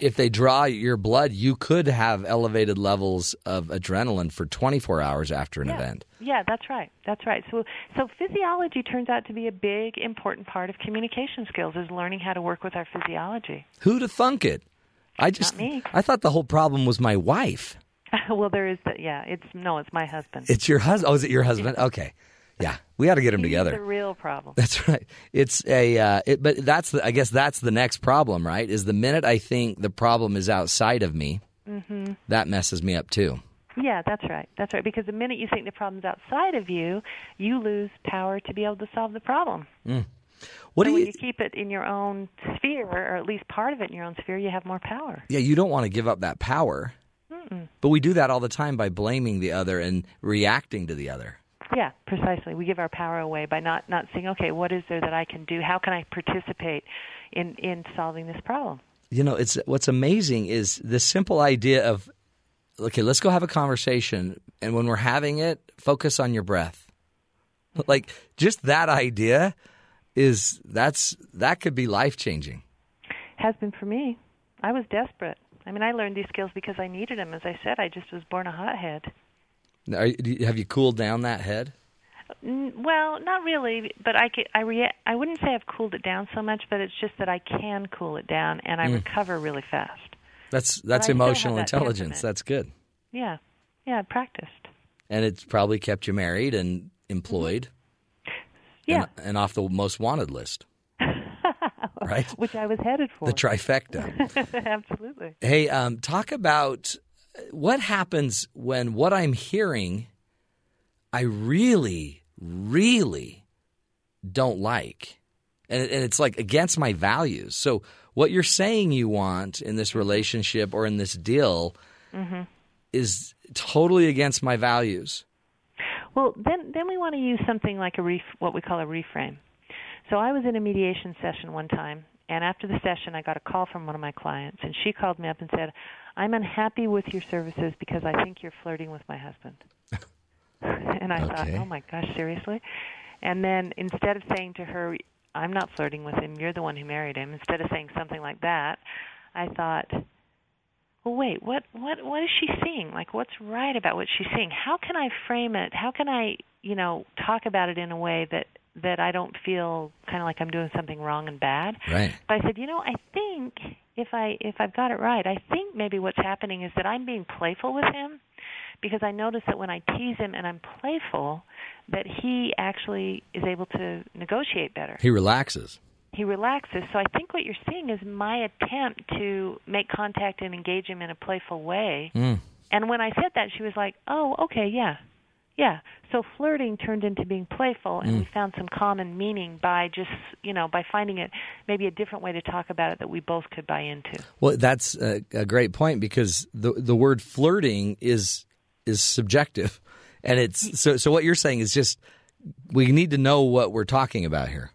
if they draw your blood, you could have elevated levels of adrenaline for 24 hours after an yeah. event. Yeah, that's right. That's right. So so physiology turns out to be a big important part of communication skills is learning how to work with our physiology. Who'd have thunk it? I just me. I thought the whole problem was my wife. well, there is the, yeah, it's no, it's my husband. It's your husband. Oh, is it your husband? Okay. Yeah. We got to get them He's together. the real problem. That's right. It's a, uh, it, but that's the, I guess that's the next problem, right? Is the minute I think the problem is outside of me, Mhm. that messes me up too. Yeah, that's right. That's right. Because the minute you think the problem's outside of you, you lose power to be able to solve the problem. Mm. What so do you? you keep it in your own sphere, or at least part of it in your own sphere, you have more power. Yeah, you don't want to give up that power, Mm-mm. but we do that all the time by blaming the other and reacting to the other. Yeah, precisely. We give our power away by not not saying, okay, what is there that I can do? How can I participate in in solving this problem? You know, it's what's amazing is the simple idea of, okay, let's go have a conversation, and when we're having it, focus on your breath. Mm-hmm. Like just that idea is that's that could be life changing. Has been for me. I was desperate. I mean, I learned these skills because I needed them. As I said, I just was born a hothead. Are, you- have you cooled down that head? Well, not really, but I could, I rea- I wouldn't say I've cooled it down so much, but it's just that I can cool it down and I Mm. recover really fast. That's that's I still have emotional that intelligence. That's good, Yeah, yeah, I practiced. and it's probably kept you married and employed. Yeah, and, and off the most wanted list. right, which I was headed for. the trifecta. Absolutely. Hey, um, talk about what happens when what I'm hearing, I really, really don't like, and, and it's like against my values. So, what you're saying you want in this relationship or in this deal hmm is totally against my values. Well, then then we want to use something like a ref- what we call a reframe. So I was in a mediation session one time, and after the session, I got a call from one of my clients, and she called me up and said, "I'm unhappy with your services because I think you're flirting with my husband." and I thought, "Oh my gosh, seriously?" And then instead of saying to her, "I'm not flirting with him. You're the one who married him," instead of saying something like that, I thought, well, wait, what what what is she seeing? Like, what's right about what she's seeing? How can I frame it? How can I, you know, talk about it in a way that that I don't feel kind of like I'm doing something wrong and bad? Right. But I said, you know, I think if I if I've got it right, I think maybe what's happening is that I'm being playful with him because I notice that when I tease him and I'm playful, that he actually is able to negotiate better. He relaxes. He relaxes. So I think what you're seeing is my attempt to make contact and engage him in a playful way. Mm. And when I said that, she was like, "Oh, okay, yeah." Yeah. So flirting turned into being playful and Mm. we found some common meaning by just, you know, by finding it maybe a different way to talk about it that we both could buy into. Well, that's a, a great point because the the word flirting is is subjective, and it's so. So what you're saying is just we need to know what we're talking about here.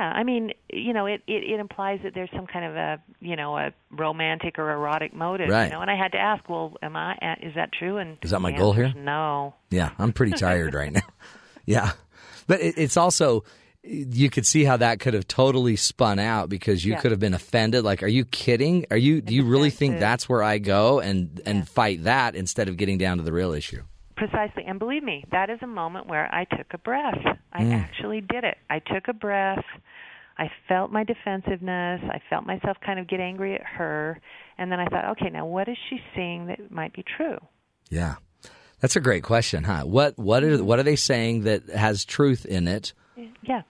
Yeah, I mean, you know, it, it it implies that there's some kind of a, you know, a romantic or erotic motive, Right. you know. And I had to ask, well, am I is that true? And Is that my goal here? No. Yeah, I'm pretty tired right now. Yeah, but it, it's also you could see how that could have totally spun out because you Yeah. could have been offended. Like, are you kidding? Are you? Do you really think that's where I go and and fight that instead of getting down to the real issue? Precisely. And believe me, that is a moment where I took a breath. I Mm. actually did it. I took a breath. I felt my defensiveness. I felt myself kind of get angry at her. And then I thought, okay, now what is she seeing that might be true? Yeah, that's a great question, huh? What what are what are they saying that has truth in it? Yeah.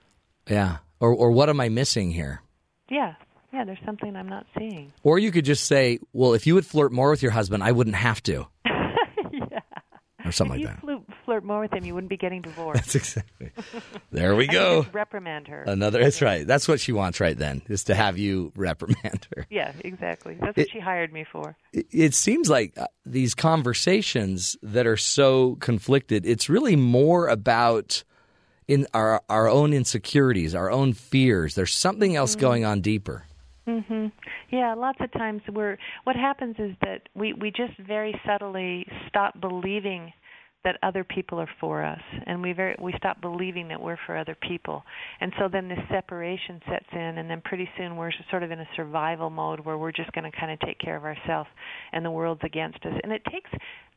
Yeah, or or what am I missing here? Yeah. Yeah, there's something I'm not seeing. Or you could just say, well, if you would flirt more with your husband, I wouldn't have to. Or something if like you that. flirt, flirt more with him, you wouldn't be getting divorced. That's exactly. There we go. reprimand her. Another. That's right. That's what she wants right then is to have you reprimand her. Yeah, exactly. That's what It- she hired me for. It, it seems like uh, these conversations that are so conflicted. It's really more about in our our own insecurities, our own fears. There's something else going on deeper. Mm-hmm. Yeah, lots of times we're what happens is that we we just very subtly stop believing that other people are for us and we very we stop believing that we're for other people. And so then this separation sets in and then pretty soon we're sort of in a survival mode where we're just going to kind of take care of ourselves and the world's against us. And it takes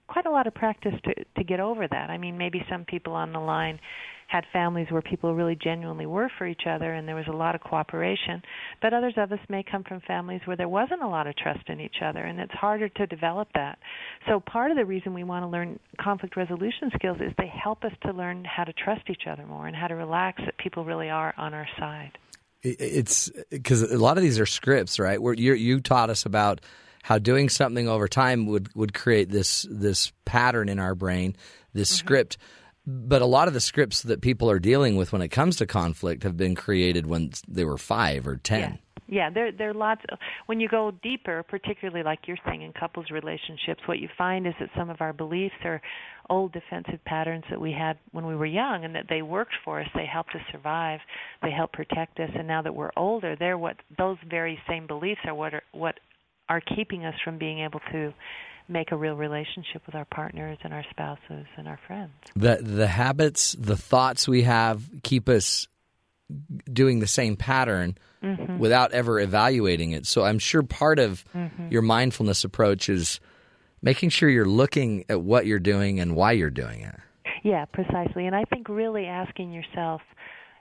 quite a lot of practice to to get over that. I mean, maybe some people on the line had families where people really genuinely were for each other and there was a lot of cooperation. But others of us may come from families where there wasn't a lot of trust in each other and it's harder to develop that. So part of the reason we want to learn conflict resolution skills is they help us to learn how to trust each other more and how to relax that people really are on our side. It's because a lot of these are scripts, right? Where you you taught us about how doing something over time would would create this this pattern in our brain, this Mm-hmm. script. But a lot of the scripts that people are dealing with when it comes to conflict have been created when they were five or ten. Yeah, there there are lots. Of, when you go deeper, particularly like you're saying in couples relationships, what you find is that some of our beliefs are old defensive patterns that we had when we were young, and that they worked for us. They helped us survive. They helped protect us. And now that we're older, they're what those very same beliefs are what are what are keeping us from being able to make a real relationship with our partners and our spouses and our friends. The the habits, the thoughts we have keep us doing the same pattern Mhm. without ever evaluating it. So I'm sure part of Mhm. your mindfulness approach is making sure you're looking at what you're doing and why you're doing it. Yeah, precisely. And I think really asking yourself,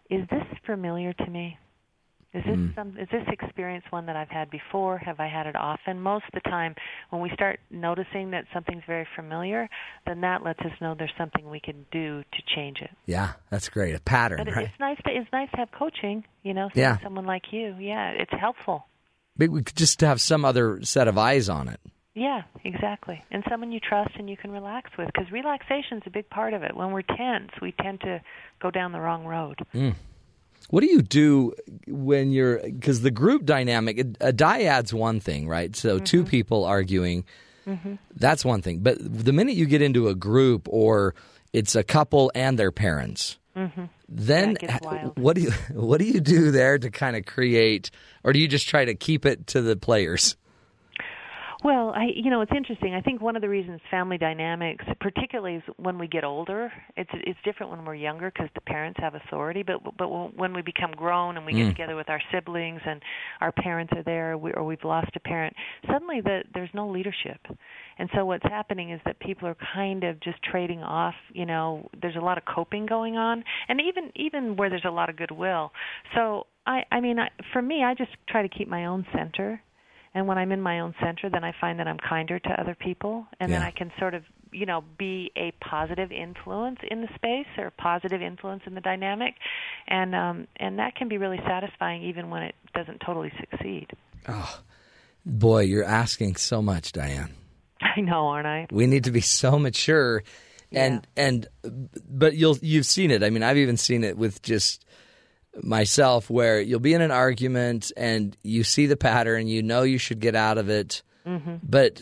is this familiar to me? Is this Mm. some is this experience one that I've had before? Have I had it often? Most of the time when we start noticing that something's very familiar, then that lets us know there's something we can do to change it. Yeah, that's great. A pattern, But right? it's nice to it's nice to have coaching, you know, Yeah. someone like you. Yeah, it's helpful. Maybe we could just have some other set of eyes on it. Yeah, exactly. And someone you trust and you can relax with because relaxation is a big part of it. When we're tense, we tend to go down the wrong road. Mm. What do you do when you're because the group dynamic? A dyad's one thing, right? So Mm-hmm. two people arguing, Mhm. that's one thing. But the minute you get into a group or it's a couple and their parents, Mhm. then That gets wild. what do you what do you do there to kind of create, or do you just try to keep it to the players? Well, I you know it's interesting. I think one of the reasons family dynamics, particularly is when we get older, it's it's different when we're younger because the parents have authority. But but when we become grown and we get Mm. together with our siblings and our parents are there, we, or we've lost a parent, suddenly the, there's no leadership. And so what's happening is that people are kind of just trading off. You know, there's a lot of coping going on, and even even where there's a lot of goodwill. So I I mean, I, for me, I just try to keep my own center and when I'm in my own center, then I find that I'm kinder to other people, and then I can sort of, you know, be a positive influence in the space or a positive influence in the dynamic, and um, and that can be really satisfying even when it doesn't totally succeed. Oh boy, you're asking so much, Diane. I know, aren't I? We need to be so mature, and and but you'll you've seen it. I mean, I've even seen it with just myself, where you'll be in an argument and you see the pattern, you know you should get out of it, hmm but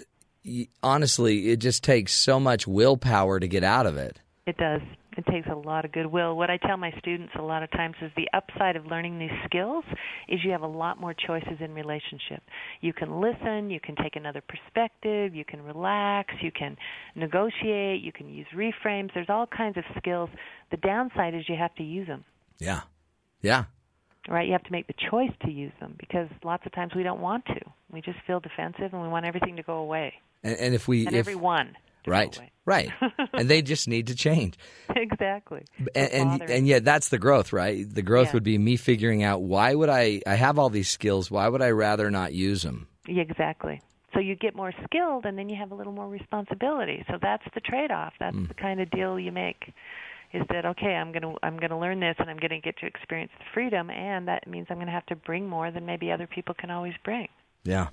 honestly, it just takes so much willpower to get out of it. It does. It takes a lot of goodwill. What I tell my students a lot of times is the upside of learning these skills is you have a lot more choices in relationship. You can listen, you can take another perspective, you can relax, you can negotiate, you can use reframes. There's all kinds of skills. The downside is you have to use them. Yeah, yeah. Right? You have to make the choice to use them because lots of times we don't want to. We just feel defensive and we want everything to go away. And, and if we And if everyone. right right, and they just need to change. exactly. and and, and yet that's the growth, right? The growth Yeah. would be me figuring out why would I I have all these skills, why would I rather not use them? Yeah, exactly. So you get more skilled, and then you have a little more responsibility. So that's the trade-off. That's Mm. the kind of deal you make. Is that okay? I'm gonna I'm gonna learn this, and I'm gonna get to experience the freedom, and that means I'm gonna have to bring more than maybe other people can always bring. Yeah.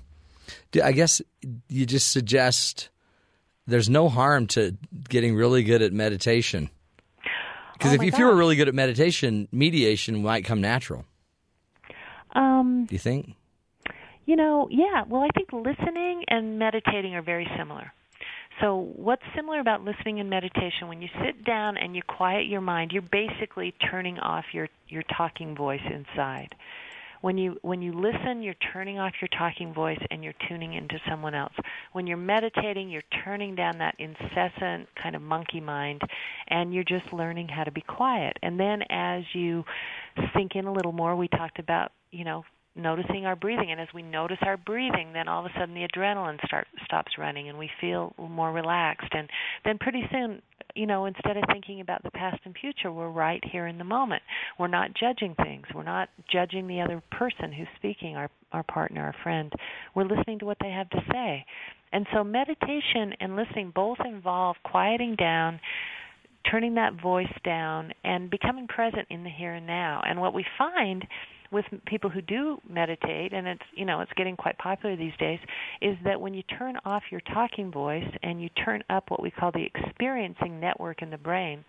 I guess you just suggest there's no harm to getting really good at meditation. Because Oh if, if you were really good at meditation, mediation might come natural. Um, Do you think? You know, yeah. Well, I think listening and meditating are very similar. So, what's similar about listening and meditation? When you sit down and you quiet your mind, you're basically turning off your your talking voice inside. When you when you listen, you're turning off your talking voice and you're tuning into someone else. When you're meditating, you're turning down that incessant kind of monkey mind and you're just learning how to be quiet. And then as you sink in a little more, we talked about, you know, noticing our breathing and as we notice our breathing then all of a sudden the adrenaline start stops running and we feel more relaxed and then pretty soon you know instead of thinking about the past and future we're right here in the moment. We're not judging things. We're not judging the other person who's speaking our our partner our friend. We're listening to what they have to say. And so meditation and listening both involve quieting down turning that voice down and becoming present in the here and now. And what we find with people who do meditate and it's you know it's getting quite popular these days is that when you turn off your talking voice and you turn up what we call the experiencing network in the brain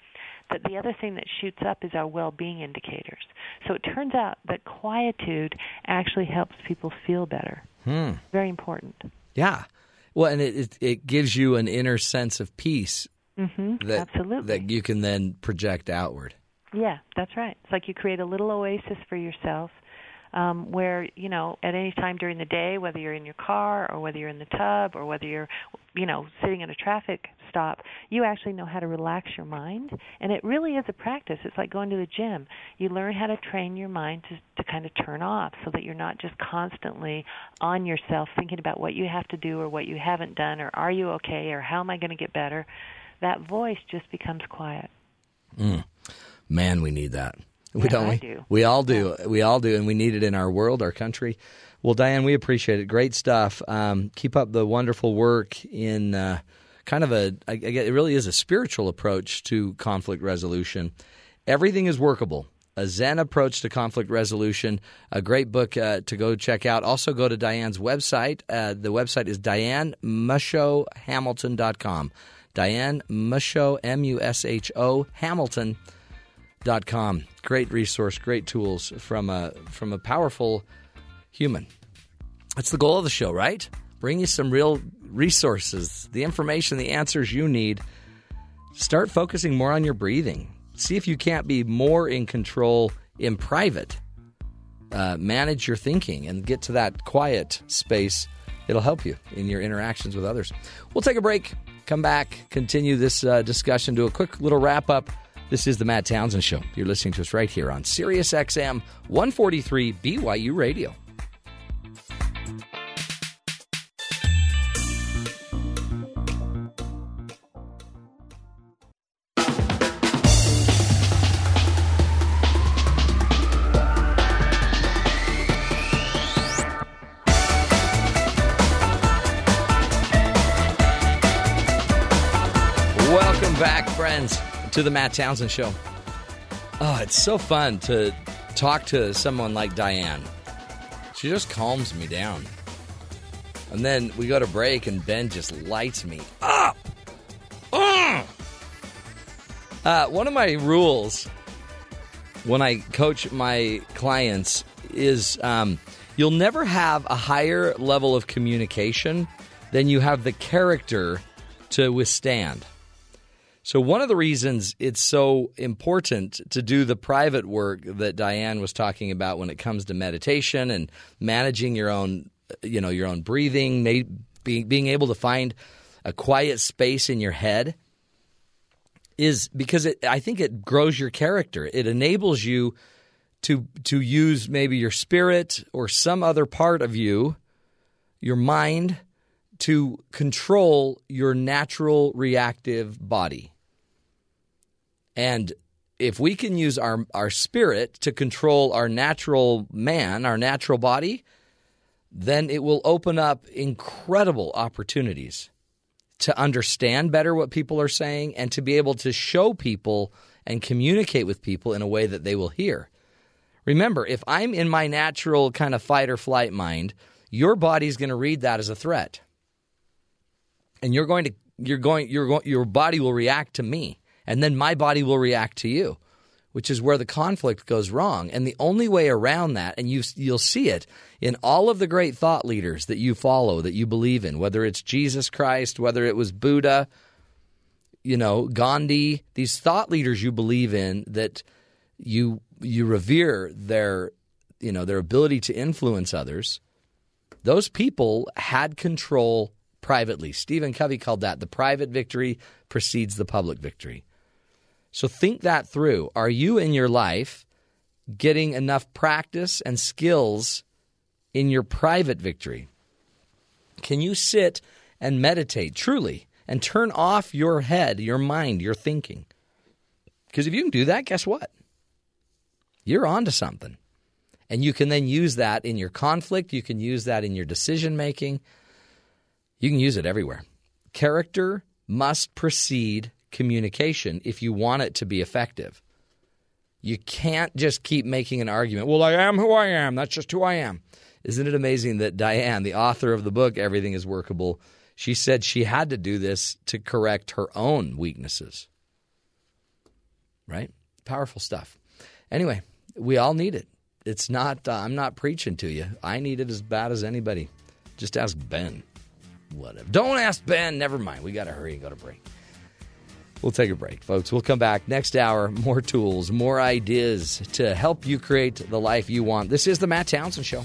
that the other thing that shoots up is our well-being indicators so it turns out that quietude actually helps people feel better Hmm. very important Yeah. Well, and it, it gives you an inner sense of peace mhm that absolutely that you can then project outward. Yeah, that's right. It's like you create a little oasis for yourself um, where, you know, at any time during the day, whether you're in your car or whether you're in the tub or whether you're, you know, sitting at a traffic stop, you actually know how to relax your mind. And it really is a practice. It's like going to the gym. You learn how to train your mind to, to kind of turn off so that you're not just constantly on yourself thinking about what you have to do or what you haven't done or are you okay or how am I going to get better. That voice just becomes quiet. Mm. Man, we need that. We Yeah, don't. I we, do. we all do. We all do, and we need it in our world, our country. Well, Diane, we appreciate it. Great stuff. Um, keep up the wonderful work in uh, kind of a. I, I get- it really is a spiritual approach to conflict resolution. Everything is workable. A Zen approach to conflict resolution. A great book uh, to go check out. Also, go to Diane's website. Uh, the website is dianemushohamilton.com. Diane Musho, M U S H O, Hamilton dot com. Great resource, great tools from a from a powerful human. That's the goal of the show, right? Bring you some real resources, the information, the answers you need. Start focusing more on your breathing. See if you can't be more in control in private. Uh, manage your thinking and get to that quiet space it'll help you in your interactions with others. We'll take a break, come back, continue this uh, discussion, do a quick little wrap up. This is the Matt Townsend Show. You're listening to us right here on Sirius XM 143 BYU Radio. To the Matt Townsend Show. Oh, it's so fun to talk to someone like Diane. She just calms me down. And then we go to break, and Ben just lights me up. Uh, one of my rules when I coach my clients is um, you'll never have a higher level of communication than you have the character to withstand. So, one of the reasons it's so important to do the private work that Diane was talking about when it comes to meditation and managing your own, you know, your own breathing, being, able to find a quiet space in your head is because it, I think it grows your character. It enables you to to use maybe your spirit or some other part of you, your mind, to control your natural reactive body. And if we can use our, our spirit to control our natural man, our natural body, then it will open up incredible opportunities to understand better what people are saying and to be able to show people and communicate with people in a way that they will hear. Remember, if I'm in my natural kind of fight or flight mind, your body's going to read that as a threat. And you're going to you're going you're going your body will react to me and then my body will react to you, which is where the conflict goes wrong. And the only way around that, and you, you'll see it in all of the great thought leaders that you follow, that you believe in, whether it's Jesus Christ, whether it was Buddha, you know, Gandhi, these thought leaders you believe in that you you revere their you know their ability to influence others. Those people had control privately. Stephen Covey called that the private victory precedes the public victory. So think that through. Are you in your life getting enough practice and skills in your private victory? Can you sit and meditate truly and turn off your head, your mind, your thinking? Because if you can do that, guess what? You're on to something. And you can then use that in your conflict, you can use that in your decision making. You can use it everywhere. Character must precede communication if you want it to be effective. You can't just keep making an argument. Well, I am who I am. That's just who I am. Isn't it amazing that Diane, the author of the book Everything is Workable, she said she had to do this to correct her own weaknesses. Right? Powerful stuff. Anyway, we all need it. It's not, uh, I'm not preaching to you. I need it as bad as anybody. Just ask Ben. Whatever. Don't ask Ben. Never mind. We got to hurry and go to break. We'll take a break, folks. We'll come back next hour. More tools, more ideas to help you create the life you want. This is the Matt Townsend Show.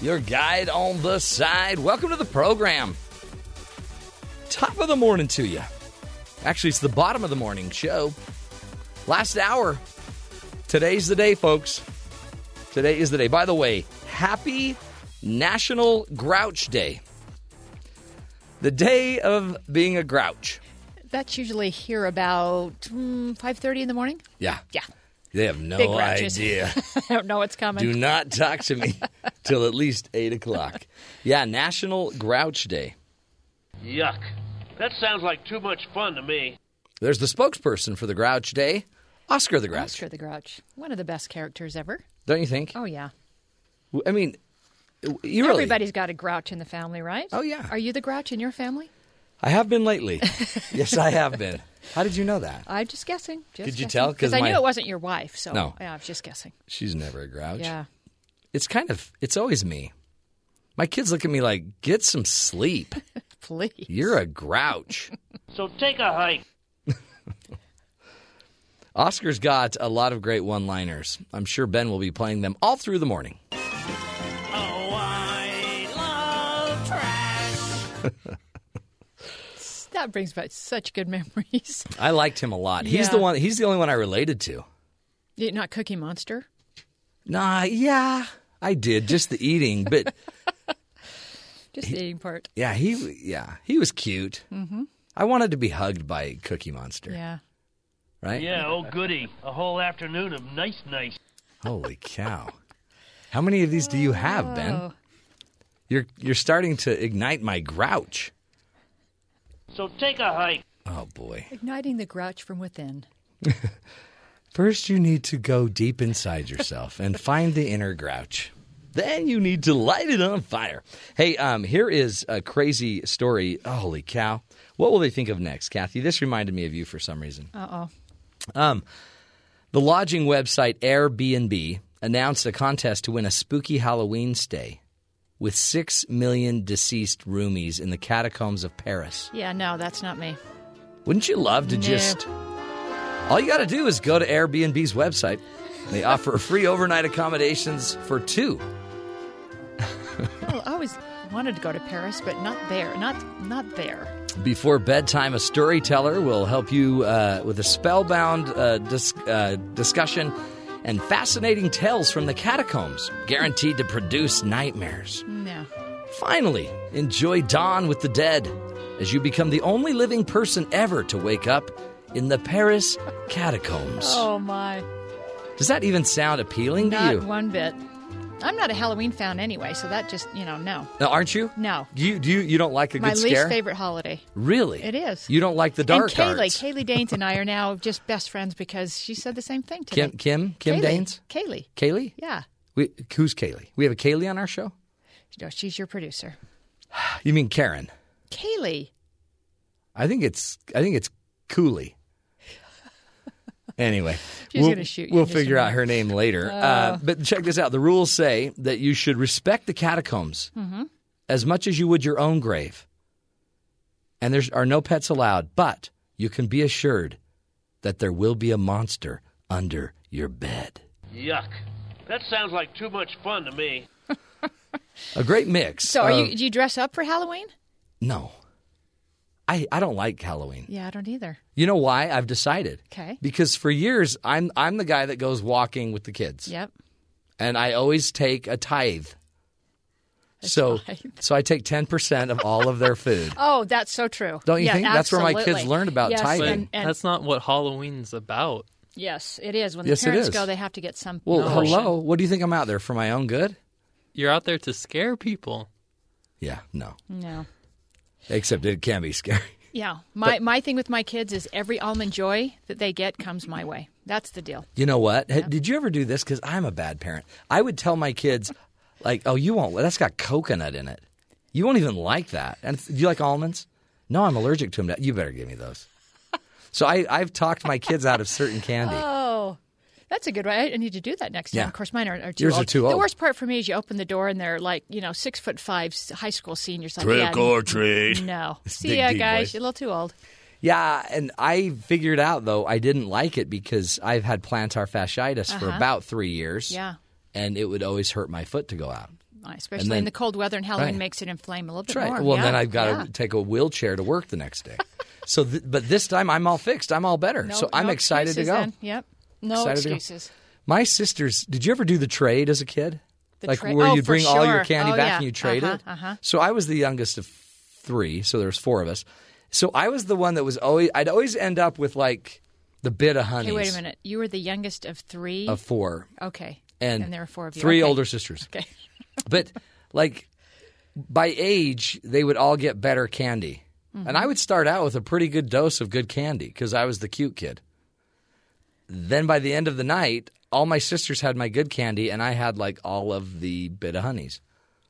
your guide on the side. Welcome to the program. Top of the morning to you. Actually, it's the bottom of the morning show. Last hour. Today's the day, folks. Today is the day. By the way, happy National Grouch Day. The day of being a grouch. That's usually here about mm, 5.30 in the morning. Yeah. Yeah. They have no Big grouches. idea. I don't know what's coming. Do not talk to me till at least 8 o'clock. Yeah, National Grouch Day. Yuck. That sounds like too much fun to me. There's the spokesperson for the Grouch Day, Oscar the Grouch. Oscar the Grouch, one of the best characters ever. Don't you think? Oh yeah. I mean, you really. Everybody's got a Grouch in the family, right? Oh, yeah. Are you the Grouch in your family? I have been lately. yes, I have been. How did you know that? I'm just guessing. Just Could you guessing. tell? 'Cause Because I my- knew it wasn't your wife, so No. yeah, I was just guessing. She's never a grouch. Yeah. It's kind of, it's always me. My kids look at me like, get some sleep. Please. You're a grouch. So take a hike. Oscar's got a lot of great one liners. I'm sure Ben will be playing them all through the morning. Oh, I love trash. That brings back such good memories. I liked him a lot. He's the one, he's the only one I related to. You- Not Cookie Monster. Nah, yeah, I did. Just the eating. But Just the eating part. yeah, he, yeah, he was cute. Mm-hmm. I wanted to be hugged by Cookie Monster, Yeah. right? Yeah, oh goody. A whole afternoon of nice, nice. Holy cow. How many of these do you have, Ben? Oh. You're you're starting to ignite my grouch. So take a hike. Oh boy. Igniting the Grouch from within. First you need to go deep inside yourself and find the inner grouch. Then you need to light it on fire. Hey, um, here is a crazy story. Holy cow. What will they think of next, Kathy? This reminded me of you for some reason. Uh oh. Um, the lodging website Airbnb announced a contest to win a spooky Halloween stay with six million deceased roomies in the catacombs of Paris. Yeah, no, that's not me. Wouldn't you love to No. just. All you got to do is go to Airbnb's website. They offer free overnight accommodations for two. Well, I always wanted to go to Paris, but not there. Not not there. Before bedtime, a storyteller will help you uh, with a spellbound uh, dis- uh, discussion and fascinating tales from the catacombs, guaranteed to produce nightmares. No. Finally, enjoy Dawn with the Dead as you become the only living person ever to wake up in the Paris catacombs. Oh my. Does that even sound appealing to you? Not one bit. I'm not a Halloween fan anyway, so that just you know no. Now, aren't you? No. Do you do you, you don't like a good My least favorite holiday. Really? It is. You don't like the dark and Kaylee, arts. Kaylee Danes and I are now just best friends because she said the same thing today. Kim Kim Kim Kaylee. Danes? Kaylee. Kaylee? Yeah. We, who's Kaylee? We have a Kaylee on our show? No, she's your producer. You mean Karen? Kaylee. I think it's I think it's Cooley. Anyway, She's we'll, gonna shoot you we'll in just a figure out her name later. Oh. Uh, but check this out: the rules say that you should respect the catacombs Mm-hmm. as much as you would your own grave, and there are no pets allowed. But you can be assured that there will be a monster under your bed. Yuck. That sounds like too much fun to me. A great mix. So, are of- you? Do you dress up for Halloween? No, I I don't like Halloween. Yeah, I don't either. You know why? I've decided. Okay. Because for years I'm I'm the guy that goes walking with the kids. Yep. And I always take a tithe. so tithe. so I take ten percent of all of their food. Oh, that's so true. Don't you Yeah, think? That's where my kids absolutely. learned about yes, tithing. And, and That's not what Halloween's about. yes, it is. When the it parents go, they have to get some. Well, portion. hello. What do you think I'm out there for my own good? You're out there to scare people. Yeah, no. No. Except it can be scary. Yeah, my my thing with my kids is every almond joy that they get comes my way. That's the deal. You know what? H- Did you ever do this? Because I'm a bad parent. I would tell my kids, like, "Oh, you won't. That's got coconut in it. You won't even like that." And do you like almonds? No, I'm allergic to them. You better give me those. So I, I've talked my kids out of certain candy. Oh. That's a good way. I need to do that next time. Yeah. Of course, mine are, are too Yours are old. The worst part for me is you open the door and they're like, you know, six foot five high school seniors. Like, Trick yeah, or treat. No. See big, ya, guys. voice. You're a little too old. Yeah, and I figured out though I didn't like it because I've had plantar fasciitis for Uh-huh. about three years. Yeah. and it would always hurt my foot to go out. Especially then- in the cold weather and Halloween Right. makes it inflame a little bit right. more. Well, yeah. then I've got yeah. to take a wheelchair to work the next day. so, th- but this time I'm all fixed. I'm all better. No- so I'm no excited to go. then. Yep. No excuses. My sisters, did you ever do the trade as a kid? The like tra- where oh, you'd bring all your candy Oh, back yeah. and you trade Uh-huh, it? uh-huh. So I was the youngest of three, so there was four of us. So I was the one that was always I'd always end up with like the Bit-O-Honey Okay, wait a minute. You were the youngest of three. of four. Okay. And, there were four of you. Three Okay. older sisters. Okay. but like by age, they would all get better candy. Mm-hmm. And I would start out with a pretty good dose of good candy because I was the cute kid. Then by the end of the night, all my sisters had my good candy, and I had like all of the Bit-O-Honeys.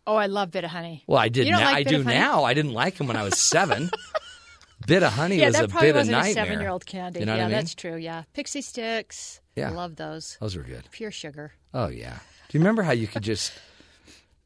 Oh, I love Bit-O-Honey. Well, I did. You don't now. like I do now. I didn't like them when I was seven. Bit-O-Honey yeah, was a bit of nightmare. a seven-year-old candy. You know yeah, I mean? that's true. Yeah, pixie sticks. Yeah. I love those. Those were good. Pure sugar. Oh yeah. Do you remember how you could just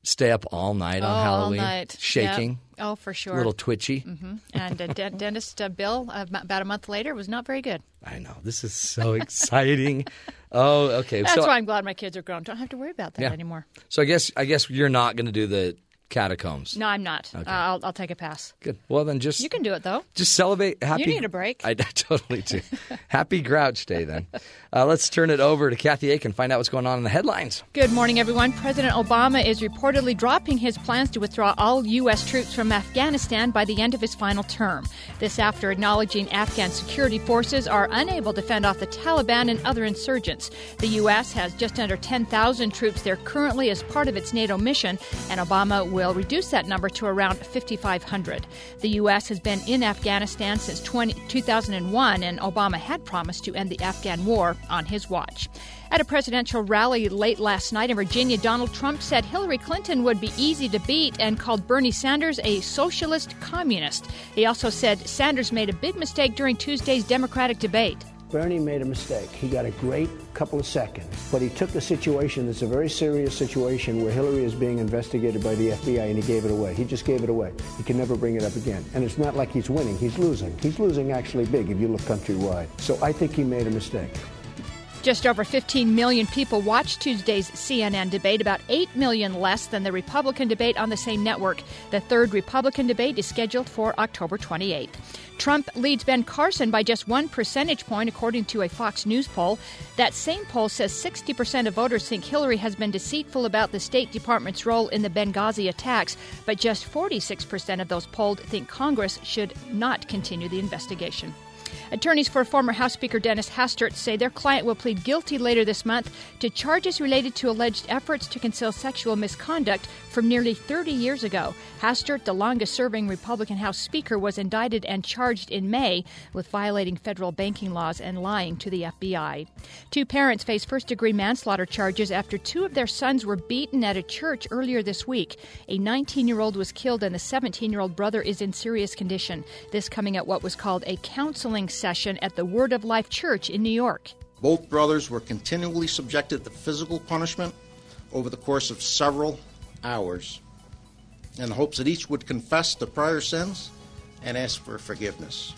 stay up all night on oh, Halloween, all night. shaking, Yeah. Oh, for sure. a little twitchy? hmm And uh, de- dentist uh, Bill, uh, about a month later, was not very good. I know. This is so exciting. oh, okay. That's so, why I'm glad my kids are grown. Don't have to worry about that Yeah. anymore. so I guess I guess you're not going to do the catacombs. No, I'm not. Okay. Uh, I'll, I'll take a pass. Good. Well, then just You can do it though. just celebrate. Happy. need a break. I, I totally do. Happy Grouch Day then. Uh, let's turn it over to Kathy Aiken. Find out what's going on in the headlines. Good morning, everyone. President Obama is reportedly dropping his plans to withdraw all U.S. troops from Afghanistan by the end of his final term. This after acknowledging Afghan security forces are unable to fend off the Taliban and other insurgents. The U.S. has just under 10,000 troops there currently as part of its NATO mission, and Obama will reduce that number to around 5,500. The U.S. has been in Afghanistan since 20, 2001, and Obama had promised to end the Afghan war on his watch. At a presidential rally late last night in Virginia, Donald Trump said Hillary Clinton would be easy to beat and called Bernie Sanders a socialist communist. He also said Sanders made a big mistake during Tuesday's Democratic debate. Bernie made a mistake. He got a great couple of seconds, but he took a situation that's a very serious situation where Hillary is being investigated by the FBI and he gave it away. He just gave it away. He can never bring it up again. And it's not like he's winning, he's losing. He's losing actually big if you look countrywide. So I think he made a mistake. Just over 15 million people watched Tuesday's CNN debate, about 8 million less than the Republican debate on the same network. The third Republican debate is scheduled for October 28th. Trump leads Ben Carson by just one percentage point, according to a Fox News poll. That same poll says 60% of voters think Hillary has been deceitful about the State Department's role in the Benghazi attacks, but just 46% of those polled think Congress should not continue the investigation. Attorneys for former House Speaker Dennis Hastert say their client will plead guilty later this month to charges related to alleged efforts to conceal sexual misconduct from nearly 30 years ago. Hastert, the longest serving Republican House Speaker, was indicted and charged in May with violating federal banking laws and lying to the FBI. Two parents face first degree manslaughter charges after two of their sons were beaten at a church earlier this week. A 19 year old was killed and the 17 year old brother is in serious condition. This coming at what was called a counseling session at the Word of Life Church in New York. Both brothers were continually subjected to physical punishment over the course of several hours in the hopes that each would confess to prior sins and ask for forgiveness.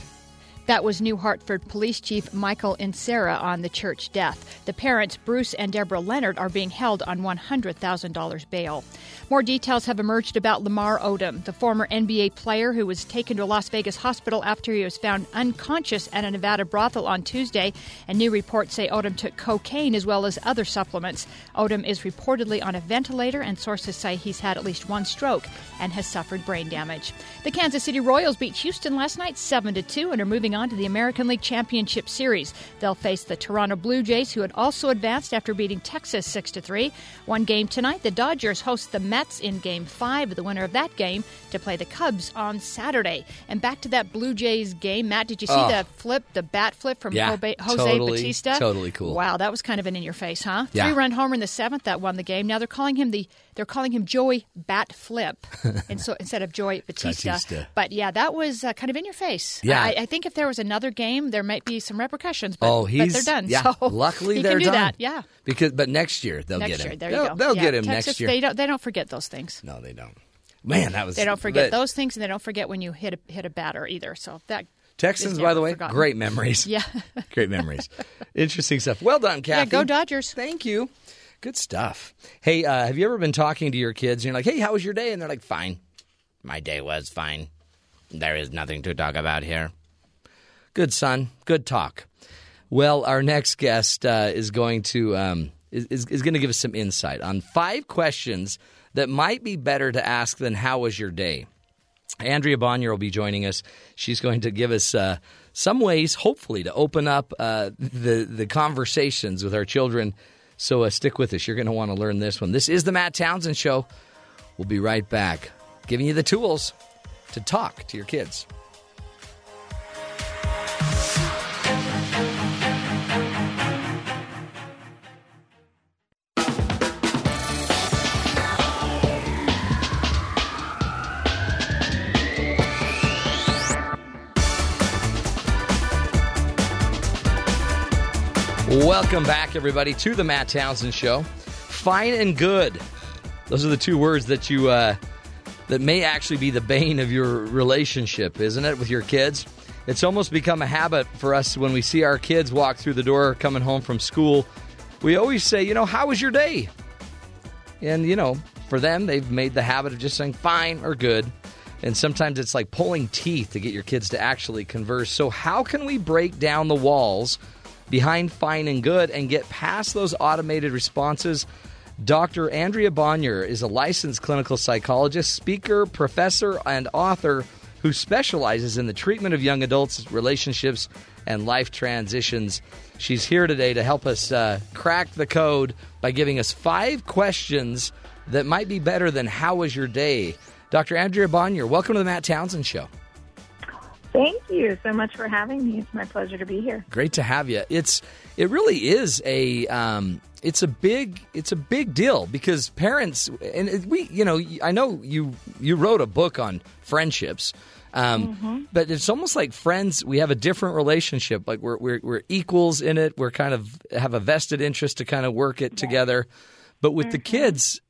That was New Hartford Police Chief Michael Inserra on the church death. The parents, Bruce and Deborah Leonard, are being held on $100,000 bail. More details have emerged about Lamar Odom, the former NBA player who was taken to a Las Vegas hospital after he was found unconscious at a Nevada brothel on Tuesday. And new reports say Odom took cocaine as well as other supplements. Odom is reportedly on a ventilator, and sources say he's had at least one stroke and has suffered brain damage. The Kansas City Royals beat Houston last night 7 2 and are moving on to the American League Championship Series. They'll face the Toronto Blue Jays, who had also advanced after beating Texas 6 3. One game tonight, the Dodgers host the Mets in Game 5, the winner of that game to play the Cubs on Saturday. And back to that Blue Jays game, Matt, did you see Oh. the flip, the bat flip from Yeah, Jose totally, Bautista? totally cool. Wow, that was kind of an in your face, huh? Yeah. Three run homer in the seventh that won the game. Now they're calling him the they're calling him Joey Bat Flip, and so instead of Joey Bautista. Bautista. But yeah, that was uh, kind of in your face. Yeah. I, I think if there was another game, there might be some repercussions. But, oh, but he's they're done. Yeah, so luckily he they're can do done. that. Yeah, Because but next year they'll next get him. year. There they'll you go. they'll Yeah, get him Texas, next year. They don't. They don't forget those things. no, they don't. Man, that was They don't forget but those things, and they don't forget when you hit a hit a batter either. So that Texans, by the way, forgotten. great memories. Yeah. great memories. Interesting stuff. Well done, Kathy. Yeah, go Dodgers. Thank you. Good stuff. Hey, uh, have you ever been talking to your kids and you're like, "Hey, how was your day?" And they're like, "Fine. My day was fine. There is nothing to talk about here." Good son. Good talk. Well, our next guest uh, is going to um, is, is, going to give us some insight on five questions that might be better to ask than "How was your day." Andrea Bonior will be joining us. She's going to give us uh, some ways, hopefully, to open up uh, the the conversations with our children. So uh, stick with us. You're going to want to learn this one. This is the Matt Townsend Show. We'll be right back, giving you the tools to talk to your kids. Welcome back, everybody, to the Matt Townsend Show. Fine and good. Those are the two words that you uh, that may actually be the bane of your relationship, isn't it, with your kids? It's almost become a habit for us when we see our kids walk through the door coming home from school. We always say, you know, how was your day? And you know, for them, they've made the habit of just saying fine or good. And sometimes it's like pulling teeth to get your kids to actually converse. So, how can we break down the walls behind fine and good and get past those automated responses? Dr. Andrea Bonior is a licensed clinical psychologist, speaker, professor, and author who specializes in the treatment of young adults' relationships and life transitions. She's here today to help us uh, crack the code by giving us five questions that might be better than How was your day? Dr. Andrea Bonior, welcome to the Matt Townsend Show. Thank you so much for having me. It's my pleasure to be here. Great to have you. It's it really is a um, it's a big it's a big deal because parents and we you know I know you you wrote a book on friendships. Um, Mm-hmm. But it's almost like friends. We have a different relationship. Like we're, we're we're equals in it. We're kind of have a vested interest to kind of work it together. But with the kids,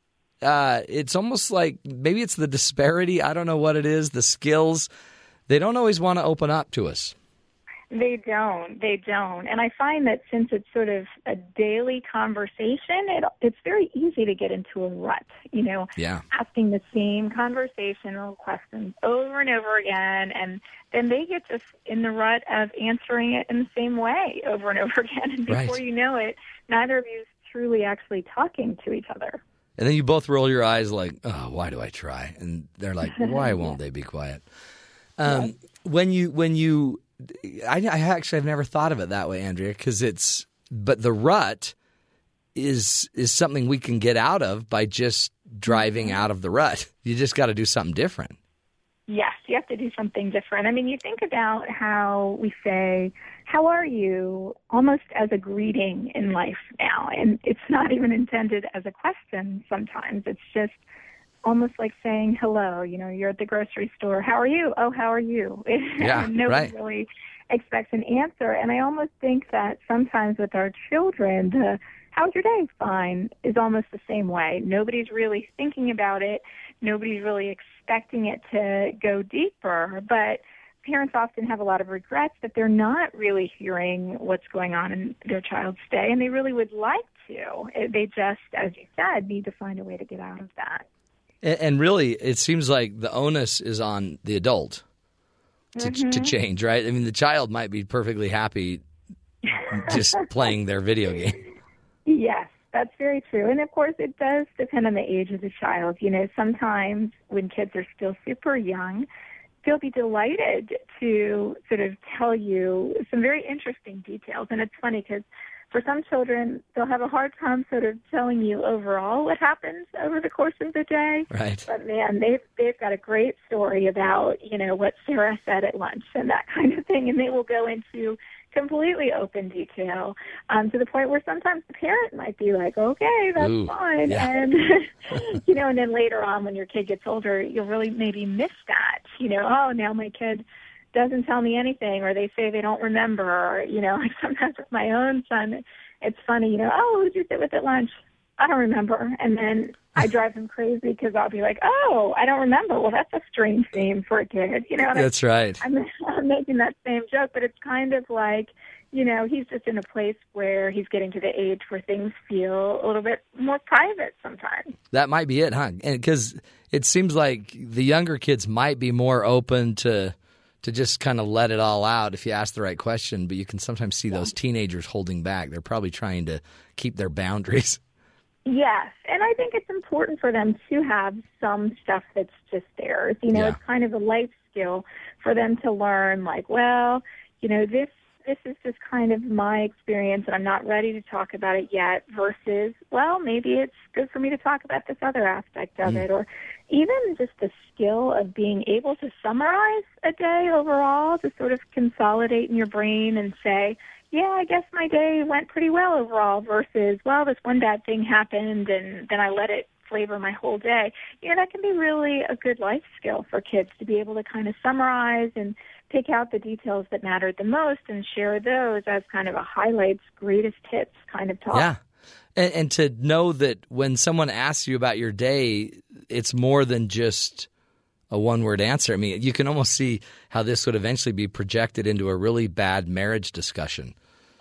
uh, it's almost like maybe it's the disparity. I don't know what it is. The skills they don't always want to open up to us. They don't. They don't. And I find that since it's sort of a daily conversation, it, it's very easy to get into a rut, you know, Yeah. asking the same conversational questions over and over again. And then they get just in the rut of answering it in the same way over and over again. And before Right. you know it, neither of you is truly actually talking to each other. And then you both roll your eyes like, oh, why do I try? And they're like, why won't they be quiet? Um, When you, when you, I, I actually have never thought of it that way, Andrea, because it's, but the rut is is something we can get out of by just driving out of the rut. You just got to do something different. Yes, you have to do something different. I mean, you think about how we say, How are you? almost as a greeting in life now. And it's not even intended as a question sometimes. It's just almost like saying hello. You know, you're at the grocery store. How are you? Oh, how are you? Yeah, Nobody right. really expects an answer. And I almost think that sometimes with our children, the how's your day? Fine is almost the same way. Nobody's really thinking about it. Nobody's really expecting it to go deeper. But parents often have a lot of regrets that they're not really hearing what's going on in their child's day, and they really would like to. They just, as you said, need to find a way to get out of that. And, and really, it seems like the onus is on the adult to, to Mhm. change, right? I mean, the child might be perfectly happy just playing their video game. Yes, that's very true. And of course, it does depend on the age of the child. You know, sometimes when kids are still super young, they'll be delighted to sort of tell you some very interesting details. And it's funny because for some children, they'll have a hard time sort of telling you overall what happens over the course of the day. Right. But man, they've they've got a great story about you know what Sarah said at lunch and that kind of thing, and they will go into completely open detail um, to the point where sometimes the parent might be like, "Okay, that's Ooh, fine," yeah. and you know, and then later on when your kid gets older, you'll really maybe miss that. You know, oh, now my kid doesn't tell me anything, or they say they don't remember, or you know, like sometimes with my own son, it's funny. You know, oh, who'd you sit with at lunch? I don't remember, and then I drive him crazy because I'll be like, "Oh, I don't remember." Well, that's a strange name for a kid, you know. and I- That's right. I'm, I'm making that same joke, but it's kind of like, you know, he's just in a place where he's getting to the age where things feel a little bit more private sometimes. That might be it, huh? and Because it seems like the younger kids might be more open to to just kind of let it all out if you ask the right question. But you can sometimes see those teenagers holding back. They're probably trying to keep their boundaries. Yes, and I think it's important for them to have some stuff that's just theirs. You know, Yeah. it's kind of a life skill for them to learn. Like, well, you know, this this is just kind of my experience, and I'm not ready to talk about it yet. Versus, well, maybe it's good for me to talk about this other aspect of Mm. it, or even just the skill of being able to summarize a day overall, to sort of consolidate in your brain and say, yeah, I guess my day went pretty well overall versus, well, this one bad thing happened and then I let it flavor my whole day. You know, that can be really a good life skill for kids to be able to kind of summarize and pick out the details that mattered the most and share those as kind of a highlights, greatest hits kind of talk. Yeah. And, and to know that when someone asks you about your day, it's more than just a one word answer. I mean, you can almost see how this would eventually be projected into a really bad marriage discussion.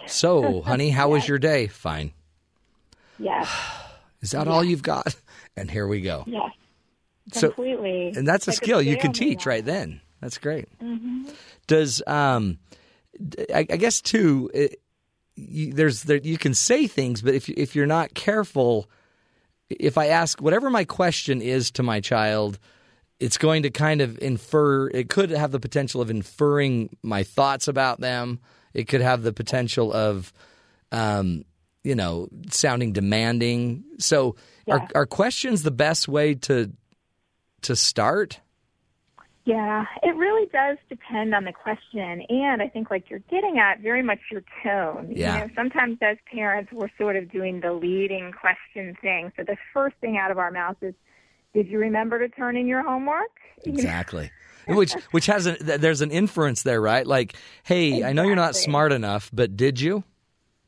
So, honey, how was your day? Fine. Yes. Is that all you've got? And here we go. Yes. So- Completely. And that's a Like skill you can teach right then. That's great. Mhm. Does um, I, I guess too? It, you, there's there, you can say things, but if if you're not careful, if I ask whatever my question is to my child, it's going to kind of infer. It could have the potential of inferring my thoughts about them. It could have the potential of, um, you know, sounding demanding. So, are are questions the best way to to start? Yeah, it really does depend on the question. And I think, like you're getting at, very much your tone. Yeah. You know, sometimes as parents, we're sort of doing the leading question thing. So the first thing out of our mouth is, Did you remember to turn in your homework? Exactly. which which has a there's an inference there, right? Like, hey, I know you're not smart enough, but did you?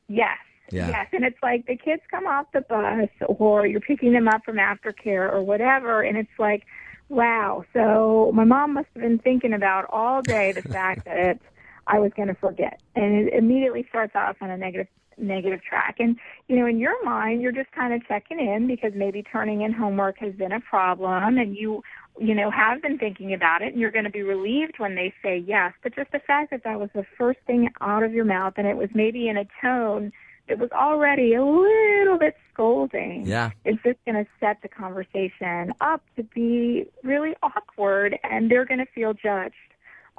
Yes. Yeah. Yes. And it's like the kids come off the bus or you're picking them up from aftercare or whatever and it's like, wow, so my mom must have been thinking about all day the fact that I was going to forget. And it immediately starts off on a negative negative track. And you know, in your mind, you're just kind of checking in because maybe turning in homework has been a problem and you you know, have been thinking about it and you're going to be relieved when they say yes. But just the fact that that was the first thing out of your mouth and it was maybe in a tone that was already a little bit scolding. Yeah. It's just going to set the conversation up to be really awkward and they're going to feel judged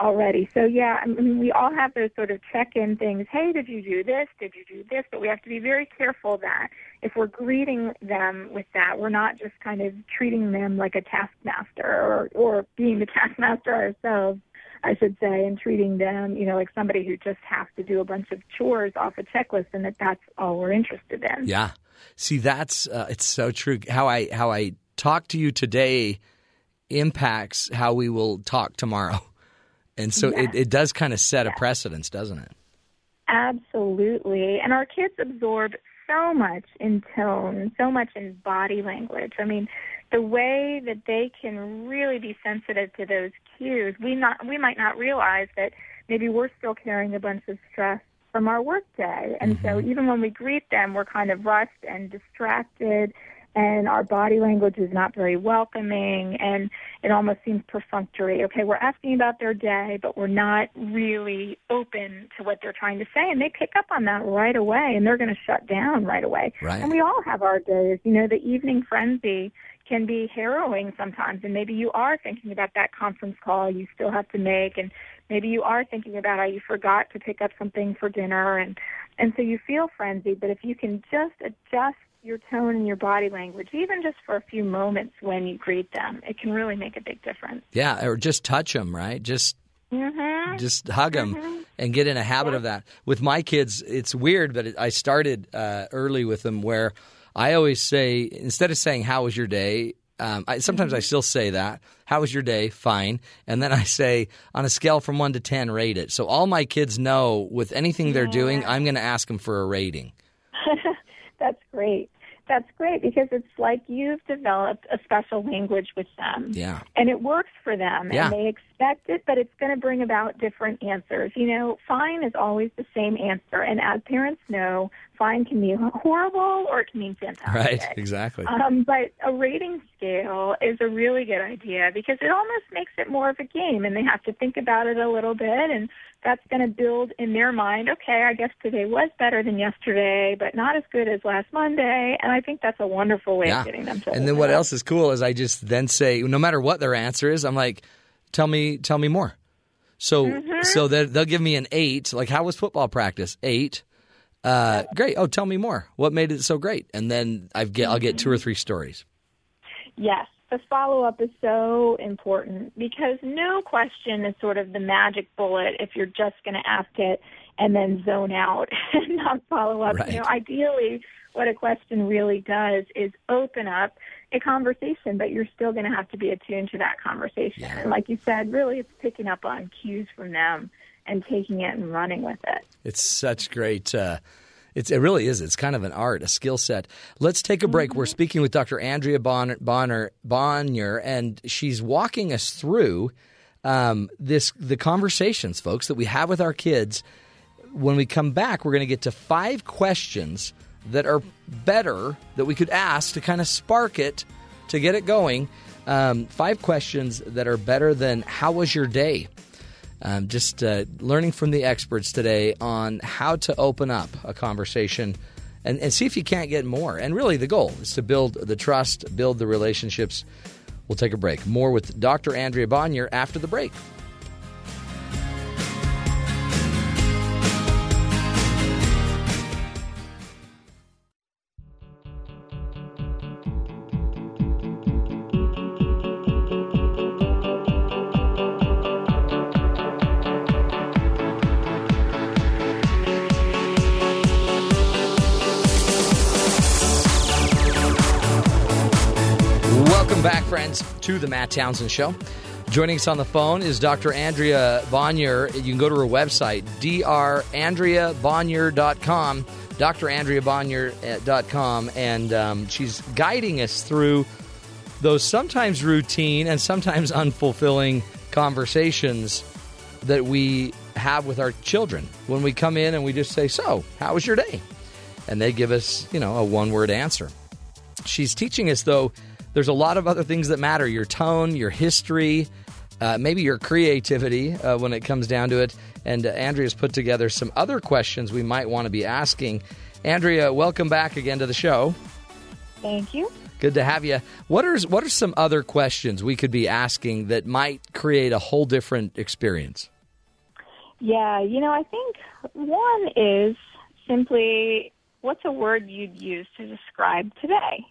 already. So yeah, I mean, we all have those sort of check-in things. Hey, did you do this? Did you do this? But we have to be very careful that if we're greeting them with that, we're not just kind of treating them like a taskmaster or or being the taskmaster ourselves. I should say, and treating them, you know, like somebody who just has to do a bunch of chores off a checklist, and that that's all we're interested in. Yeah. See, that's uh, it's so true. How I how I talk to you today impacts how we will talk tomorrow, and so Yes. it, it does kind of set a precedence, doesn't it? Absolutely. And our kids absorb so much in tone, so much in body language. I mean, the way that they can really be sensitive to those cues, we not we might not realize that maybe we're still carrying a bunch of stress from our work day. And so mm-hmm. even when we greet them, we're kind of rushed and distracted and our body language is not very welcoming and it almost seems perfunctory. Okay, we're asking about their day, but we're not really open to what they're trying to say and they pick up on that right away and they're going to shut down right away. Right. And we all have our days. You know, the evening frenzy can be harrowing sometimes. And maybe you are thinking about that conference call you still have to make. And maybe you are thinking about how you forgot to pick up something for dinner. And and so you feel frenzied. But if you can just adjust your tone and your body language even just for a few moments when you greet them it can really make a big difference. Yeah, or just touch them, right? Just mhm just hug them and get in a habit of that. With my kids, it's weird, but it, I started uh, early with them where I always say instead of saying "How was your day," um, I, sometimes I still say that. How was your day? Fine, and then I say on a scale from one to ten, rate it. So all my kids know with anything they're doing, I'm going to ask them for a rating. that's great that's great because it's like you've developed a special language with them Yeah. and it works for them Yeah. and they expect it but it's going to bring about different answers you know fine is always the same answer and as parents know fine can mean horrible or it can mean fantastic Right. Exactly. um, but a rating scale is a really good idea because it almost makes it more of a game and they have to think about it a little bit and that's going to build in their mind, okay, I guess today was better than yesterday, but not as good as last Monday. And I think that's a wonderful way yeah. of getting them to And then what else is cool is I just then say, no matter what their answer is, I'm like, tell me, tell me more. So, Mhm. so they'll they'll give me an eight. Like, how was football practice? Eight. Uh, great. Oh, tell me more. What made it so great? And then I get I'll get two or three stories. Yes, the follow up is so important because no question is sort of the magic bullet if you're just going to ask it and then zone out and not follow up. Right. You know, ideally, what a question really does is open up a conversation, but you're still going to have to be attuned to that conversation. And like you said, really, it's picking up on cues from them and taking it and running with it. It's such great. Uh, it's, it really is. It's kind of an art, a skill set. Let's take a break. We're speaking with Dr. Andrea Bonner, Bonner, Bonior, and she's walking us through um, this the conversations, folks, that we have with our kids. When we come back, we're going to get to five questions that are better that we could ask to kind of spark it to get it going. Um, five questions that are better than "How was your day?" Um, just uh, learning from the experts today on how to open up a conversation and, and see if you can't get more. And really, the goal is to build the trust, build the relationships. We'll take a break. More with Dr. Andrea Bonior after the break. Matt Townsend Show. Joining us on the phone is Dr. Andrea Bonior. You can go to her website, drandreabonior.com, drandreabonior.com, and um, she's guiding us through those sometimes routine and sometimes unfulfilling conversations that we have with our children when we come in and we just say, So, how was your day? And they give us, you know, a one word answer. She's teaching us, though, there's a lot of other things that matter your tone, your history, uh, maybe your creativity uh, when it comes down to it. And uh, Andrea's put together some other questions we might want to be asking. Andrea, welcome back again to the show. Thank you. Good to have you. What are what are some other questions we could be asking that might create a whole different experience? Yeah, you know, I think one is simply what's a word you'd use to describe today?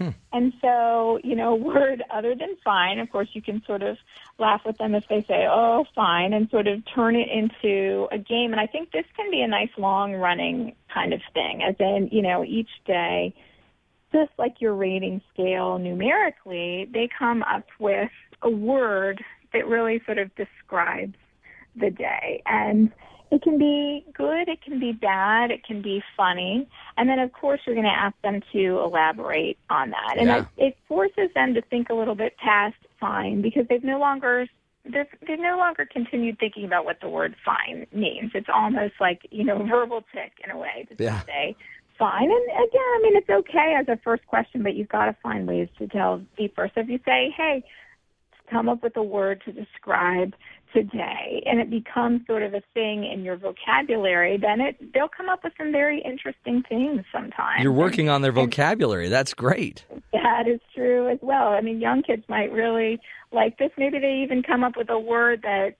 Hmm. And so, you know, word other than fine, of course, you can sort of laugh with them if they say, oh, fine, and sort of turn it into a game. And I think this can be a nice long running kind of thing, as in, you know, each day, just like your rating scale numerically, they come up with a word that really sort of describes the day. And it can be good, it can be bad, it can be funny. And then, of course, you're going to ask them to elaborate on that. And Yeah. it, it forces them to think a little bit past fine because they've no longer. They've, they've no longer continued thinking about what the word fine means. It's almost like, you know, verbal tick in a way to Yeah. say fine. And again, I mean, it's okay as a first question, but you've got to find ways to delve deeper. So if you say, hey, come up with a word to describe today and it becomes sort of a thing in your vocabulary then it they'll come up with some very interesting things sometimes You're working on their vocabulary. That's great. that is true as well i mean young kids might really like this maybe they even come up with a word that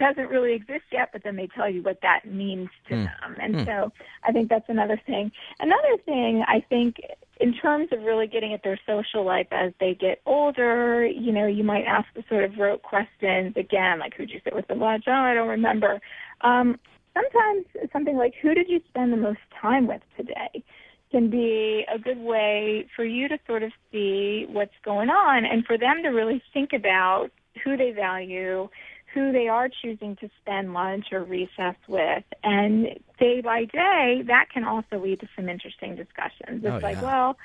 doesn't really exist yet but then they tell you what that means to Hmm. them and Hmm. so i think that's another thing another thing i think in terms of really getting at their social life as they get older, you know, you might ask the sort of rote questions again, like who'd you sit with the lunch? Oh, I don't remember. Um, sometimes something like who did you spend the most time with today can be a good way for you to sort of see what's going on and for them to really think about who they value, who they are choosing to spend lunch or recess with. And day by day, that can also lead to some interesting discussions. It's Oh, like, well,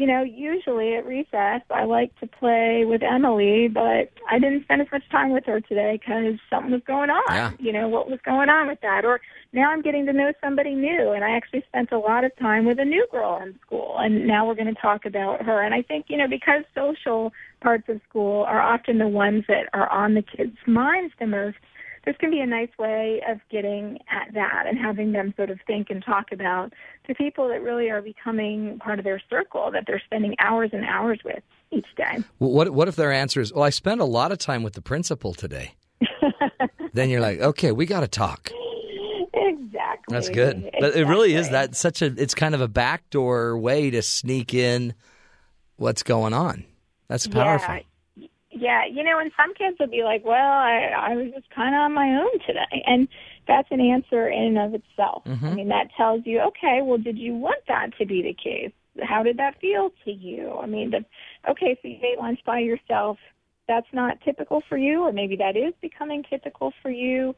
you know, usually at recess, I like to play with Emily, but I didn't spend as much time with her today because something was going on. Yeah. You know, what was going on with that? Or now I'm getting to know somebody new, and I actually spent a lot of time with a new girl in school, and now we're going to talk about her. And I think, you know, because social parts of school are often the ones that are on the kids' minds the most, this can be a nice way of getting at that and having them sort of think and talk about the people that really are becoming part of their circle that they're spending hours and hours with each day. Well, What what if their answer is, "Well, I spent a lot of time with the principal today." then you're like, "Okay, we got to talk." Exactly. That's good. But it really is Exactly. that such a it's kind of a backdoor way to sneak in what's going on. That's powerful. Yeah. Yeah, you know, and some kids would be like, "Well, I I was just kind of on my own today," and that's an answer in and of itself. I Mhm. mean, that tells you, okay, well, did you want that to be the case? how did that feel to you? I mean, the, okay, so you ate lunch by yourself. That's not typical for you, or maybe that is becoming typical for you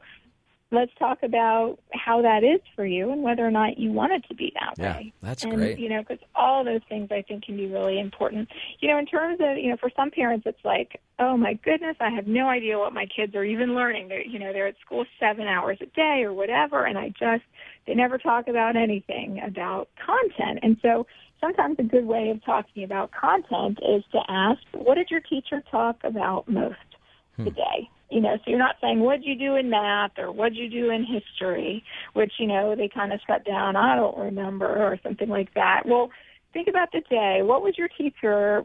let's talk about how that is for you and whether or not you want it to be that Yeah, way. that's and, great. You know, because all those things I think can be really important. You know, in terms of you know, for some parents, it's like, oh my goodness, I have no idea what my kids are even learning. They're you know they're at school seven hours a day or whatever, and I just they never talk about anything about content, and so. Sometimes a good way of talking about content is to ask, what did your teacher talk about most hmm. today? You know, so you're not saying what'd you do in math or what'd you do in history, which you know they kind of shut down. I don't remember or something like that. Well, think about the day. What was your teacher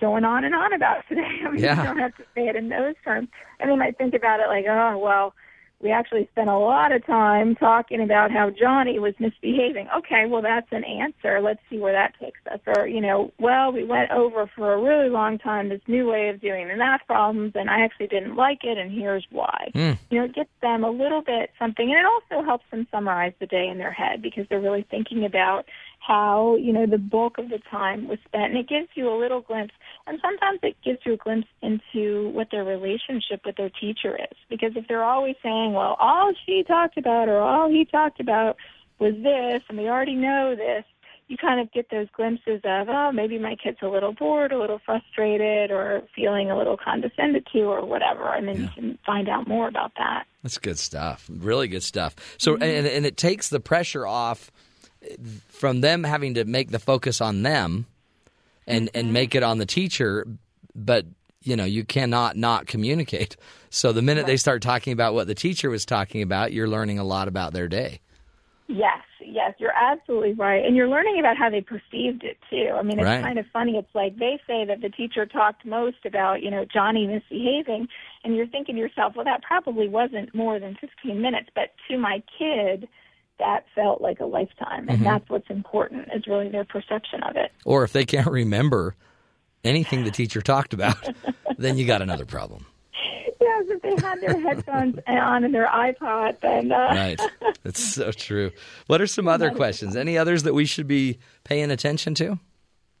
going on and on about today? I mean, Yeah. you don't have to say it in those terms. And they might think about it like, oh well, we actually spent a lot of time talking about how Johnny was misbehaving. Okay, well that's an answer. Let's see where that takes us. Or, you know, well, we went over for a really long time this new way of doing the math problems and I actually didn't like it and here's why. Hmm. You know, it gets them a little bit something and it also helps them summarize the day in their head because they're really thinking about how, you know, the bulk of the time was spent and it gives you a little glimpse and sometimes it gives you a glimpse into what their relationship with their teacher is. Because if they're always saying, well, all she talked about or all he talked about was this and we already know this, you kind of get those glimpses of, oh, maybe my kid's a little bored, a little frustrated, or feeling a little condescended to, or whatever. And then you can find out more about that. That's good stuff. Really good stuff. So, mm-hmm. and, and it takes the pressure off from them having to make the focus on them and, and mm-hmm. make it on the teacher, but you know, you cannot not communicate. So the minute they start talking about what the teacher was talking about, you're learning a lot about their day. Yes, yes, you're absolutely right. And you're learning about how they perceived it too. I mean, it's Right. kind of funny. It's like they say that the teacher talked most about, you know, Johnny misbehaving, and you're thinking to yourself, well, that probably wasn't more than 15 minutes, but to my kid, that felt like a lifetime. And Mhm. that's what's important is really their perception of it. Or if they can't remember anything the teacher talked about, then you got another problem. Yes, if they had their headphones on and their iPod, then uh, Right. That's so true. What are some other questions? Any others that we should be paying attention to?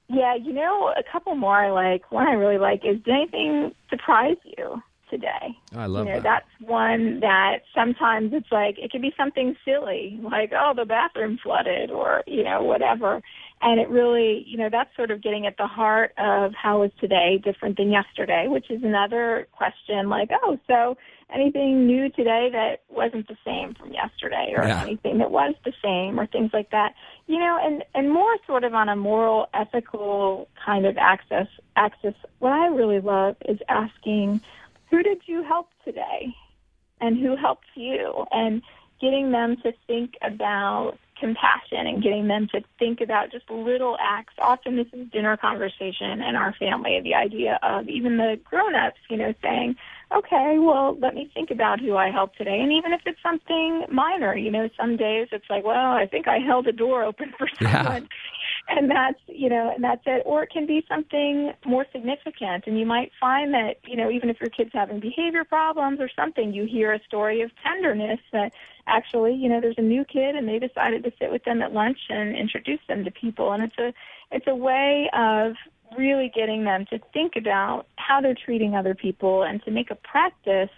Yeah, you know, a couple more I like. One I really like is did anything surprise you today? I love you know, that. that's one that sometimes it's like it can be something silly, like oh the bathroom flooded or you know whatever, and it really you know that's sort of getting at the heart of how is today different than yesterday, which is another question like oh so anything new today that wasn't the same from yesterday or Yeah. anything that was the same or things like that you know and and more sort of on a moral ethical kind of access access what i really love is asking who did you help today? And who helped you? And getting them to think about compassion and getting them to think about just little acts. Often this is dinner conversation in our family the idea of even the grown-ups you know saying okay well let me think about who i helped today. And even if it's something minor you know some days it's like well i think i held a door open for someone. And that's you know and that's it. Or it can be something more significant. And you might find that you know even if your kid's having behavior problems or something you hear a story of tenderness that actually you know there's a new kid and they decided to sit with them at lunch and introduce them to people. And it's a it's a way of really getting them to think about how they're treating other people and to make a practice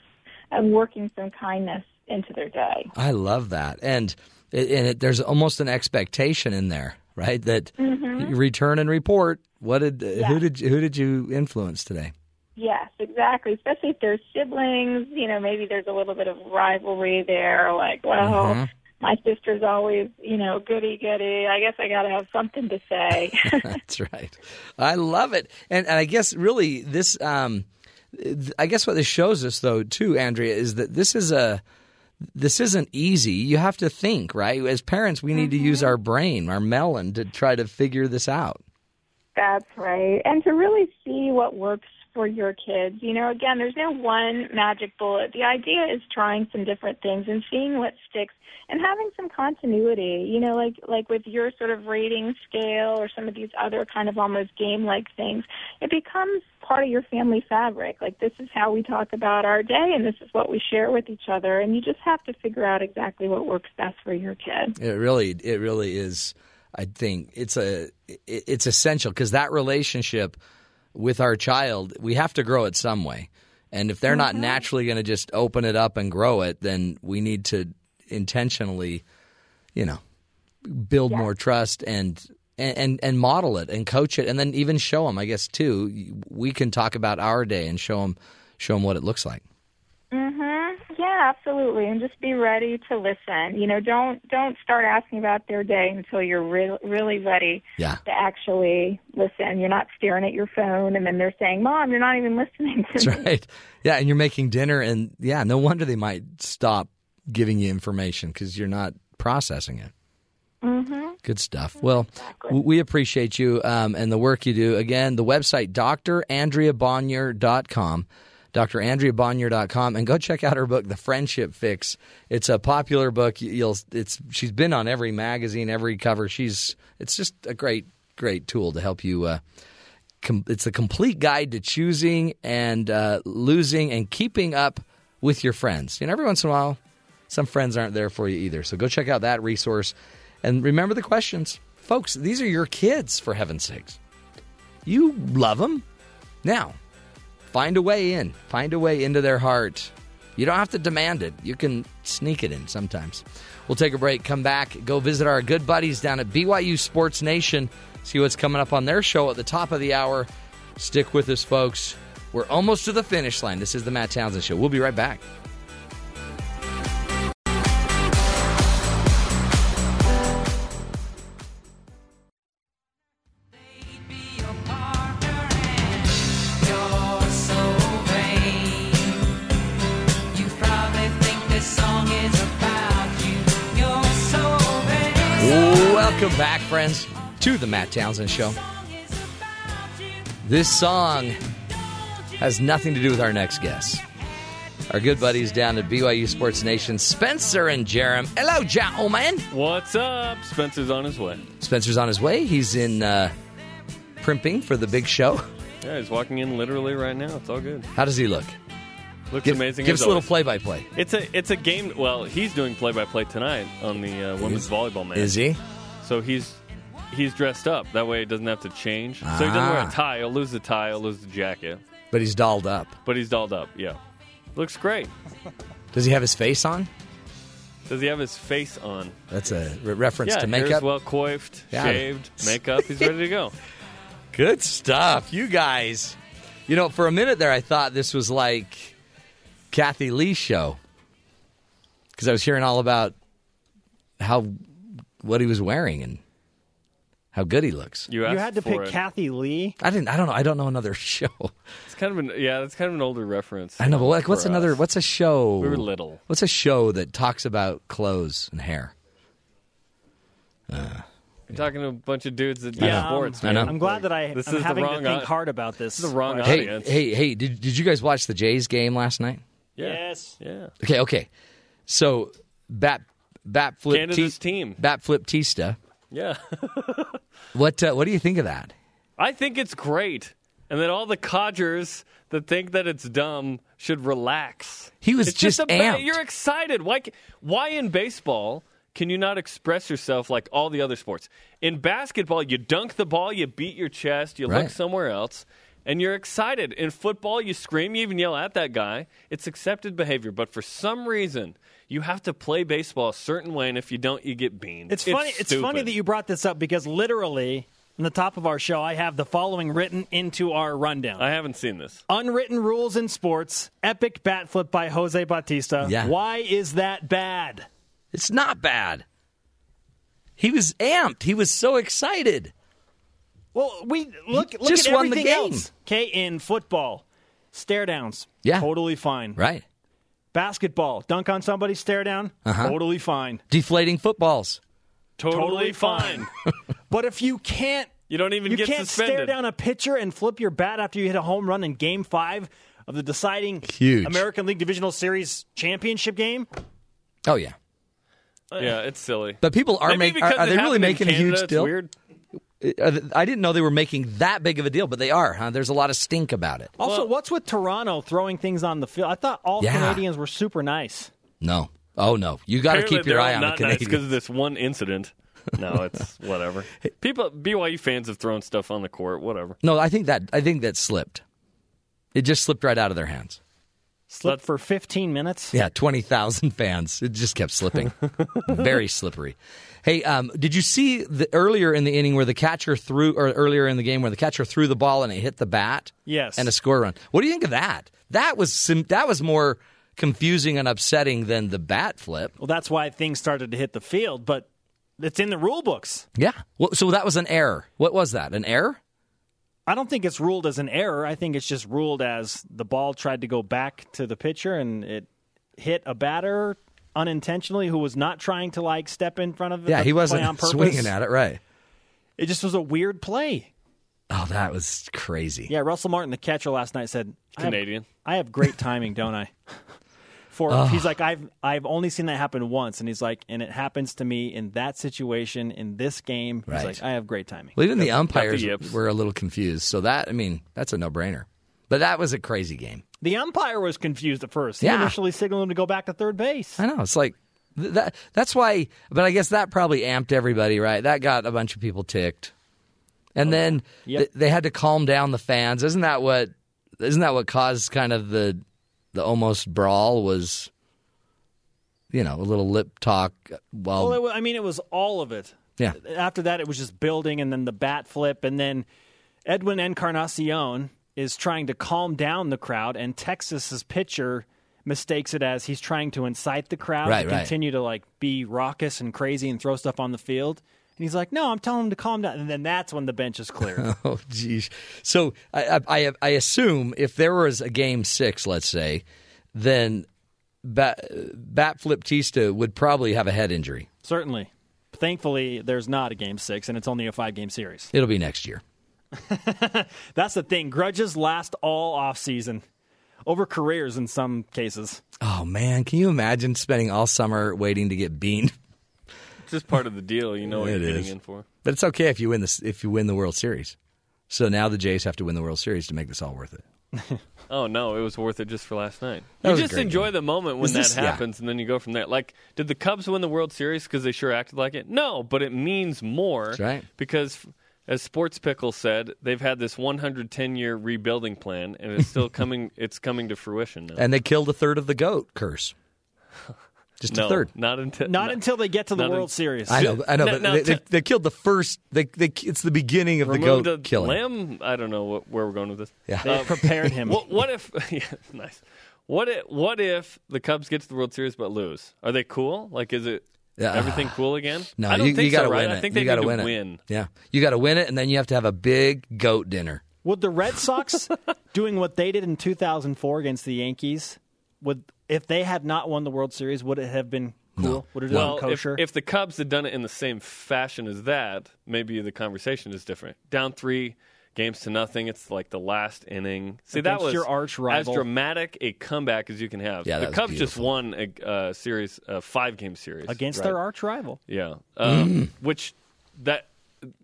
of working some kindness into their day I love that. And it, and it, there's almost an expectation in there, right? That Mhm. you return and report. What did who did who did you influence today? Yes, exactly. Especially if there's siblings, you know, maybe there's a little bit of rivalry there. Like, well, Mhm. My sister's always, you know, goody goody. I guess I got to have something to say. That's right. I love it. And, and I guess really this, um, I guess what this shows us though too, Andrea, is that this is a, this isn't easy. You have to think, right? As parents, we need to use our brain, our melon to try to figure this out. That's right. And to really see what works for your kids. You know, again, there's no one magic bullet. The idea is trying some different things and seeing what sticks and having some continuity. You know, like like with your sort of rating scale or some of these other kind of almost game like things, it becomes part of your family fabric. Like this is how we talk about our day and this is what we share with each other and you just have to figure out exactly what works best for your kid. It really, it really is I think it's a it's essential because that relationship with our child, we have to grow it some way. And if they're not naturally going to just open it up and grow it, then we need to intentionally, you know, build more trust and and and model it and coach it, and then even show them. I guess too, we can talk about our day and show them show them what it looks like. Mhm. Yeah, absolutely. And just be ready to listen. You know, don't don't start asking about their day until you're re- really ready Yeah. to actually listen. You're not staring at your phone and then they're saying, "Mom, you're not even listening to That's me." right. Yeah, and you're making dinner, and yeah, no wonder they might stop giving you information because you're not processing it. Mm-hmm. Good stuff. Well, w- we appreciate you um, and the work you do. Again, the website, drandreabonior.com, drandreabonior.com, and go check out her book, The Friendship Fix. It's a popular book. You- You'll, it's, she's been on every magazine, every cover. She's, it's just a great, great tool to help you. Uh, com- it's a complete guide to choosing and uh, losing and keeping up with your friends. And every once in a while, some friends aren't there for you either. So go check out that resource. And remember the questions. Folks, these are your kids, for heaven's sakes. You love them. Now, find a way in, find a way into their heart. You don't have to demand it, you can sneak it in sometimes. We'll take a break, come back, go visit our good buddies down at BYU Sports Nation, see what's coming up on their show at the top of the hour. Stick with us, folks. We're almost to the finish line. This is the Matt Townsend Show. We'll be right back. Welcome back, friends, to the Matt Townsend Show. This song has nothing to do with our next guest. Our good buddies down at BYU Sports Nation, Spencer and Jarom. Hello, gentlemen. What's up? Spencer's on his way. Spencer's on his way. He's in uh, primping for the big show. Yeah, he's walking in literally right now. It's all good. How does he look? Looks Give- amazing. Give us a little play-by-play. It's a it's a game. Well, he's doing play by play tonight on the uh, women's volleyball match. Is he? So he's he's dressed up. That way, it doesn't have to change. So he doesn't wear Ah. a tie. He'll lose the tie. He'll lose the jacket. But he's dolled up. But he's dolled up. Yeah, looks great. Does he have his face on? Does he have his face on? That's a re- reference yeah, to makeup. well coiffed, Yeah. shaved, makeup. He's ready to go. Good stuff, you guys. You know, for a minute there, I thought this was like Kathie Lee's show because I was hearing all about how what he was wearing and how good he looks. You, You had to for pick it. Kathie Lee. I didn't. I don't know. I don't know another show. It's kind of an yeah. It's kind of an older reference. I know, but like, what's for another? What's a show? We were little. What's a show that talks about clothes and hair? Uh, You're talking to a bunch of dudes that do Yeah, sports. I man. know. I'm glad that I, This I'm is the having wrong to think au- hard about this. This is the wrong question. Hey, audience. hey, hey! Did Did you guys watch the Jays game last night? Yeah. Yes. Yeah. Okay, okay. So bat bat flip Canada's team. bat flip Tista. Yeah. What uh, What do you think of that? I think it's great. And then all the codgers that think that it's dumb should relax. He was It's just a ba-. You're excited. Why? Why in baseball can you not express yourself like all the other sports? In basketball, you dunk the ball, you beat your chest, you Right. look somewhere else, and you're excited. In football, you scream, you even yell at that guy. It's accepted behavior. But for some reason, you have to play baseball a certain way, and if you don't, you get beaned. It's funny. It's funny that you brought this up because literally, on the top of our show, I have the following written into our rundown: I haven't seen this. Unwritten rules in sports. Epic bat flip by Jose Bautista. Yeah. Why is that bad? It's not bad. He was amped. He was so excited. Well, we look look just at won the everything game. else. Okay, in football, stare downs. Yeah. totally fine. Right. Basketball, dunk on somebody, stare down. Uh-huh. Totally fine. Deflating footballs. Totally, Totally fine. But if you can't you don't even you get can't suspended. stare down a pitcher and flip your bat after you hit a home run in Game Five of the deciding Huge. American League Divisional Series championship game. Oh yeah. yeah, it's silly. But people are making. Are, are they really happened in making a huge it's deal? weird. Uh, I didn't know they were making that big of a deal, but they are. Huh? There's a lot of stink about it. Also, what's with Toronto throwing things on the field? I thought all Yeah. Canadians were super nice. No. Oh no. You got to keep your eye on the not nice Canadians. because of this one incident. No, it's whatever. People, BYU fans have thrown stuff on the court. Whatever. No, I think that I think that slipped. It just slipped right out of their hands. Slipped for 15 minutes. Yeah, twenty thousand fans. It just kept slipping. Very slippery. Hey, um, did you see the earlier in the inning where the catcher threw, or earlier in the game where the catcher threw the ball and it hit the bat? Yes. And a score run. What do you think of that? That was sim- that was more confusing and upsetting than the bat flip. Well, that's why things started to hit the field, but it's in the rule books. Yeah. Well, so that was an error. What was that? An error? I don't think it's ruled as an error. I think it's just ruled as the ball tried to go back to the pitcher and it hit a batter unintentionally who was not trying to like step in front of the Yeah, he wasn't on purpose. swinging at it right. It just was a weird play. Oh, that was crazy. Yeah, Russell Martin, the catcher last night, said I have- Canadian. I have great timing, don't I? For Oh. he's like I've I've only seen that happen once, and he's like, and it happens to me in that situation in this game. He's Right. like, I have great timing. Well, even the umpires yips. were a little confused. So that, I mean, that's a no brainer. But that was a crazy game. The umpire was confused at first. He Yeah. initially signaled him to go back to third base. I know. It's like that. That's why. But I guess that probably amped everybody, right? That got a bunch of people ticked, and then Yep. th- they had to calm down the fans. Isn't that what? Isn't that what caused kind of the the almost brawl? Was you know a little lip talk uh, while Well, I mean, it was all of it. Yeah. After that, it was just building, and then the bat flip, and then Edwin Encarnacion is trying to calm down the crowd, and Texas's pitcher mistakes it as he's trying to incite the crowd Right, to right. continue to like be raucous and crazy and throw stuff on the field. And he's like, "No, I'm telling him to calm down." And then that's when the bench is cleared. Oh, geez. So I, I, I- I assume if there was a game six, let's say, then Bat, Bat Fliptista would probably have a head injury. Certainly. Thankfully, there's not a game six, and it's only a five game series. It'll be next year. That's the thing. Grudges last all off season, over careers in some cases. Oh man, can you imagine spending all summer waiting to get beaned? It's just part of the deal. You know what It you're getting in for. But it's okay if you win this if you win the World Series. So now the Jays have to win the World Series to make this all worth it. Oh no, it was worth it just for last night. That you just enjoy game. the moment when Is that this- yeah. happens, and then you go from there. Like, did the Cubs win the World Series because they sure acted like it? No, but it means more. That's right. Because, as Sports Pickle said, they've had this 110 year rebuilding plan, and it's still coming. It's coming to fruition now. And they killed a third of the goat curse. Just no, a third. Not until Not until they get to the World un- Series. I know, I know, Now- but now they, they, they killed the first. They, they, it's the beginning of the goat a killing. lamb. I don't know what, where we're going with this. Yeah. They uh, prepared him. What, what if? Yeah, nice. What if? What if the Cubs get to the World Series but lose? Are they cool? Like, is it Yeah. Everything cool again? No, I don't you, think you got to so, right? win it. I think you they gotta need win it. win. Yeah, you got to win it, and then you have to have a big goat dinner. Would the Red Sox doing what they did in 2004 against the Yankees? Would if they had not won the World Series, would it have been cool? Would it have Well, been if, kosher? if the Cubs had done it in the same fashion as that, maybe the conversation is different. Down three games to nothing, it's like the last inning. See, that Against was your arch rival. as dramatic a comeback as you can have. Yeah, the that was Cubs just beautiful. won a uh, series, a five game series against right? their arch rival. Yeah, um, Mm. which that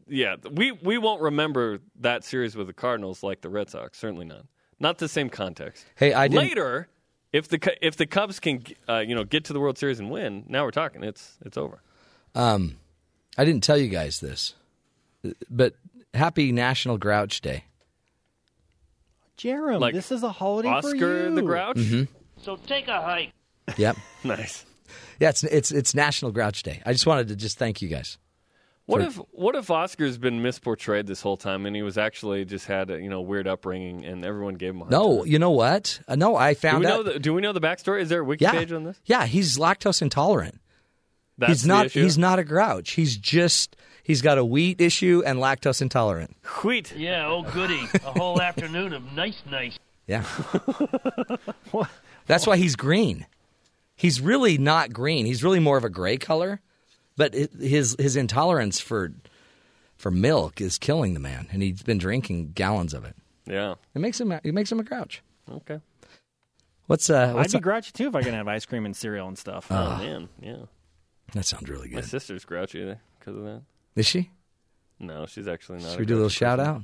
yeah we we won't remember that series with the Cardinals like the Red Sox. Certainly not. Not the same context. Hey, I didn't- later if the Cu- if the Cubs can uh, you know get to the World Series and win. Now we're talking. It's it's over. Um, I didn't tell you guys this, but happy National Grouch Day. Jarom, Like this is a holiday for Oscar you. the Grouch. Mhm. So take a hike. Yep. Nice. Yeah, it's it's it's National Grouch Day. I just wanted to just thank you guys. What if what if Oscar's been misportrayed this whole time and he was actually just had a you know weird upbringing and everyone gave him a hard No, time? you know what? Uh, no, I Do found we out. know the, do we know the backstory? Is there a wiki yeah, page on this? yeah, he's lactose intolerant. That's he's the not. issue? He's not a grouch. He's just. He's got a wheat issue and lactose intolerant. Wheat. Yeah, oh goody. A whole afternoon of nice, nice. Yeah. That's why he's green. He's really not green. He's really more of a gray color, but his his intolerance for for milk is killing the man, and he's been drinking gallons of it. Yeah. It makes him. It makes him a grouch. Okay. What's uh? I'd What's be grouchy too if I can have ice cream and cereal and stuff. Oh, man, yeah. that sounds really good. My sister's grouchy because of that. Is she? No, she's actually not. Should we do a little shout out?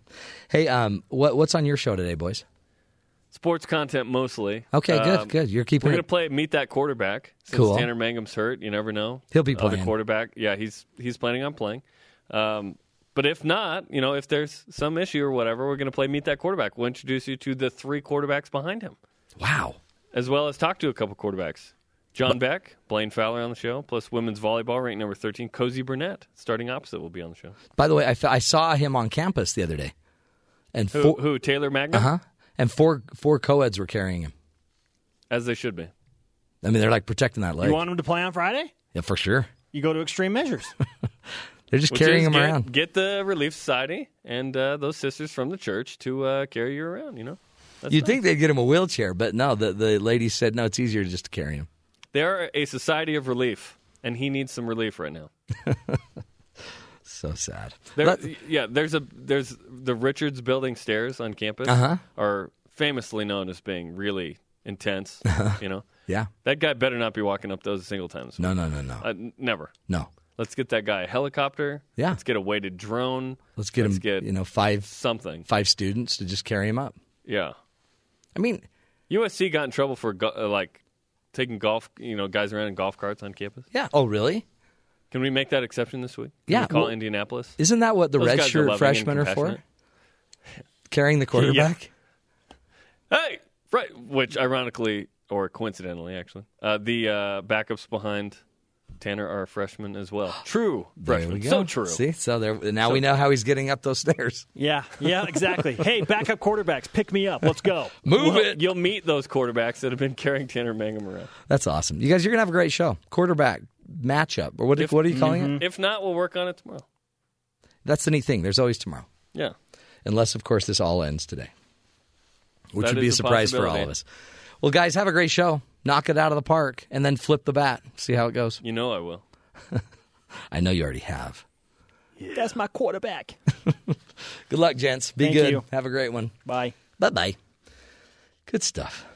Hey, um, what what's on your show today, boys? Sports content mostly. Okay, good, Um, good. You're keeping We're it- gonna play meet that quarterback. Since Cool. Tanner Mangum's hurt, you never know. He'll be playing. quarterback. Yeah, he's he's planning on playing. Um, but if not, you know, if there's some issue or whatever, we're gonna play meet that quarterback. We'll introduce you to the three quarterbacks behind him. Wow. As well as talk to a couple quarterbacks. John Beck, Blaine Fowler on the show, plus women's volleyball ranked number thirteen, Cozy Burnett, starting opposite, will be on the show. By the way, I, f- I saw him on campus the other day, and Who, four, who Taylor Magnum? uh huh, and four four co-eds were carrying him. As they should be. I mean, they're like protecting that leg. You want him to play on Friday? yeah, for sure. You go to extreme measures. They're just Which carrying is him get, around. Get the Relief Society and uh, those sisters from the church to uh, carry you around. You know, That's You'd nice. think they'd get him a wheelchair, but no. The the lady said no. It's easier just to carry him. They are a society of relief, and he needs some relief right now. So sad. There, yeah, there's a there's the Richards Building stairs on campus Uh-huh. are famously known as being really intense. You know, yeah. that guy better not be walking up those a single time. No, no, no, no. Uh, never. No. Let's get that guy a helicopter. Yeah. Let's get a weighted drone. Let's get Let's him. get you know, five something. five students to just carry him up. Yeah. I mean, USC got in trouble for go- uh, like taking golf, you know, guys around in golf carts on campus. Yeah. Oh, really? Can we make that exception this week? Can Yeah, we call well, Indianapolis. Isn't that what the Those red guys are freshmen are for? Carrying the quarterback. Hey, right. Which, ironically or coincidentally, actually, uh, the uh, backups behind Tanner are freshmen as well. True freshman. freshmen. we. So true. See, so there. Now So we know how he's getting up those stairs. Yeah, yeah, exactly. hey, backup quarterbacks, pick me up. Let's go. Move Well, it. You'll meet those quarterbacks that have been carrying Tanner Mangum around. That's awesome. You guys, you're gonna have a great show. Quarterback matchup, or what? If- what are you calling Mm-hmm. it? If not, we'll work on it tomorrow. That's the neat thing. There's always tomorrow, Yeah. unless of course this all ends today, which That would be a surprise for all of us. Well, guys, have a great show. Knock it out of the park, and then flip the bat. See how it goes. You know I will. I know you already have. That's my quarterback. Good luck, gents. Be Thank good. you. Have a great one. Bye. Bye bye. Good stuff.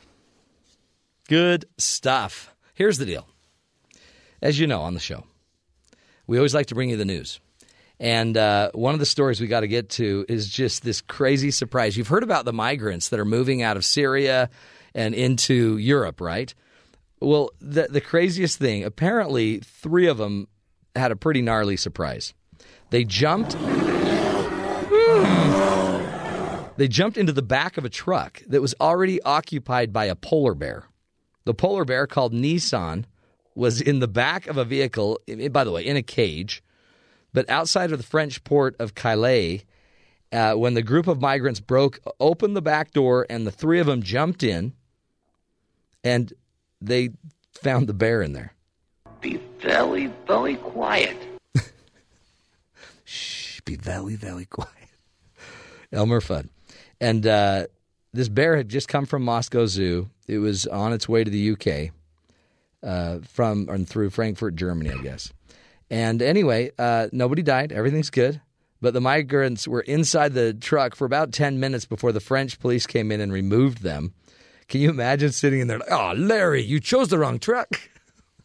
Good stuff. Here's the deal. As you know on the show, we always like to bring you the news. And uh, one of the stories we got to get to is just this crazy surprise. You've heard about the migrants that are moving out of Syria and into Europe, right? Well, the, the craziest thing apparently, three of them had a pretty gnarly surprise. They jumped they jumped into the back of a truck that was already occupied by a polar bear. The polar bear, called Nissan, was in the back of a vehicle, eh, by the way, in a cage, but outside of the French port of Calais. Uh, when the group of migrants broke open the back door and the three of them jumped in, and they found the bear in there. Be very, very quiet. Shh, be very, very quiet. Elmer Fudd. And uh, this bear had just come from Moscow Zoo. It was on its way to the UK uh, from and through Frankfurt, Germany, I guess. And anyway, uh, nobody died. Everything's good. But the migrants were inside the truck for about 10 minutes before the French police came in and removed them. Can you imagine sitting in there like, oh, Larry, you chose the wrong truck?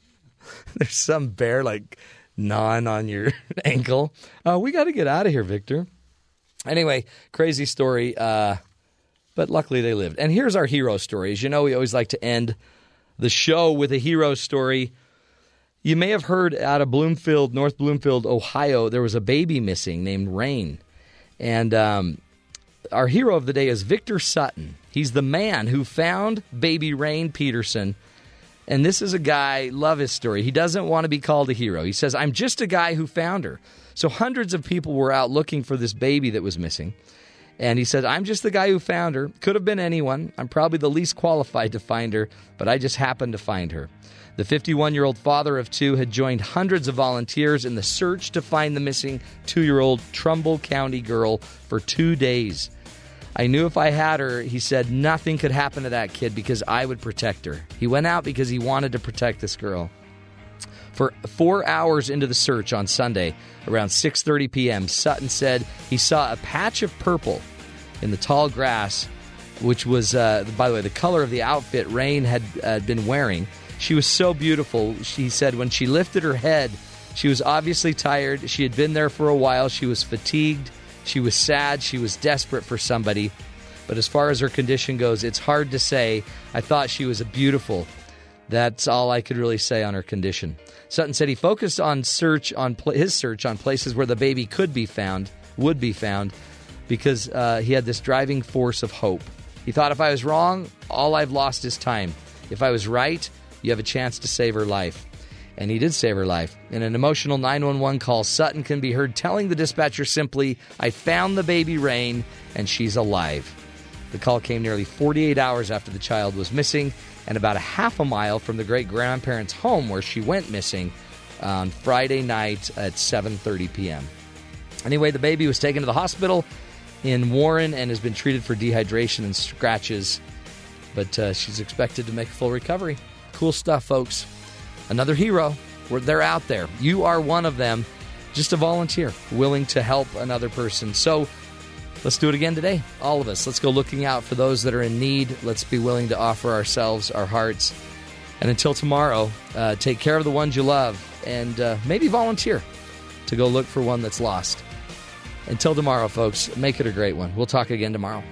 There's some bear like gnawing on your ankle. Uh, we got to get out of here, Victor. Anyway, crazy story. Uh, but luckily they lived. And here's our hero story. As you know, we always like to end the show with a hero story. You may have heard out of Bloomfield, North Bloomfield, Ohio, there was a baby missing named Rain. And um, our hero of the day is Victor Sutton. He's the man who found baby Rain Peterson. And this is a guy, love his story. He doesn't want to be called a hero. He says, I'm just a guy who found her. So hundreds of people were out looking for this baby that was missing. And he said, I'm just the guy who found her. Could have been anyone. I'm probably the least qualified to find her, but I just happened to find her. The 51 year old father of two had joined hundreds of volunteers in the search to find the missing two year old Trumbull County girl for two days. I knew if I had her, he said, nothing could happen to that kid because I would protect her. He went out because he wanted to protect this girl. For four hours into the search on Sunday, around 6:30 p.m., Sutton said he saw a patch of purple in the tall grass, which was, uh, by the way, the color of the outfit Rain had uh, been wearing. She was so beautiful. She said when she lifted her head, she was obviously tired. She had been there for a while. She was fatigued. She was sad. She was desperate for somebody. But as far as her condition goes, it's hard to say. I thought she was beautiful. That's all I could really say on her condition. Sutton said he focused on search on pl- his search on places where the baby could be found, would be found, because uh, he had this driving force of hope. He thought if I was wrong, all I've lost is time. If I was right, you have a chance to save her life. And he did save her life. In an emotional 911 call, Sutton can be heard telling the dispatcher simply, I found the baby Rain, and she's alive. The call came nearly 48 hours after the child was missing and about a half a mile from the great grandparents' home where she went missing on Friday night at 7:30 p.m. Anyway, the baby was taken to the hospital in Warren and has been treated for dehydration and scratches, but uh, she's expected to make a full recovery. Cool stuff, folks. Another hero. They're out there. You are one of them. Just a volunteer, willing to help another person. So Let's do it again today. All of us. Let's go looking out for those that are in need. Let's be willing to offer ourselves, our hearts. And until tomorrow, uh, take care of the ones you love and uh, maybe volunteer to go look for one that's lost. Until tomorrow, folks, make it a great one. We'll talk again tomorrow.